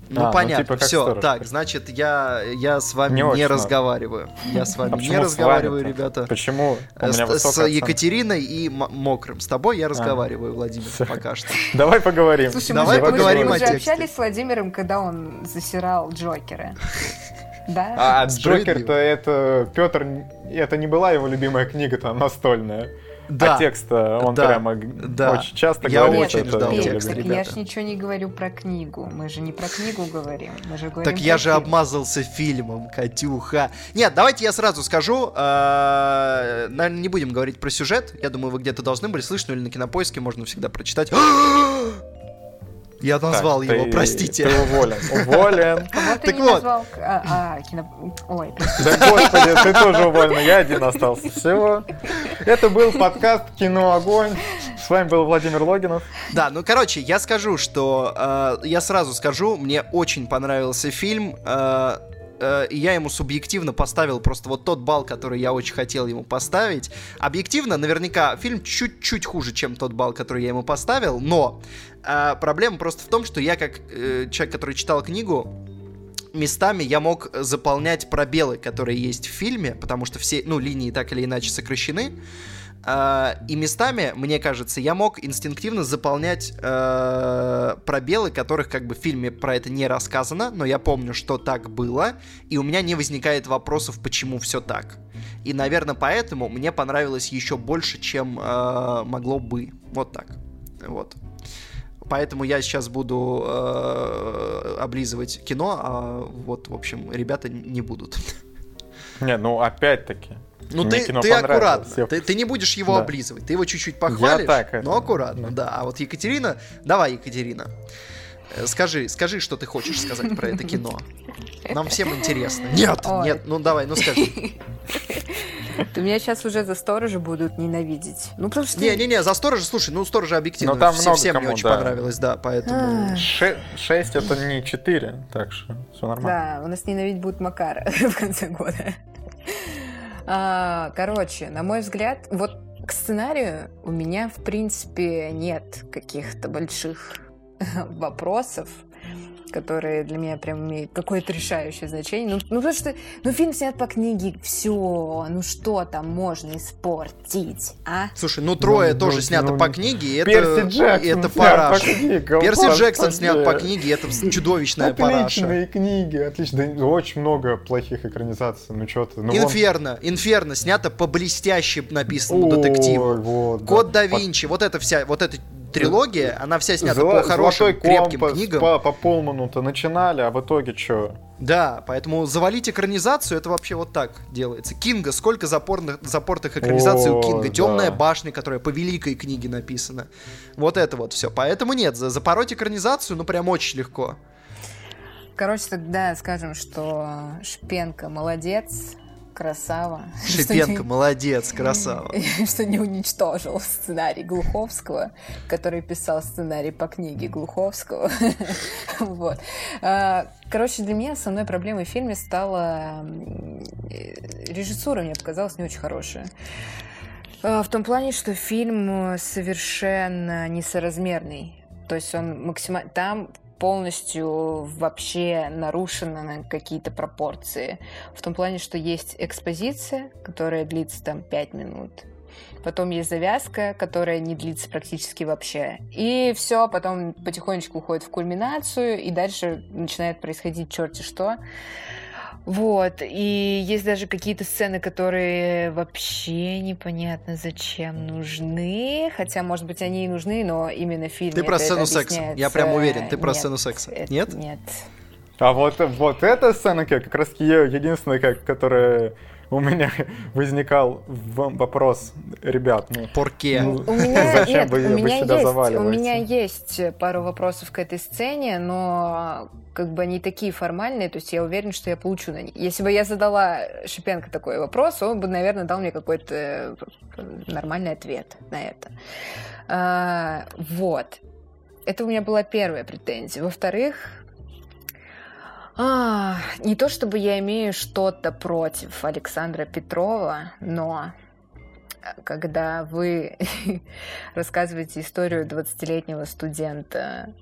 Ну, А, ну, понятно, типа как все. сторож. Так, значит, я, я с вами Не не, очень разговариваю. Я с А вами почему не разговариваю, ребята. Почему? У Э, меня С. Екатериной и Мокрым. С тобой я разговариваю, Владимир, пока что. Давай поговорим. Слушай, Давай мы, же- поговорим мы же о уже тексте. общались с Владимиром, когда он засирал Джокера. Да? А Справедливо. Джокер-то это... Петр... Это не была его любимая книга-то настольная. Да. А текст, он Да. прямо Да. очень часто Я говорит, очень что ждал это текст, так любит. я ребята. ж ничего не говорю про книгу. Мы же не про книгу говорим. Мы же говорим Так я же фильм. обмазался фильмом, Катюха. Нет, давайте я сразу скажу. э, Наверное, не будем говорить про сюжет. Я думаю, вы где-то должны были слышать, ну или на кинопоиске можно всегда прочитать. Я назвал Так, его, ты- простите. Ты уволен. Уволен. Вот ты Так не вот. назвал... А, а, кино... Ой, Да господи, ты тоже уволен. Я один остался. Всего. Это был подкаст «Кино Огонь». С вами был Владимир Логинов. Да, ну короче, я скажу, что э, я сразу скажу, мне очень понравился фильм. э, э, я ему субъективно поставил просто вот тот балл, который я очень хотел ему поставить. Объективно, наверняка, фильм чуть-чуть хуже, чем тот балл, который я ему поставил, но э, проблема просто в том, что я как э, человек, который читал книгу, местами я мог заполнять пробелы, которые есть в фильме, потому что все, ну, линии так или иначе сокращены. А, И местами, мне кажется, я мог инстинктивно заполнять э, пробелы, которых как бы в фильме про это не рассказано, но я помню, что так было, и у меня не возникает вопросов, почему все так. И, наверное, поэтому мне понравилось еще больше, чем э, могло бы. Вот так. Вот. Поэтому я сейчас буду э, облизывать кино, а вот, в общем, ребята не будут. Не, ну опять-таки. Ну Мне ты, кино ты аккуратно, Я- ты, ты не будешь его Да. облизывать, ты его чуть-чуть похвалишь, так это- но аккуратно, да. да. А вот Екатерина, давай, Екатерина, э, скажи, скажи, что ты хочешь сказать про это кино. Нам всем интересно. Нет, Ой. нет, ну давай, ну скажи. ты меня сейчас уже за сторожа будут ненавидеть. Ну, потому что... Не-не-не, за сторожа, слушай, ну сторожа объективно. Ну, там все- много всем кому, не очень да. понравилось, да, поэтому... Ше- Шесть это не четыре, так что все нормально. Да, у нас ненавидеть будут Макара в конце года. А, Короче, на мой взгляд, вот к сценарию у меня, в принципе, нет каких-то больших вопросов, которые для меня прям имеют какое-то решающее значение. Ну, ну, потому что, ну, фильм снят по книге, все, ну, что там можно испортить, а? Слушай, ну трое Ну, тоже ну, снято ну, по книге, и это, Перси Джексон и это снят по книгам, Перси Джексон снят по книге, это чудовищная параша. Отличные книги, отлично. Да, очень много плохих экранизаций. Ну что ты, ну Инферно, Инферно снято по блестяще написанному детективу. Ой, вот, да. Код да Винчи, вот эта вся, вот эта трилогия, она вся снята Золо- по хорошим, крепким компас книгам. По, по Полману-то начинали, а в итоге что? Да, поэтому завалить экранизацию, это вообще вот так делается. Кинга, сколько запорных, запортных экранизаций у О, Кинга. Темная да. башня, которая по великой книге написана. Вот это вот все. Поэтому нет, за- запороть экранизацию, ну прям очень легко. Короче, тогда скажем, что Шпенко молодец, красава. Шипенко, молодец, красава. что не уничтожил сценарий Глуховского, который писал сценарий по книге Глуховского. Вот. А, Короче, для меня основной проблемой в фильме стала э, режиссура, мне показалась не очень хорошая. А, В том плане, что фильм э, совершенно несоразмерный. То есть он максимально... Там полностью вообще нарушены на какие-то пропорции. В том плане, что есть экспозиция, которая длится там 5 минут. Потом есть завязка, которая не длится практически вообще. И все, потом потихонечку уходит в кульминацию, и дальше начинает происходить черти что. Вот, и есть даже какие-то сцены, которые вообще непонятно зачем нужны, хотя, может быть, они и нужны, но именно в фильме Ты про это сцену секса. Я прям уверен, ты про Нет, сцену секса. это- Нет? Нет. А вот, вот эта сцена как раз таки единственная, как, которая у меня возникал вопрос, ребят, ну, Порке. Ну, У меня, Зачем нет, вы- у вы меня себя есть, у заваливаете? меня есть пару вопросов к этой сцене, но как бы они такие формальные, то есть я уверен, что я получу на них. Если бы я задала Шипенко такой вопрос, он бы, наверное, дал мне какой-то э, нормальный ответ на это. А, вот. Это у меня была первая претензия. Во-вторых, а, не то чтобы я имею что-то против Александра Петрова, но когда вы рассказываете историю 20-летнего студента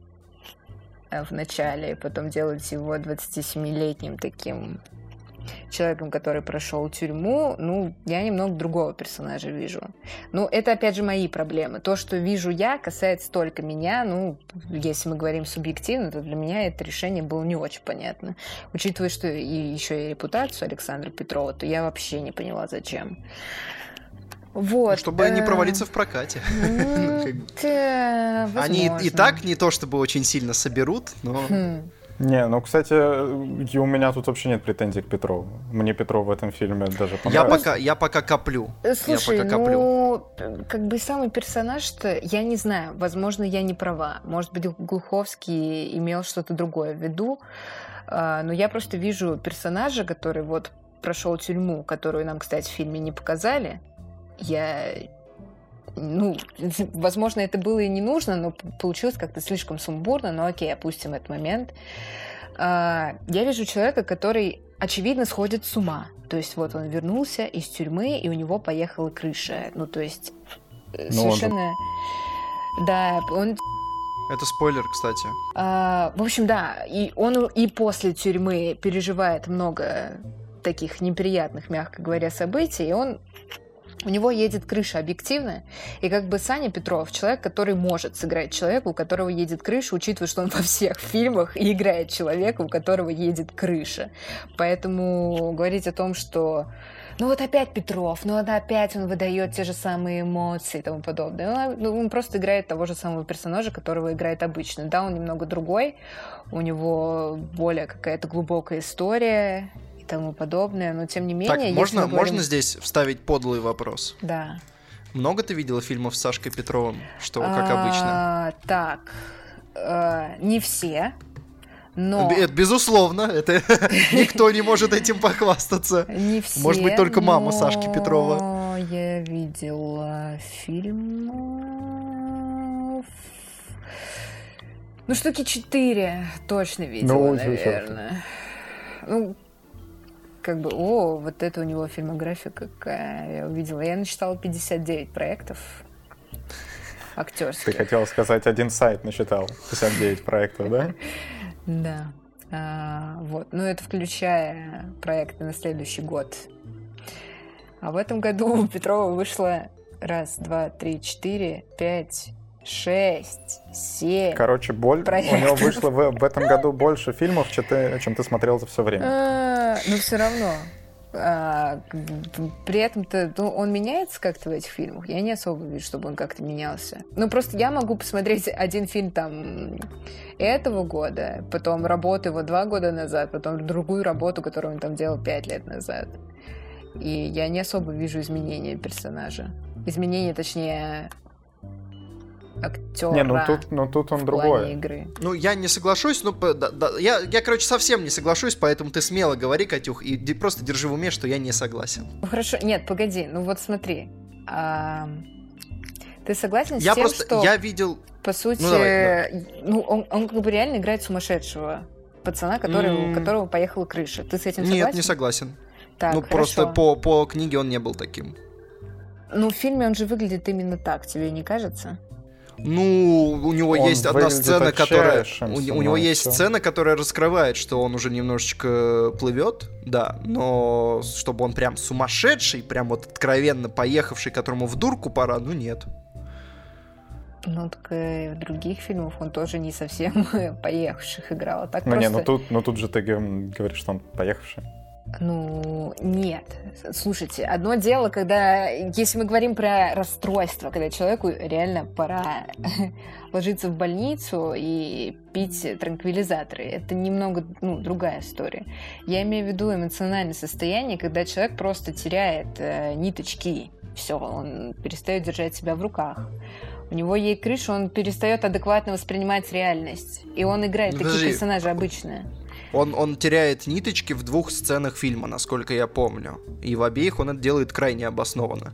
э, в начале, и потом делаете его 27-летним таким человеком, который прошел тюрьму, ну, я немного другого персонажа вижу. Ну, это, опять же, мои проблемы. То, что вижу я, касается только меня. Ну, если мы говорим субъективно, то для меня это решение было не очень понятно. Учитывая, что и еще и репутацию Александра Петрова, то я вообще не поняла, зачем. Вот. Чтобы не э, провалиться в прокате. ну, э, Они и так не то чтобы очень сильно соберут, но... Не, ну, кстати, и у меня тут вообще нет претензий к Петрову. Мне Петров в этом фильме даже Я понравился. пока, я пока коплю. Э, Слушай, я пока коплю. ну, э, как бы самый персонаж-то, я не знаю, возможно, я не права. Может быть, Глуховский имел что-то другое в виду, а, но я просто вижу персонажа, который вот прошел тюрьму, которую нам, кстати, в фильме не показали. Я ну, возможно, это было и не нужно, но получилось как-то слишком сумбурно, но окей, опустим этот момент. А, Я вижу человека, который, очевидно, сходит с ума. То есть вот он вернулся из тюрьмы, и у него поехала крыша. Ну, то есть э, Ну, он же- совершенно... Да, он Это спойлер, кстати. а, в общем, да, и он и после тюрьмы переживает много таких неприятных, мягко говоря, событий, и он у него едет крыша объективно, и как бы Саня Петров, человек, который может сыграть человека, у которого едет крыша, учитывая, что он во всех фильмах играет человека, у которого едет крыша. Поэтому говорить о том, что ну вот опять Петров, ну вот опять он выдает те же самые эмоции и тому подобное. Ну, ну, он просто играет того же самого персонажа, которого играет обычно. Да, он немного другой, у него более какая-то глубокая история и тому подобное, но тем не менее... Так, можно, говорим- можно здесь вставить подлый вопрос? Да. Много ты видела фильмов с Сашкой Петровым? Что, как обычно? А, Так, э, не все, но... Это безусловно, это никто не может этим похвастаться. Не все. Может быть, только мама но Сашки Петрова. Я видела фильм. Ну, штуки четыре точно видела, Ну, наверное. Ну, как бы, о, вот это у него фильмография какая я увидела. Я насчитала 59 проектов Ты актерских. хотел сказать, один сайт насчитал 59 проектов, да? Да. А, вот. Ну, это включая проекты на следующий год. А в этом году у Петрова вышло раз, два, три, четыре, пять, шесть, семь. Короче, боль... у Проектов. него вышло в, в этом году больше фильмов, чем ты, чем ты смотрел за все время. А, Но все равно. а, при этом-то ну, он меняется как-то в этих фильмах. Я не особо вижу, чтобы он как-то менялся. Ну, просто я могу посмотреть один фильм там этого года, потом работу его два года назад, потом другую работу, которую он там делал пять лет назад. И я не особо вижу изменения персонажа. Изменения, точнее, актера. Не, ну тут, ну тут он другой. игры. Ну, я не соглашусь, ну, да- да, я, я, короче, совсем не соглашусь, поэтому ты смело говори, Катюх, и просто держи в уме, что я не согласен. Ну хорошо, нет, погоди, ну вот смотри. а, ты согласен Я с тем, просто, что, я видел... по сути, Ну, давай, ну, он, он как бы реально играет сумасшедшего пацана, который, у М. которого поехала крыша. Ты с этим согласен? Нет, не согласен. Так, ну, хорошо. просто по, по книге он не был таким. Ну, в фильме он же выглядит именно так, тебе не кажется? Ну, у него Он есть одна сцена, которая... У, у ну него есть сцена, которая раскрывает, что он уже немножечко плывет, да, но чтобы он прям сумасшедший, прям вот откровенно поехавший, которому в дурку пора, ну нет. Ну, так и в других фильмах он тоже не совсем поехавших играл. а Так Ну просто... не, ну тут, ну тут же ты говоришь, что он поехавший. Ну, нет. Слушайте, одно дело, когда, если мы говорим про расстройство, когда человеку реально пора ложиться в больницу и пить транквилизаторы, это немного, ну, другая история. Я имею в виду эмоциональное состояние, когда человек просто теряет э, ниточки, все, он перестает держать себя в руках. У него ей крыша, он перестает адекватно воспринимать реальность. И он играет такие Подожди. персонажи обычные. Он, он теряет ниточки в двух сценах фильма, насколько я помню. И в обеих он это делает крайне обоснованно.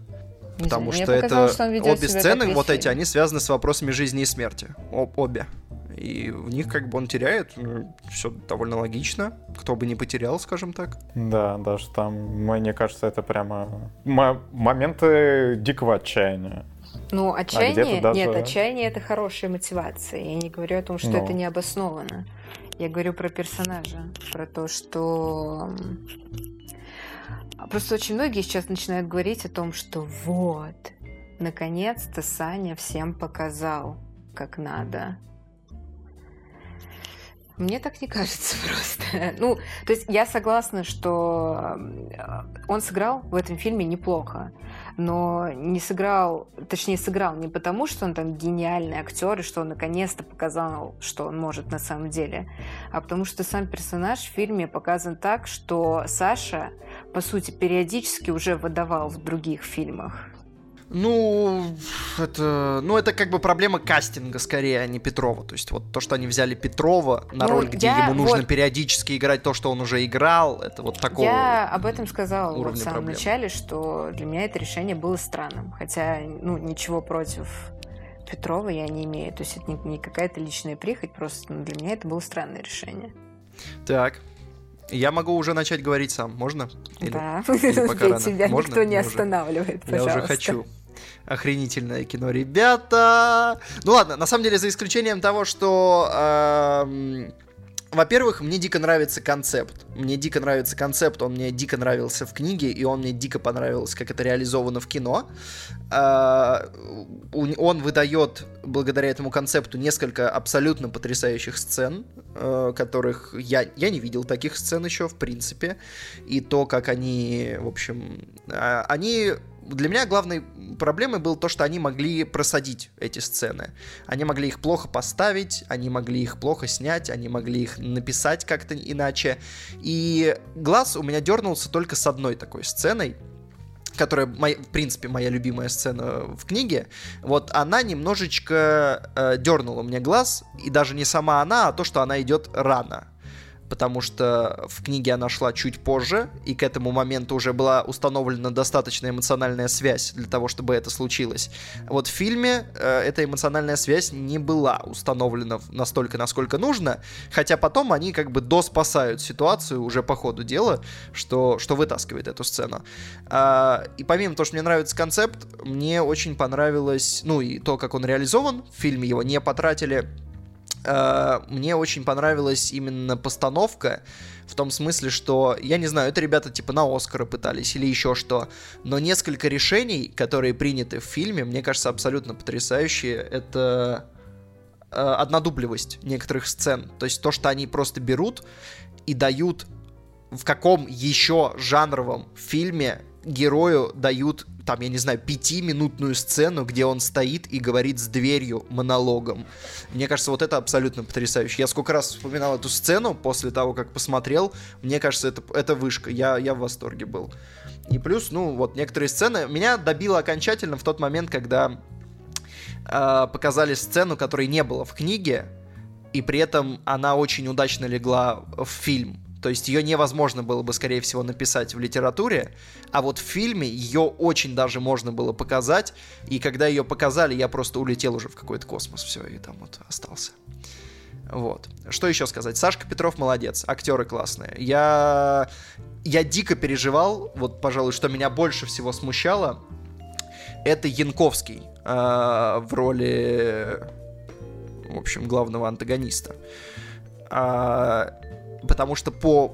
Не Потому знаю, что это что обе сцены, вот эти, они связаны с вопросами жизни и смерти. Об- обе. И в них как бы он теряет, все довольно логично. Кто бы не потерял, скажем так. Да, даже там, мне кажется, это прямо мо- моменты дикого отчаяния. Ну, отчаяние, А даже- нет, отчаяние это хорошая мотивация. Я не говорю о том, что Ну. это не обосновано. Я говорю про персонажа, про то, что просто очень многие сейчас начинают говорить о том, что вот, наконец-то Саня всем показал, как надо. Мне так не кажется просто. Ну, то есть я согласна, что он сыграл в этом фильме неплохо, но не сыграл, точнее сыграл не потому, что он там гениальный актер и что он наконец-то показал, что он может на самом деле, а потому что сам персонаж в фильме показан так, что Саша, по сути, периодически уже выдавал в других фильмах. Ну, это, ну, это как бы проблема кастинга скорее, а не Петрова. То есть вот то, что они взяли Петрова на Ну, роль, где я ему нужно вот- периодически играть то, что он уже играл, это вот такого. Я об этом сказала вот в самом проблем. начале, что для меня это решение было странным. Хотя, ну, ничего против Петрова я не имею. То есть это не, не какая-то личная прихоть, просто ну, для меня это было странное решение. Так. Я могу уже начать говорить сам, можно? Или- да, или пока рано? тебя Можно? никто не Я уже- останавливает, Я пожалуйста. уже хочу. Охренительное кино, ребята. Ну ладно, на самом деле, за исключением того, что... эм, во-первых, мне дико нравится концепт. Мне дико нравится концепт, он мне дико нравился в книге, и он мне дико понравился, как это реализовано в кино. У- Он выдает, благодаря этому концепту, несколько абсолютно потрясающих сцен, э, которых я, я не видел таких сцен еще, в принципе. И то, как они, в общем, а, они... Для меня главной проблемой было то, что они могли просадить эти сцены. Они могли их плохо поставить, они могли их плохо снять, они могли их написать как-то иначе. И глаз у меня дернулся только с одной такой сценой, которая, моя- в принципе, моя любимая сцена в книге, вот она немножечко э, дернула мне глаз, и даже не сама она, а то, что она идет рано. Потому что в книге она шла чуть позже, и к этому моменту уже была установлена достаточная эмоциональная связь для того, чтобы это случилось. Вот в фильме э, эта эмоциональная связь не была установлена настолько, насколько нужно, хотя потом они как бы доспасают ситуацию уже по ходу дела, что, что вытаскивает эту сцену. А, и помимо того, что мне нравится концепт, мне очень понравилось, ну и то, как он реализован, в фильме его не потратили, а, мне очень понравилась именно постановка, в том смысле, что, я не знаю, это ребята типа на Оскара пытались или еще что, но несколько решений, которые приняты в фильме, мне кажется, абсолютно потрясающие. Это э, однодубливость некоторых сцен. То есть то, что они просто берут и дают в каком еще жанровом фильме герою дают, там, я не знаю, пятиминутную сцену, где он стоит и говорит с дверью монологом. Мне кажется, вот это абсолютно потрясающе. Я сколько раз вспоминал эту сцену после того, как посмотрел. Мне кажется, это, это вышка. Я, я в восторге был. И плюс, ну, вот некоторые сцены меня добило окончательно в тот момент, когда э, показали сцену, которой не было в книге, и при этом она очень удачно легла в фильм. То есть ее невозможно было бы, скорее всего, написать в литературе, а вот в фильме ее очень даже можно было показать, и когда ее показали, я просто улетел уже в какой-то космос, все, и там вот остался. Вот. Что еще сказать? Сашка Петров молодец, актеры классные. Я, я дико переживал, вот, пожалуй, что меня больше всего смущало, это Янковский э, в роли, в общем, главного антагониста. А, потому что по,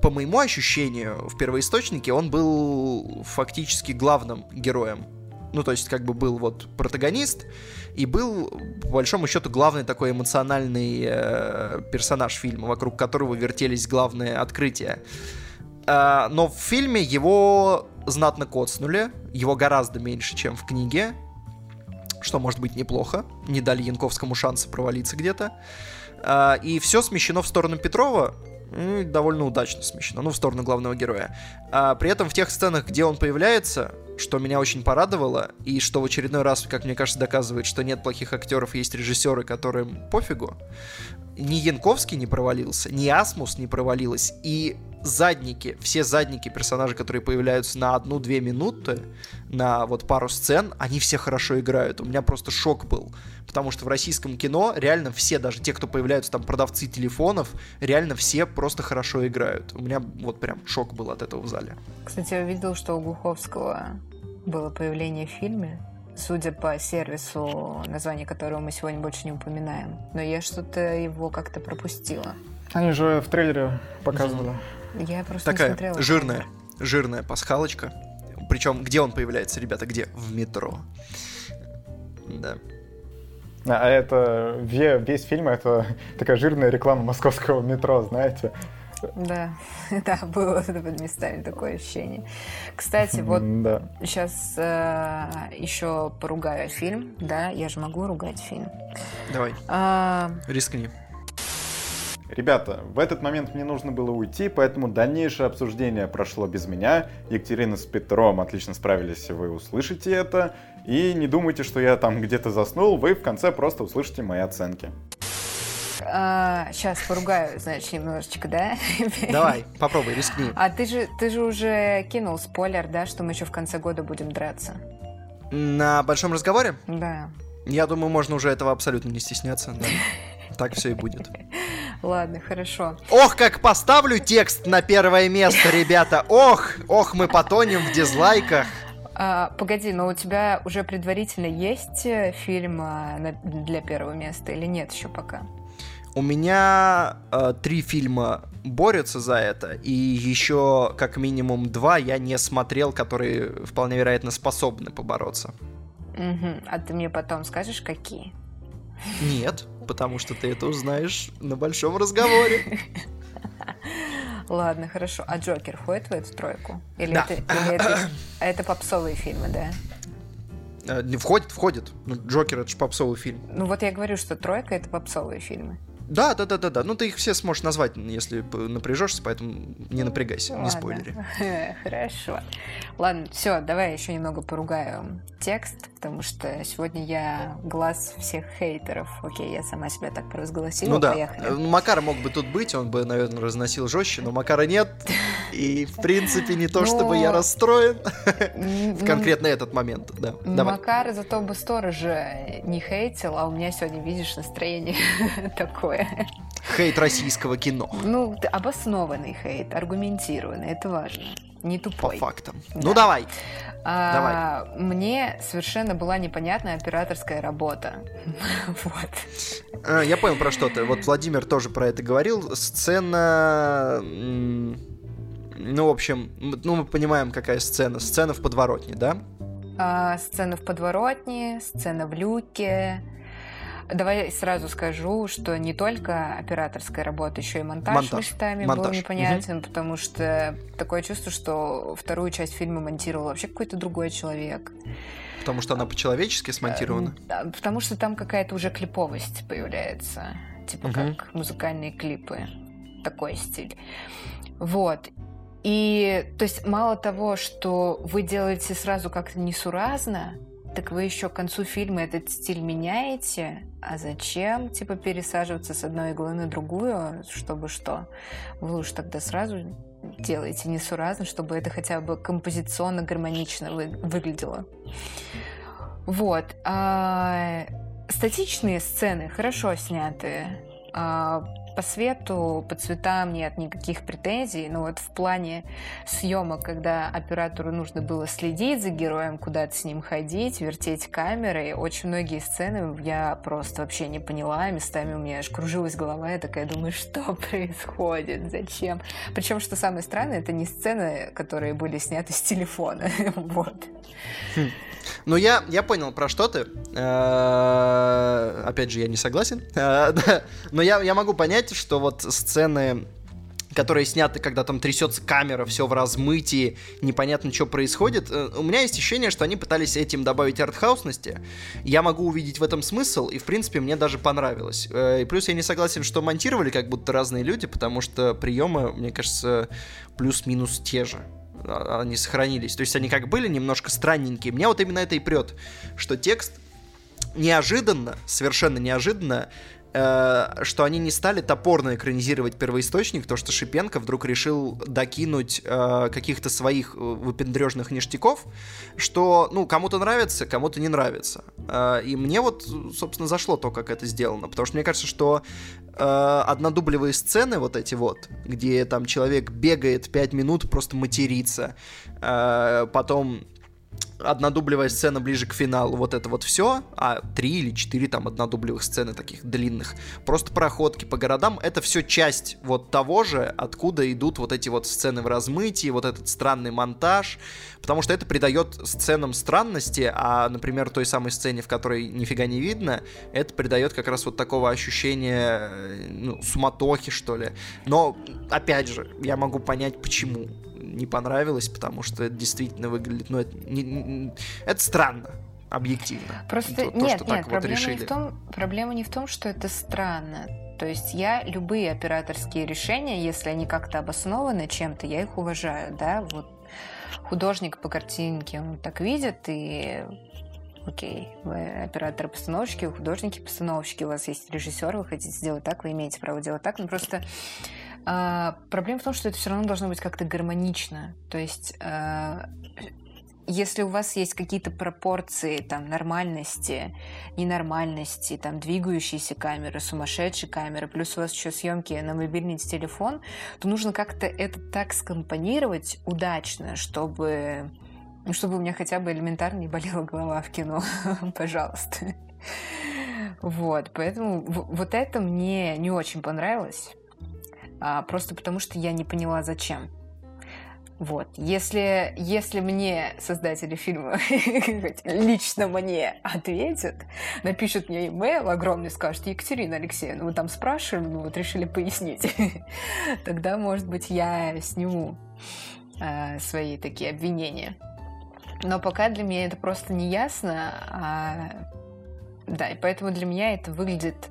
по моему ощущению, в первоисточнике он был фактически главным героем. Ну, то есть, как бы был вот протагонист, и был, по большому счету, главный такой эмоциональный э, персонаж фильма, вокруг которого вертелись главные открытия. А, но в фильме его знатно коцнули, его гораздо меньше, чем в книге, что может быть неплохо, не дали Янковскому шанса провалиться где-то. А, и все смещено в сторону Петрова, довольно удачно смещено, ну, в сторону главного героя. А, при этом в тех сценах, где он появляется, что меня очень порадовало, и что в очередной раз, как мне кажется, доказывает, что нет плохих актеров, есть режиссеры, которым пофигу, ни Янковский не провалился, ни Асмус не провалилась, и задники, все задники персонажей, которые появляются на одну-две минуты, на вот пару сцен, они все хорошо играют. У меня просто шок был. Потому что в российском кино реально все, даже те, кто появляются там продавцы телефонов, реально все просто хорошо играют. У меня вот прям шок был от этого в зале. Кстати, я видел, что у Глуховского было появление в фильме, судя по сервису, название которого мы сегодня больше не упоминаем. Но я что-то его как-то пропустила. Они же в трейлере показывали. Я просто не Такая смотрела. жирная, жирная пасхалочка. Причем, где он появляется, ребята, где? В метро. Да. А это весь фильм это такая жирная реклама московского метро, знаете. Да, да, было под местами такое ощущение. Кстати, вот да. сейчас э, еще поругаю фильм, да, я же могу ругать фильм. Давай. А... Рискни. Ребята, в этот момент мне нужно было уйти, поэтому дальнейшее обсуждение прошло без меня. Екатерина с Петром отлично справились, вы услышите это. И не думайте, что я там где-то заснул, вы в конце просто услышите мои оценки. А, сейчас поругаю, значит, немножечко, да? Давай, попробуй, рискни. А ты же, ты же уже кинул спойлер, да, что мы еще в конце года будем драться? На большом разговоре? Да. Я думаю, можно уже этого абсолютно не стесняться, да. Так все и будет. Ладно, хорошо. Ох, как поставлю текст на первое место, ребята. Ох, ох, мы потонем в дизлайках. А, погоди, но у тебя уже предварительно есть э, фильм а, для первого места или нет еще пока? У меня э, три фильма борются за это, и еще как минимум два я не смотрел, которые вполне вероятно способны побороться. Угу. А ты мне потом скажешь, какие? Нет, потому что ты это узнаешь на большом разговоре. Ладно, хорошо. А Джокер входит в эту тройку? Или, да. это, или это, а это попсовые фильмы, да? Э, не входит, входит. Ну, Джокер это же попсовый фильм. Ну вот я говорю, что тройка это попсовые фильмы. Да, да, да, да, да. Ну ты их все сможешь назвать, если напряжешься, поэтому не напрягайся, Ладно. не спойлери. Хорошо. Ладно, все, давай еще немного поругаю текст, потому что сегодня я глаз всех хейтеров. Окей, я сама себя так провозгласила. Ну да. Поехали. Ну, Макар мог бы тут быть, он бы, наверное, разносил жестче, но Макара нет. И, в принципе, не то, но... чтобы я расстроен в конкретно этот момент. Да. Давай. Макар зато бы сторожа не хейтил, а у меня сегодня, видишь, настроение такое. Хейт российского кино. Ну, обоснованный хейт, аргументированный, это важно. Не тупой. По фактам. Да. Ну давай. А, давай. Мне совершенно была непонятная операторская работа. вот. А, я понял про что ты. Вот Владимир тоже про это говорил. Сцена... Ну, в общем, ну мы понимаем, какая сцена. Сцена в подворотне, да? А, сцена в подворотне, сцена в люке, Давай сразу скажу, что не только операторская работа, еще и монтаж, монтаж. местами монтаж. был непонятен, угу. потому что такое чувство, что вторую часть фильма монтировал вообще какой-то другой человек. Потому что она по-человечески смонтирована? Да, потому что там какая-то уже клиповость появляется. Типа угу. как музыкальные клипы. Такой стиль. Вот. И, то есть, мало того, что вы делаете сразу как-то несуразно, так вы еще к концу фильма этот стиль меняете, а зачем, типа, пересаживаться с одной иглы на другую, чтобы что? Вы уж тогда сразу делаете несуразно, чтобы это хотя бы композиционно гармонично вы, выглядело. Вот. А, статичные сцены хорошо сняты. А, по свету, по цветам нет никаких претензий, но вот в плане съемок, когда оператору нужно было следить за героем, куда-то с ним ходить, вертеть камерой, очень многие сцены я просто вообще не поняла, местами у меня аж кружилась голова, я такая думаю, что происходит, зачем? Причем, что самое странное, это не сцены, которые были сняты с телефона, вот. Хм. Ну, я, я понял, про что ты. Э, опять же, я не согласен. Э, но я, я могу понять, что вот сцены которые сняты, когда там трясется камера, все в размытии, непонятно, что происходит. Э, у меня есть ощущение, что они пытались этим добавить артхаусности. Я могу увидеть в этом смысл, и, в принципе, мне даже понравилось. И плюс я не согласен, что монтировали как будто разные люди, потому что приемы, мне кажется, плюс-минус те же. А, они сохранились. То есть они как были немножко странненькие. Мне вот именно это и прет, что текст неожиданно, совершенно неожиданно, э, что они не стали топорно экранизировать первоисточник, то, что Шипенко вдруг решил докинуть э, каких-то своих э, выпендрежных ништяков, что, ну, кому-то нравится, кому-то не нравится. Э, и мне вот, собственно, зашло то, как это сделано, потому что мне кажется, что э, однодублевые сцены вот эти вот, где там человек бегает 5 минут, просто матерится, э, потом однодублевая сцена ближе к финалу, вот это вот все, а три или четыре там однодублевых сцены таких длинных, просто проходки по городам, это все часть вот того же, откуда идут вот эти вот сцены в размытии, вот этот странный монтаж, потому что это придает сценам странности, а, например, той самой сцене, в которой нифига не видно, это придает как раз вот такого ощущения э, ну, суматохи, что ли. Но, опять же, я могу понять, почему не понравилось, потому что это действительно выглядит, ну, это, не, не, это странно объективно. Просто то, нет, то, нет, вот проблема, решили. Не в том, проблема не в том, что это странно. То есть я любые операторские решения, если они как-то обоснованы чем-то, я их уважаю, да, вот художник по картинке, он так видит, и окей, вы операторы-постановщики, вы художники-постановщики, у вас есть режиссер, вы хотите сделать так, вы имеете право делать так, но просто э, проблема в том, что это все равно должно быть как-то гармонично. То есть э, если у вас есть какие-то пропорции там нормальности, ненормальности, там двигающиеся камеры, сумасшедшие камеры, плюс у вас еще съемки на мобильный телефон, то нужно как-то это так скомпонировать удачно, чтобы ну, чтобы у меня хотя бы элементарно не болела голова в кино, пожалуйста. Вот, поэтому вот это мне не очень понравилось, а, просто потому что я не поняла, зачем. Вот. Если, если мне создатели фильма лично мне ответят, напишут мне имейл огромный, скажут, Екатерина Алексеевна, вы там спрашивали, ну вот решили пояснить, тогда, может быть, я сниму э, свои такие обвинения. Но пока для меня это просто не ясно. А... Да, и поэтому для меня это выглядит...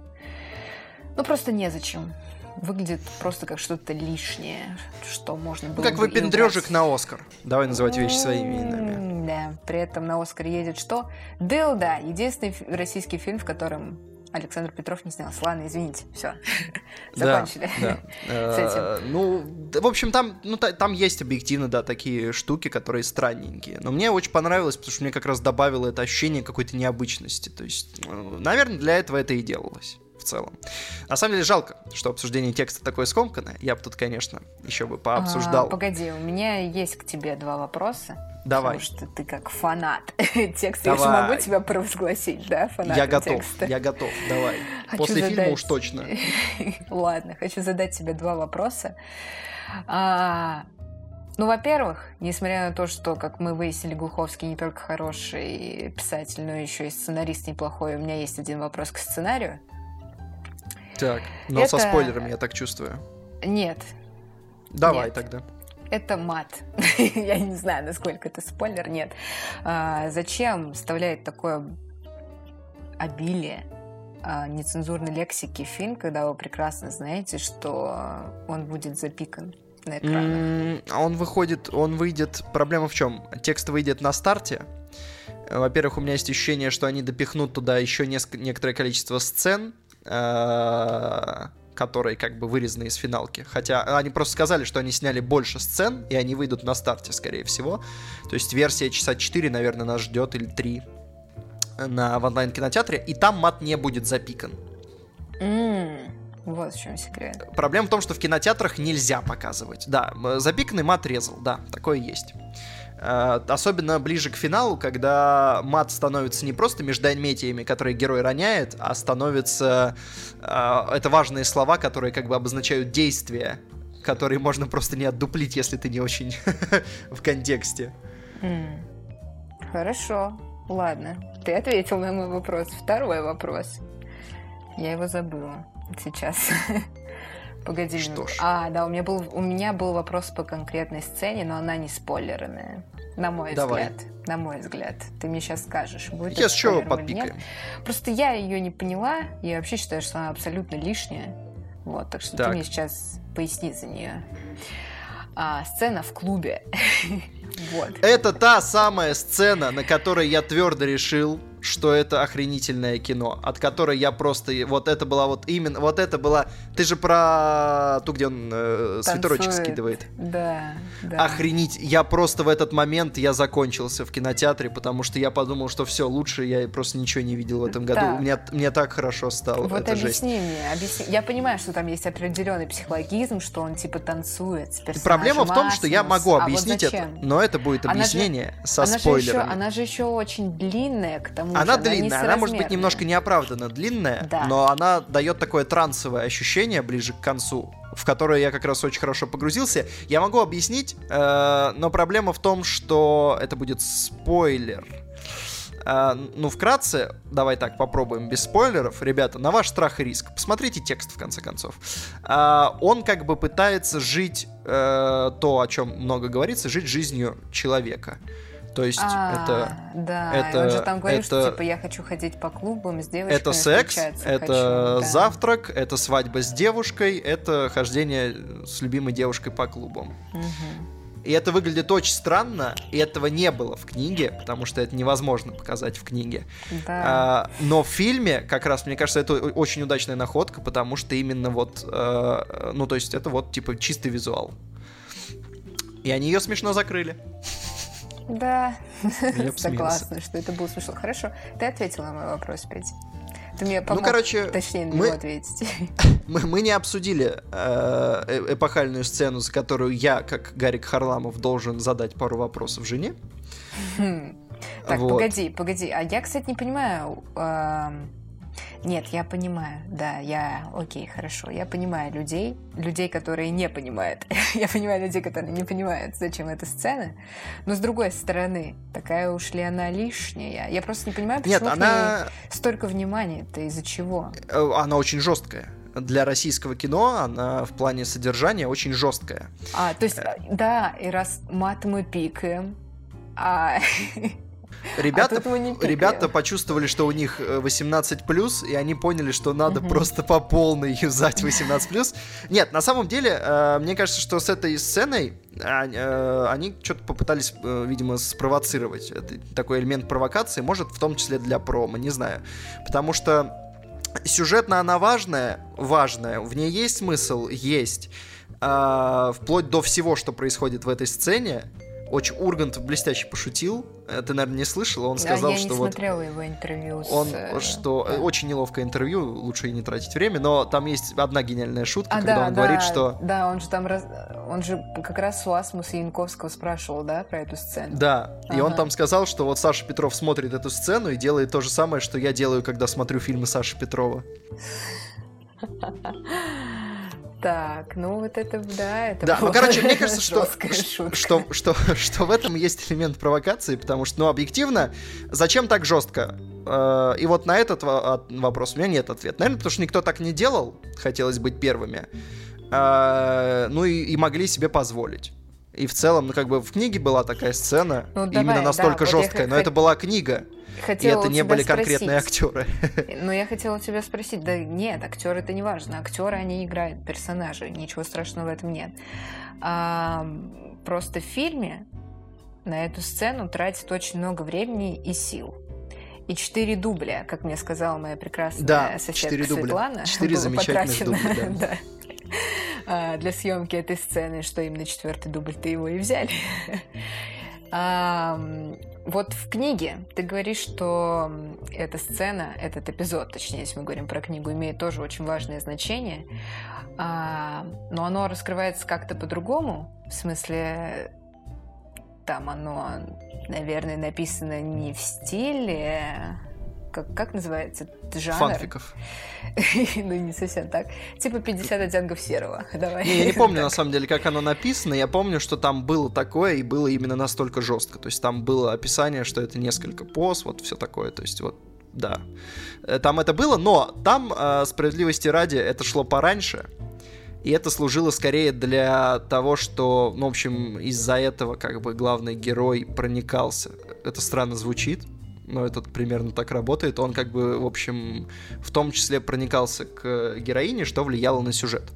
Ну, просто незачем выглядит просто как что-то лишнее, что можно было. Ну, как выпендрежик на Оскар. Давай называть вещи своими именами. Да, при этом на Оскар едет что? Дылда. Единственный российский фильм, в котором Александр Петров не снялся. Ладно, извините, все. Закончили. Да, да. С этим. Э, ну, в общем, там, ну, там есть объективно, да, такие штуки, которые странненькие. Но мне очень понравилось, потому что мне как раз добавило это ощущение какой-то необычности. То есть, э, наверное, для этого это и делалось в целом. На самом деле жалко, что обсуждение текста такое скомканное. Я бы тут, конечно, еще бы пообсуждал. А, погоди, у меня есть к тебе два вопроса. Давай. Потому что ты как фанат текста. Давай. Я же могу тебя провозгласить, да, фанат Я готов, текста. я готов, давай. Хочу После задать... фильма уж точно. Ладно, хочу задать тебе два вопроса. А, ну, во-первых, несмотря на то, что, как мы выяснили, Глуховский не только хороший писатель, но еще и сценарист неплохой, у меня есть один вопрос к сценарию. Так, но это... со спойлерами, я так чувствую. Нет. Давай Нет. тогда. Это мат. я не знаю, насколько это спойлер, нет. А, зачем вставляет такое обилие а, нецензурной лексики в фильм, когда вы прекрасно знаете, что он будет запикан? на экранах. А он выходит, он выйдет. Проблема в чем? Текст выйдет на старте. Во-первых, у меня есть ощущение, что они допихнут туда еще несколько, некоторое количество сцен, которые как бы вырезаны из финалки. Хотя они просто сказали, что они сняли больше сцен, и они выйдут на старте, скорее всего. То есть версия часа 4, наверное, нас ждет, или 3 на, в онлайн-кинотеатре, и там мат не будет запикан. Mm, вот в чем секрет. Проблема в том, что в кинотеатрах нельзя показывать. Да, запиканный мат резал, да, такое есть. Э, особенно ближе к финалу, когда мат становится не просто междометиями, которые герой роняет, а становится... Э, это важные слова, которые как бы обозначают действия, которые можно просто не отдуплить, если ты не очень в контексте. Хорошо, ладно. Ты ответил на мой вопрос. Второй вопрос. Я его забыла сейчас. Погоди. Что ж. А, да, у меня был у меня был вопрос по конкретной сцене, но она не спойлерная. На мой Давай. взгляд. На мой взгляд. Ты мне сейчас скажешь, будет Я с чего подпикаем? Просто я ее не поняла. Я вообще считаю, что она абсолютно лишняя. Вот, так что так. ты мне сейчас поясни за нее. А, сцена в клубе. вот. Это та самая сцена, на которой я твердо решил, что это охренительное кино, от которой я просто... Вот это была вот именно... Вот это была... Ты же про ту, где он э, свитерочек скидывает. Да, да. Охренеть. Я просто в этот момент я закончился в кинотеатре, потому что я подумал, что все, лучше я просто ничего не видел в этом году. Так. Мне, мне так хорошо стало. Вот это жесть. объясни мне, объясни. Я понимаю, что там есть определенный психологизм, что он типа танцует с Проблема в том, что я могу А вот объяснить это, но это будет Она же- объяснение со она Же спойлерами. еще, она же еще очень длинная, к тому Она же. длинная, она может быть немножко неоправданно длинная, Да. но она дает такое трансовое ощущение ближе к концу, в которое я как раз очень хорошо погрузился. Я могу объяснить, э, но проблема в том, что это будет спойлер. Э, ну, вкратце, давай так попробуем без спойлеров. Ребята, на ваш страх и риск. Посмотрите текст, в конце концов. Э, он как бы пытается жить э, то, о чем много говорится, жить жизнью человека. То есть А, это да, это- он же там говорит, что это- типа я хочу ходить по клубам с девочками. Это секс, это хочу», да. завтрак, это свадьба с девушкой, это хождение с любимой девушкой по клубам. Мгм. И это выглядит очень странно, и этого не было в книге, потому что это невозможно показать в книге. Да. А, но в фильме, как раз, мне кажется, это очень удачная находка, потому что именно вот, э, ну, то есть это вот, типа, чистый визуал. И они ее смешно закрыли. Да, согласна, что это было смешно. Хорошо, ты ответила на мой вопрос, Петь. Ты мне помог, ну, короче, точнее, на мы- него ответить. Мы, мы не обсудили э, э- эпохальную сцену, за которую я, как Гарик Харламов, должен задать пару вопросов жене. Хм. Так, Вот. погоди, погоди. А я, кстати, не понимаю. эм, Нет, я понимаю, да, я, окей, хорошо, я понимаю людей, людей, которые не понимают. я понимаю людей, которые не понимают, зачем эта сцена. Но с другой стороны, такая уж ли она лишняя? Я просто не понимаю, почему Нет, она, столько внимания-то из-за чего? э, она очень жесткая. Для российского кино она в плане содержания очень жесткая. А, то есть, Э. да, и раз мат мы пикаем, а Ребята, ребята почувствовали, что у них э, 18+, и они поняли, что надо Мгм. просто по полной юзать 18+. Нет, на самом деле, э, мне кажется, что с этой сценой э, они что-то попытались, видимо, спровоцировать. Это такой элемент провокации, может, в том числе для промо, не знаю. Потому что сюжетно она важная, важная, в ней есть смысл, есть. А, вплоть до всего, что происходит в этой сцене. Очень Ургант блестяще пошутил. Э, Ты, наверное, не слышал. Он сказал, А я не что вот смотрела его интервью. с, он, э, что да. очень неловкое интервью, лучше и не тратить время, но там есть одна гениальная шутка, А, когда да, он да, говорит, что Да, он же там... раз- Он же как раз у Асмуса Янковского спрашивал, да, про эту сцену? да, и он Ага. там сказал, что вот Саша Петров смотрит эту сцену и делает то же самое, что я делаю, когда смотрю фильмы Саши Петрова. Так, ну вот это, да, это Да, ну короче, мне кажется, что, шутка. что, что, что в этом есть элемент провокации, потому что, ну, объективно, зачем так жестко? Э, И вот на этот во- от- вопрос у меня нет ответа. Наверное, потому что никто так не делал, хотелось быть первыми. Э, Ну и, и могли себе позволить. И в целом, ну как бы в книге была такая сцена, Ну, именно давай, да, настолько вот я жесткая, х- но это была книга, и Хотела это у не были конкретные спросить. актеры. Но я хотела тебя спросить, да нет, актеры это не важно, актеры они играют персонажей, ничего страшного в этом нет. А, просто в фильме на эту сцену тратит очень много времени и сил. И четыре дубля, как мне сказала моя прекрасная Да, соседка четыре дубля. Светлана, Четыре было замечательных потрачено, дубля, да. да, а, для съемки этой сцены, что именно четвертый дубль-то его и взяли. А, Вот в книге ты говоришь, что эта сцена, этот эпизод, точнее, если мы говорим про книгу, имеет тоже очень важное значение, А, но оно раскрывается как-то по-другому, в смысле, там оно, наверное, написано не в стиле, как, как называется, жанр? Фанфиков. ну, не совсем так. Типа 50 оттенков серого. Давай. Не, я не помню, на самом деле, как оно написано. Я помню, что там было такое, и было именно настолько жестко. То есть там было описание, что это несколько поз, вот все такое. То есть вот, да. Э, Там это было, но там, э, справедливости ради, это шло пораньше. И это служило скорее для того, что, ну, в общем, из-за этого как бы главный герой проникался. Это странно звучит, но это примерно так работает. Он как бы, в общем, в том числе проникался к героине, что влияло на сюжет.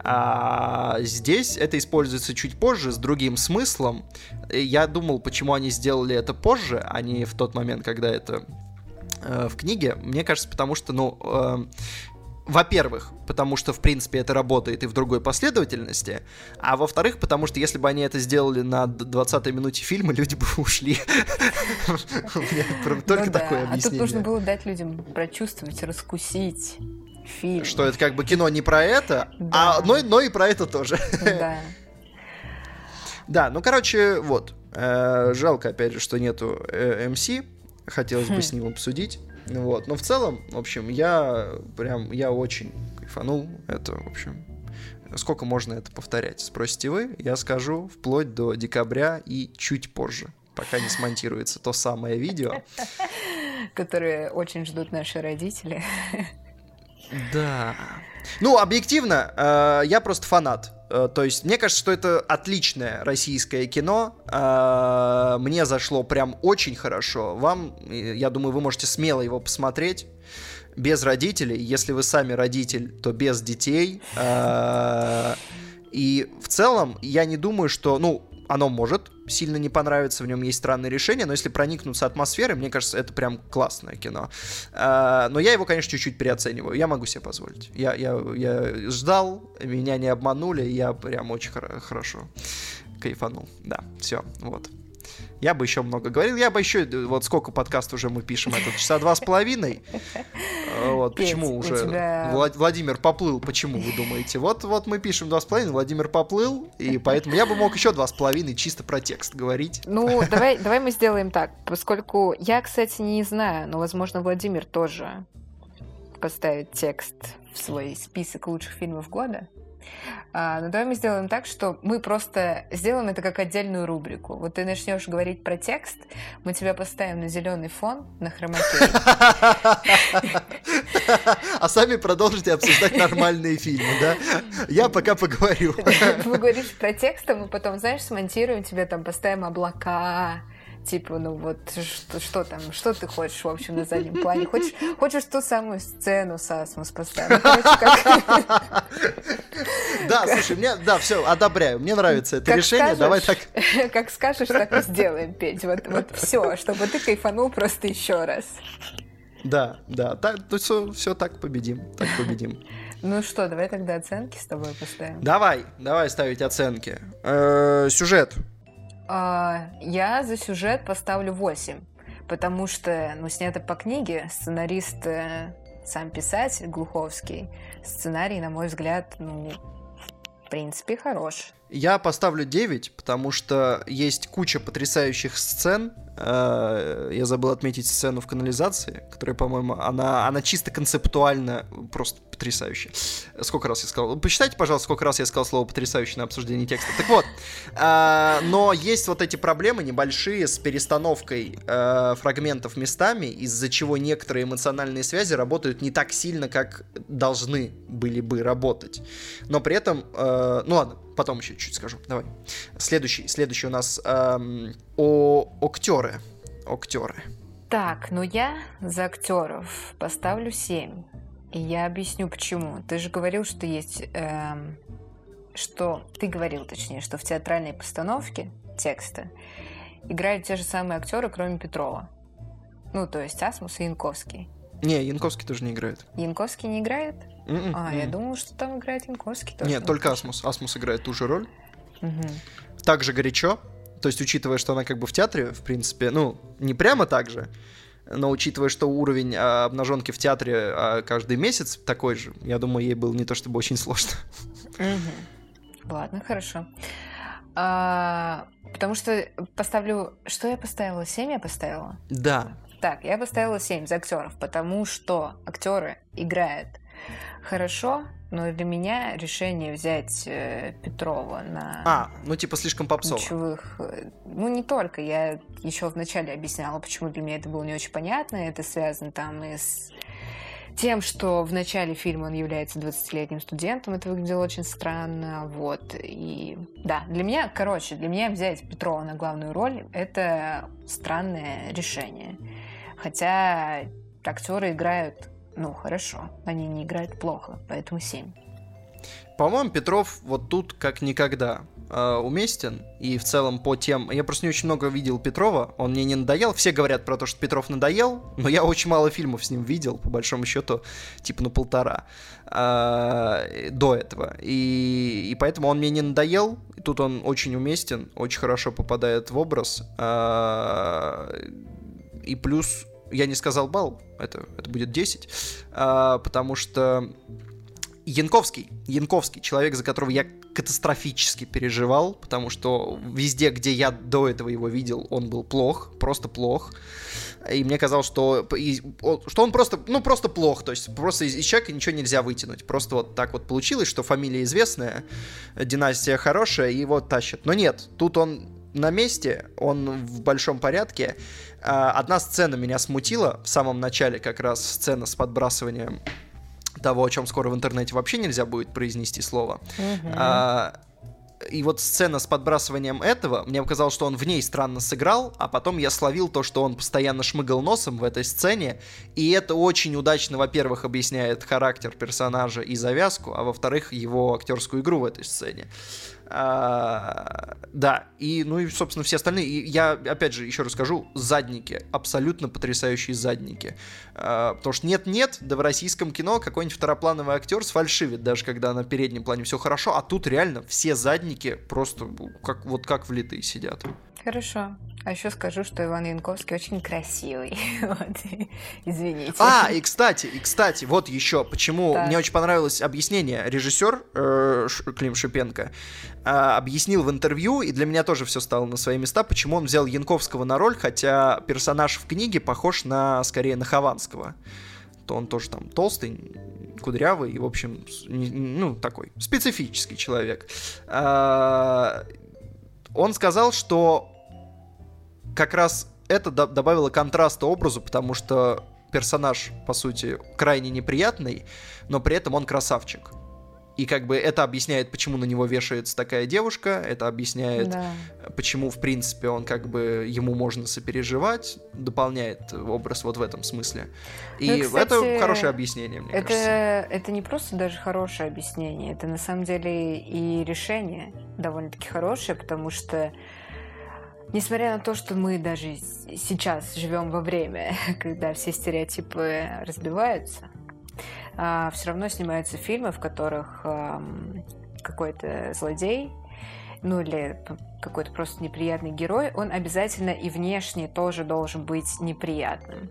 А здесь это используется чуть позже, с другим смыслом. Я думал, почему они сделали это позже, а не в тот момент, когда это э, в книге, мне кажется, потому что, ну, э, во-первых, потому что, в принципе, это работает и в другой последовательности, а во-вторых, потому что если бы они это сделали на 20-й минуте фильма, люди бы ушли. Только Ну такое да, А тут нужно объяснение. было дать людям прочувствовать, раскусить фильм. Что это как бы кино не про это, а, но, и про это тоже. Да. Да, ну, короче, вот. Э, Жалко, опять же, что нету э, МС. Хотелось бы с ним обсудить. Вот. Но в целом, в общем, я прям, я очень кайфанул. Это, в общем, сколько можно это повторять? Спросите вы, я скажу вплоть до декабря и чуть позже, пока не смонтируется то самое видео. Которые очень ждут наши родители. Да. Ну, объективно, э, я просто фанат. Э, то есть, мне кажется, что это отличное российское кино. Э, мне зашло прям очень хорошо. Вам, э, я думаю, вы можете смело его посмотреть. Без родителей. Если вы сами родитель, то без детей. И в целом, я не думаю, что, ну, оно может сильно не понравиться, в нем есть странные решения, но если проникнуться атмосферой, мне кажется, это прям классное кино. А, Но я его, конечно, чуть-чуть переоцениваю. Я могу себе позволить. Я, я, я ждал, меня не обманули, я прям очень хоро- хорошо кайфанул. Да, все, вот. Я бы еще много говорил. Я бы еще... Вот сколько подкаст уже мы пишем? Это часа два с половиной. Э, Вот, Петь, почему уже тебя- Влад- Владимир поплыл? Почему, вы думаете? Вот, вот мы пишем два с половиной, Владимир поплыл, и поэтому я бы мог еще два с половиной чисто про текст говорить. Ну, давай, давай мы сделаем так, поскольку я, кстати, не знаю, но, возможно, Владимир тоже поставит текст в свой список лучших фильмов года. А, ну, давай мы сделаем так, что мы просто сделаем это как отдельную рубрику. Вот ты начнешь говорить про текст, мы тебя поставим на зеленый фон, на хромакей. А сами продолжите обсуждать нормальные фильмы, да? Я пока поговорю. Ты говоришь про текст, а мы потом, знаешь, смонтируем тебе, там, поставим облака, Типа, ну вот, что, что там, что ты хочешь, в общем, на заднем плане? Хочешь, хочешь ту самую сцену с Асмус поставить? Ну, Да, слушай, мне, да, все, одобряю. Мне нравится это решение. Давай так. Как скажешь, так и сделаем, Петь. Вот, вот все, чтобы ты кайфанул просто еще раз. Да, да, так, все, все так победим, так победим. Ну что, давай тогда оценки с тобой поставим. Давай, давай ставить оценки. Э, Сюжет. А, я за сюжет поставлю 8, потому что, ну, снято по книге, сценарист э, сам писатель Глуховский. Сценарий, на мой взгляд, ну, в принципе, хорош. Я поставлю 9, потому что есть куча потрясающих сцен. Э, Я забыл отметить сцену в канализации, которая, по-моему, она, она чисто концептуально просто потрясающая. Сколько раз я сказал? Посчитайте, пожалуйста, сколько раз я сказал слово потрясающее на обсуждении текста. Так вот, э, но есть вот эти проблемы небольшие с перестановкой э, фрагментов местами, из-за чего некоторые эмоциональные связи работают не так сильно, как должны были бы работать. Но при этом, ну ладно, потом еще чуть скажу. Давай. Следующий, следующий у нас эм, о актеры. Актеры. Так, ну я за актеров поставлю 7. И я объясню почему. Ты же говорил, что есть... эм, что ты говорил, точнее, что в театральной постановке текста играют те же самые актеры, кроме Петрова. Ну, то есть Асмус и Янковский. Не, Янковский тоже не играет. Янковский не играет? М-м, А, я м. думала, что там играет Янковский тоже. Нет, только Асмус. Асмус играет ту же роль. Мгм. Так же горячо. То есть, учитывая, что она как бы в театре, в принципе, ну, не прямо так же, но учитывая, что уровень а, обнаженки в театре а, каждый месяц такой же, я думаю, ей было не то чтобы очень сложно. Мгм. Ладно, хорошо. А, потому что поставлю... Что я поставила? 7 я поставила? Да. Так, я поставила 7 за актеров, потому что актеры играют хорошо, но для меня решение взять э, Петрова на А, ну типа слишком попсово. ключевых... э, Ну, не только. Я еще вначале объясняла, почему для меня это было не очень понятно. Это связано там и с тем, что в начале фильма он является 20-летним студентом. Это выглядело очень странно. Вот. И да, для меня, короче, для меня взять Петрова на главную роль — это странное решение. Хотя актеры играют, ну, хорошо. Они не играют плохо, поэтому 7. По-моему, Петров вот тут как никогда э, уместен. И в целом по тем... Я просто не очень много видел Петрова, он мне не надоел. Все говорят про то, что Петров надоел, но я очень мало фильмов с ним видел, по большому счету, типа на полтора э, до этого. И, и поэтому он мне не надоел. И тут он очень уместен, очень хорошо попадает в образ. Э, и плюс я не сказал балл, это, это будет 10, э, потому что Янковский, Янковский, человек, за которого я катастрофически переживал, потому что везде, где я до этого его видел, он был плох, просто плох. И мне казалось, что, что он просто, ну, просто плох, то есть просто из, из человека ничего нельзя вытянуть. Просто вот так вот получилось, что фамилия известная, династия хорошая, и его тащат. Но нет, тут он на месте, он в большом порядке. А, одна сцена меня смутила в самом начале, как раз сцена с подбрасыванием того, о чем скоро в интернете вообще нельзя будет произнести слово. А, и вот сцена с подбрасыванием этого, мне показалось, что он в ней странно сыграл, а потом я словил то, что он постоянно шмыгал носом в этой сцене, и это очень удачно, во-первых, объясняет характер персонажа и завязку, а во-вторых, его актерскую игру в этой сцене. А, да, и, ну и, собственно, все остальные. И я, опять же, еще расскажу, задники, абсолютно потрясающие задники. А, потому что нет-нет, да в российском кино какой-нибудь второплановый актер сфальшивит, даже когда на переднем плане все хорошо, а тут реально все задники просто как, вот как влитые сидят. Хорошо. А еще скажу, что Иван Янковский очень красивый. вот. Извините. А, и кстати, и кстати, вот еще, почему так. мне очень понравилось объяснение. Режиссер э, Клим Шипенко э, объяснил в интервью, и для меня тоже все стало на свои места, почему он взял Янковского на роль, хотя персонаж в книге похож на, скорее, на Хованского. То он тоже там толстый, кудрявый, и, в общем, ну, такой специфический человек. Э, он сказал, что как раз это добавило контраста образу, потому что персонаж, по сути, крайне неприятный, но при этом он красавчик. И как бы это объясняет, почему на него вешается такая девушка, это объясняет, да. почему, в принципе, он как бы ему можно сопереживать, дополняет образ вот в этом смысле. И ну, кстати, это хорошее объяснение, мне это, кажется. Это не просто даже хорошее объяснение, это на самом деле и решение довольно-таки хорошее, потому что Несмотря на то, что мы даже сейчас живем во время, когда все стереотипы разбиваются, а, все равно снимаются фильмы, в которых какой-то злодей, ну или какой-то просто неприятный герой, он обязательно и внешне тоже должен быть неприятным.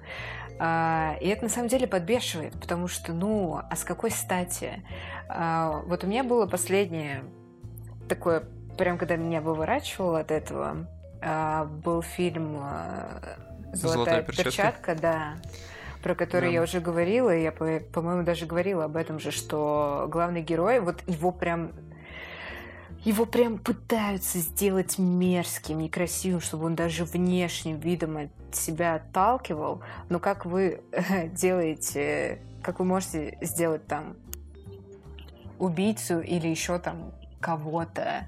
А, и это на самом деле подбешивает, потому что, ну, а с какой стати? А, вот у меня было последнее такое, прям когда меня выворачивало от этого, был фильм э, «Золотая, Золотая перчатка. перчатка», да, про который да. я уже говорила, и я, по-моему, даже говорила об этом же, что главный герой, вот его прям его прям пытаются сделать мерзким, некрасивым, чтобы он даже внешним видом от себя отталкивал. Но как вы делаете, как вы можете сделать там убийцу или еще там кого-то а,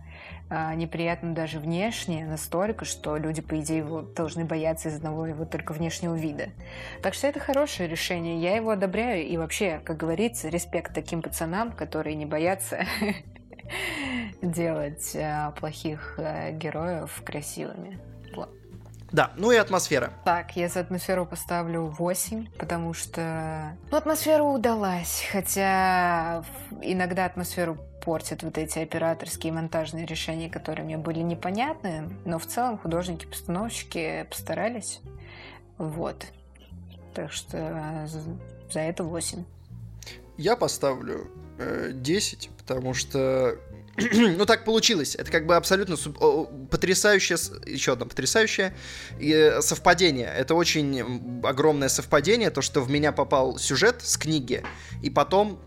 неприятным даже внешне настолько, что люди, по идее, его должны бояться из одного его только внешнего вида. Так что это хорошее решение, я его одобряю, и вообще, как говорится, респект таким пацанам, которые не боятся делать а, плохих а, героев красивыми. Да, ну и атмосфера. Так, я за атмосферу поставлю 8, потому что... Ну, атмосфера удалась, хотя иногда атмосферу портят вот эти операторские монтажные решения, которые мне были непонятны, но в целом художники-постановщики постарались. Вот. Так что за это 8. Я поставлю э, 10, потому что ну так получилось. Это как бы абсолютно потрясающее, еще одно потрясающее э, совпадение. Это очень огромное совпадение, то, что в меня попал сюжет с книги, и потом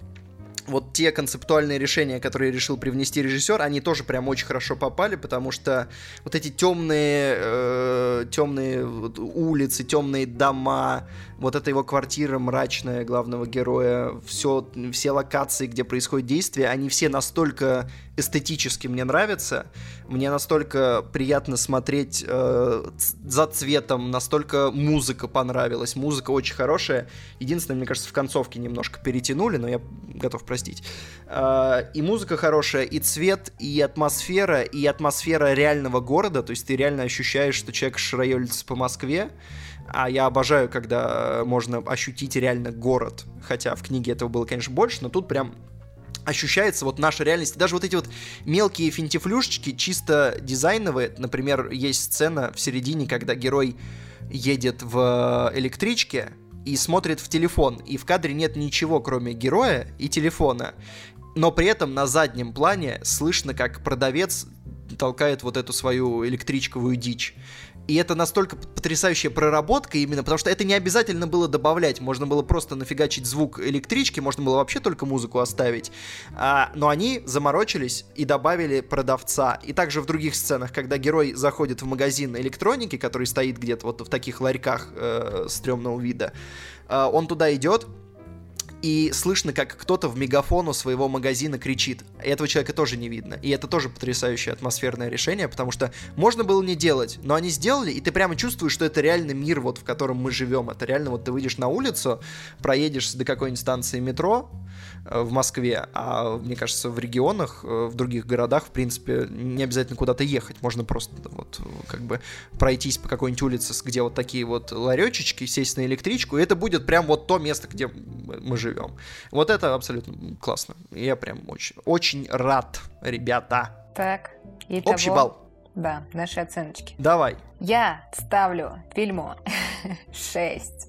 вот те концептуальные решения, которые решил привнести режиссер, они тоже прям очень хорошо попали, потому что вот эти темные, э, темные улицы, темные дома, вот эта его квартира мрачная главного героя, все, все локации, где происходит действие, они все настолько эстетически мне нравится. Мне настолько приятно смотреть э, за цветом, настолько музыка понравилась. Музыка очень хорошая. Единственное, мне кажется, в концовке немножко перетянули, но я готов простить. Э, и музыка хорошая, и цвет, и атмосфера, и атмосфера реального города. То есть ты реально ощущаешь, что человек шароелится по Москве. А я обожаю, когда можно ощутить реально город. Хотя в книге этого было, конечно, больше, но тут прям ощущается вот наша реальность. Даже вот эти вот мелкие финтифлюшечки, чисто дизайновые. Например, есть сцена в середине, когда герой едет в электричке и смотрит в телефон. И в кадре нет ничего, кроме героя и телефона. Но при этом на заднем плане слышно, как продавец толкает вот эту свою электричковую дичь. И это настолько потрясающая проработка именно, потому что это не обязательно было добавлять. Можно было просто нафигачить звук электрички, можно было вообще только музыку оставить. А, но они заморочились и добавили продавца. И также в других сценах, когда герой заходит в магазин электроники, который стоит где-то вот в таких ларьках э, стрёмного вида, э, он туда идет, и слышно, как кто-то в мегафону своего магазина кричит. Этого человека тоже не видно. И это тоже потрясающее атмосферное решение, потому что можно было не делать, но они сделали, и ты прямо чувствуешь, что это реально мир, вот в котором мы живем. Это реально вот ты выйдешь на улицу, проедешь до какой-нибудь станции метро, Э, в Москве, а мне кажется, в регионах, э, в других городах, в принципе, не обязательно куда-то ехать, можно просто вот как бы пройтись по какой-нибудь улице, где вот такие вот ларечечки, сесть на электричку, и это будет прям вот то место, где мы живем. Вот это абсолютно классно. Я прям очень, очень рад, ребята. Так, и Общий балл. Да, наши оценочки. Давай. Я ставлю фильму 6.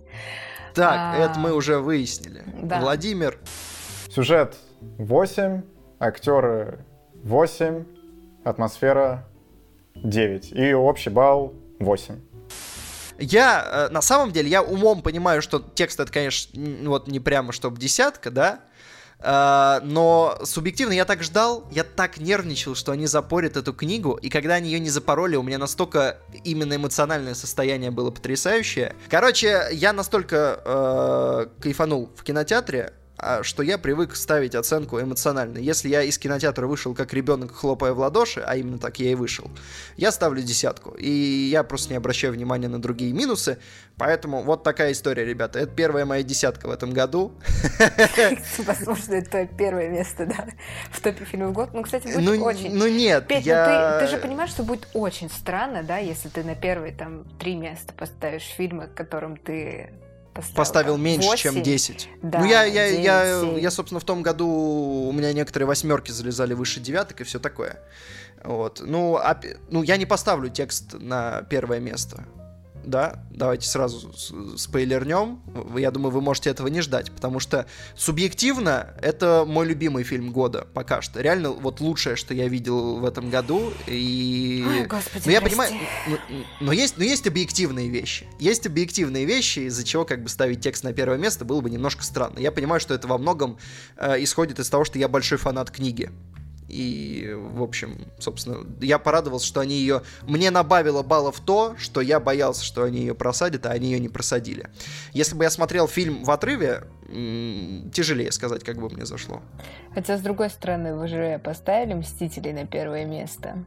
Так, а... это мы уже выяснили. Да. Владимир. Сюжет 8, актеры 8, атмосфера 9. И общий балл 8. Я, э, на самом деле, я умом понимаю, что текст это, конечно, вот не прямо чтобы десятка, да, Uh, но субъективно я так ждал, я так нервничал, что они запорят эту книгу, и когда они ее не запороли, у меня настолько именно эмоциональное состояние было потрясающее. Короче, я настолько uh, кайфанул в кинотеатре, что я привык ставить оценку эмоционально. Если я из кинотеатра вышел как ребенок, хлопая в ладоши, а именно так я и вышел, я ставлю десятку. И я просто не обращаю внимания на другие минусы. Поэтому вот такая история, ребята. Это первая моя десятка в этом году. Возможно, это твое первое место, да, в топе фильмов год. Ну, кстати, будет ну, очень... Ну, нет, Петь, я... ну ты, ты же понимаешь, что будет очень странно, да, если ты на первые там три места поставишь фильмы, к которым ты поставил, поставил меньше, 8. чем 10. Да, ну, я, я, 9, я, я, собственно, в том году у меня некоторые восьмерки залезали выше девяток и все такое. Вот. Ну, а, ну, я не поставлю текст на первое место да, давайте сразу спойлернем. Я думаю, вы можете этого не ждать, потому что субъективно это мой любимый фильм года пока что. Реально вот лучшее, что я видел в этом году. И... Ой, господи, но я прости. понимаю, но, но, есть, но есть объективные вещи. Есть объективные вещи, из-за чего как бы ставить текст на первое место было бы немножко странно. Я понимаю, что это во многом э, исходит из того, что я большой фанат книги. И, в общем, собственно, я порадовался, что они ее... Мне набавило баллов то, что я боялся, что они ее просадят, а они ее не просадили. Если бы я смотрел фильм в отрыве, тяжелее сказать, как бы мне зашло. Хотя, с другой стороны, вы же поставили «Мстителей» на первое место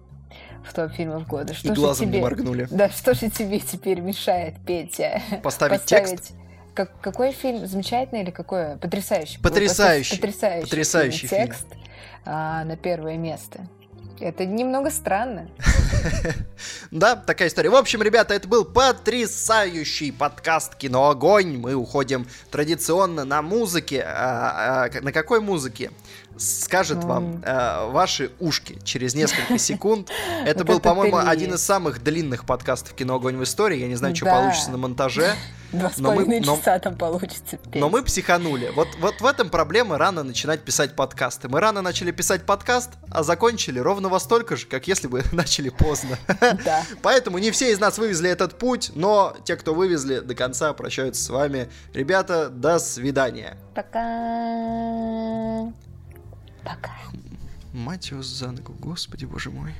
в топ фильмов года. Что И глазом тебе... не моргнули. Да, что же тебе теперь мешает, Петя? Поставить, поставить... текст? Как, какой фильм? Замечательный или какой? Потрясающий. Потрясающий. Потрясающий, Потрясающий фильм. текст а, на первое место. Это немного странно. Да, такая история. В общем, ребята, это был потрясающий подкаст «Кино Огонь». Мы уходим традиционно на музыке. А, а, на какой музыке? Скажет вам э, ваши ушки через несколько секунд. Это был, по-моему, один из самых длинных подкастов «Кино Огонь в истории». Я не знаю, что получится на монтаже. Два с половиной часа там получится. Но мы психанули. Вот, вот в этом проблема рано начинать писать подкасты. Мы рано начали писать подкаст, а закончили ровно во столько же, как если бы начали поздно. Да. Поэтому не все из нас вывезли этот путь, но те, кто вывезли до конца, прощаются с вами. Ребята, до свидания. Пока. Пока. Мать его за ногу, господи, боже мой.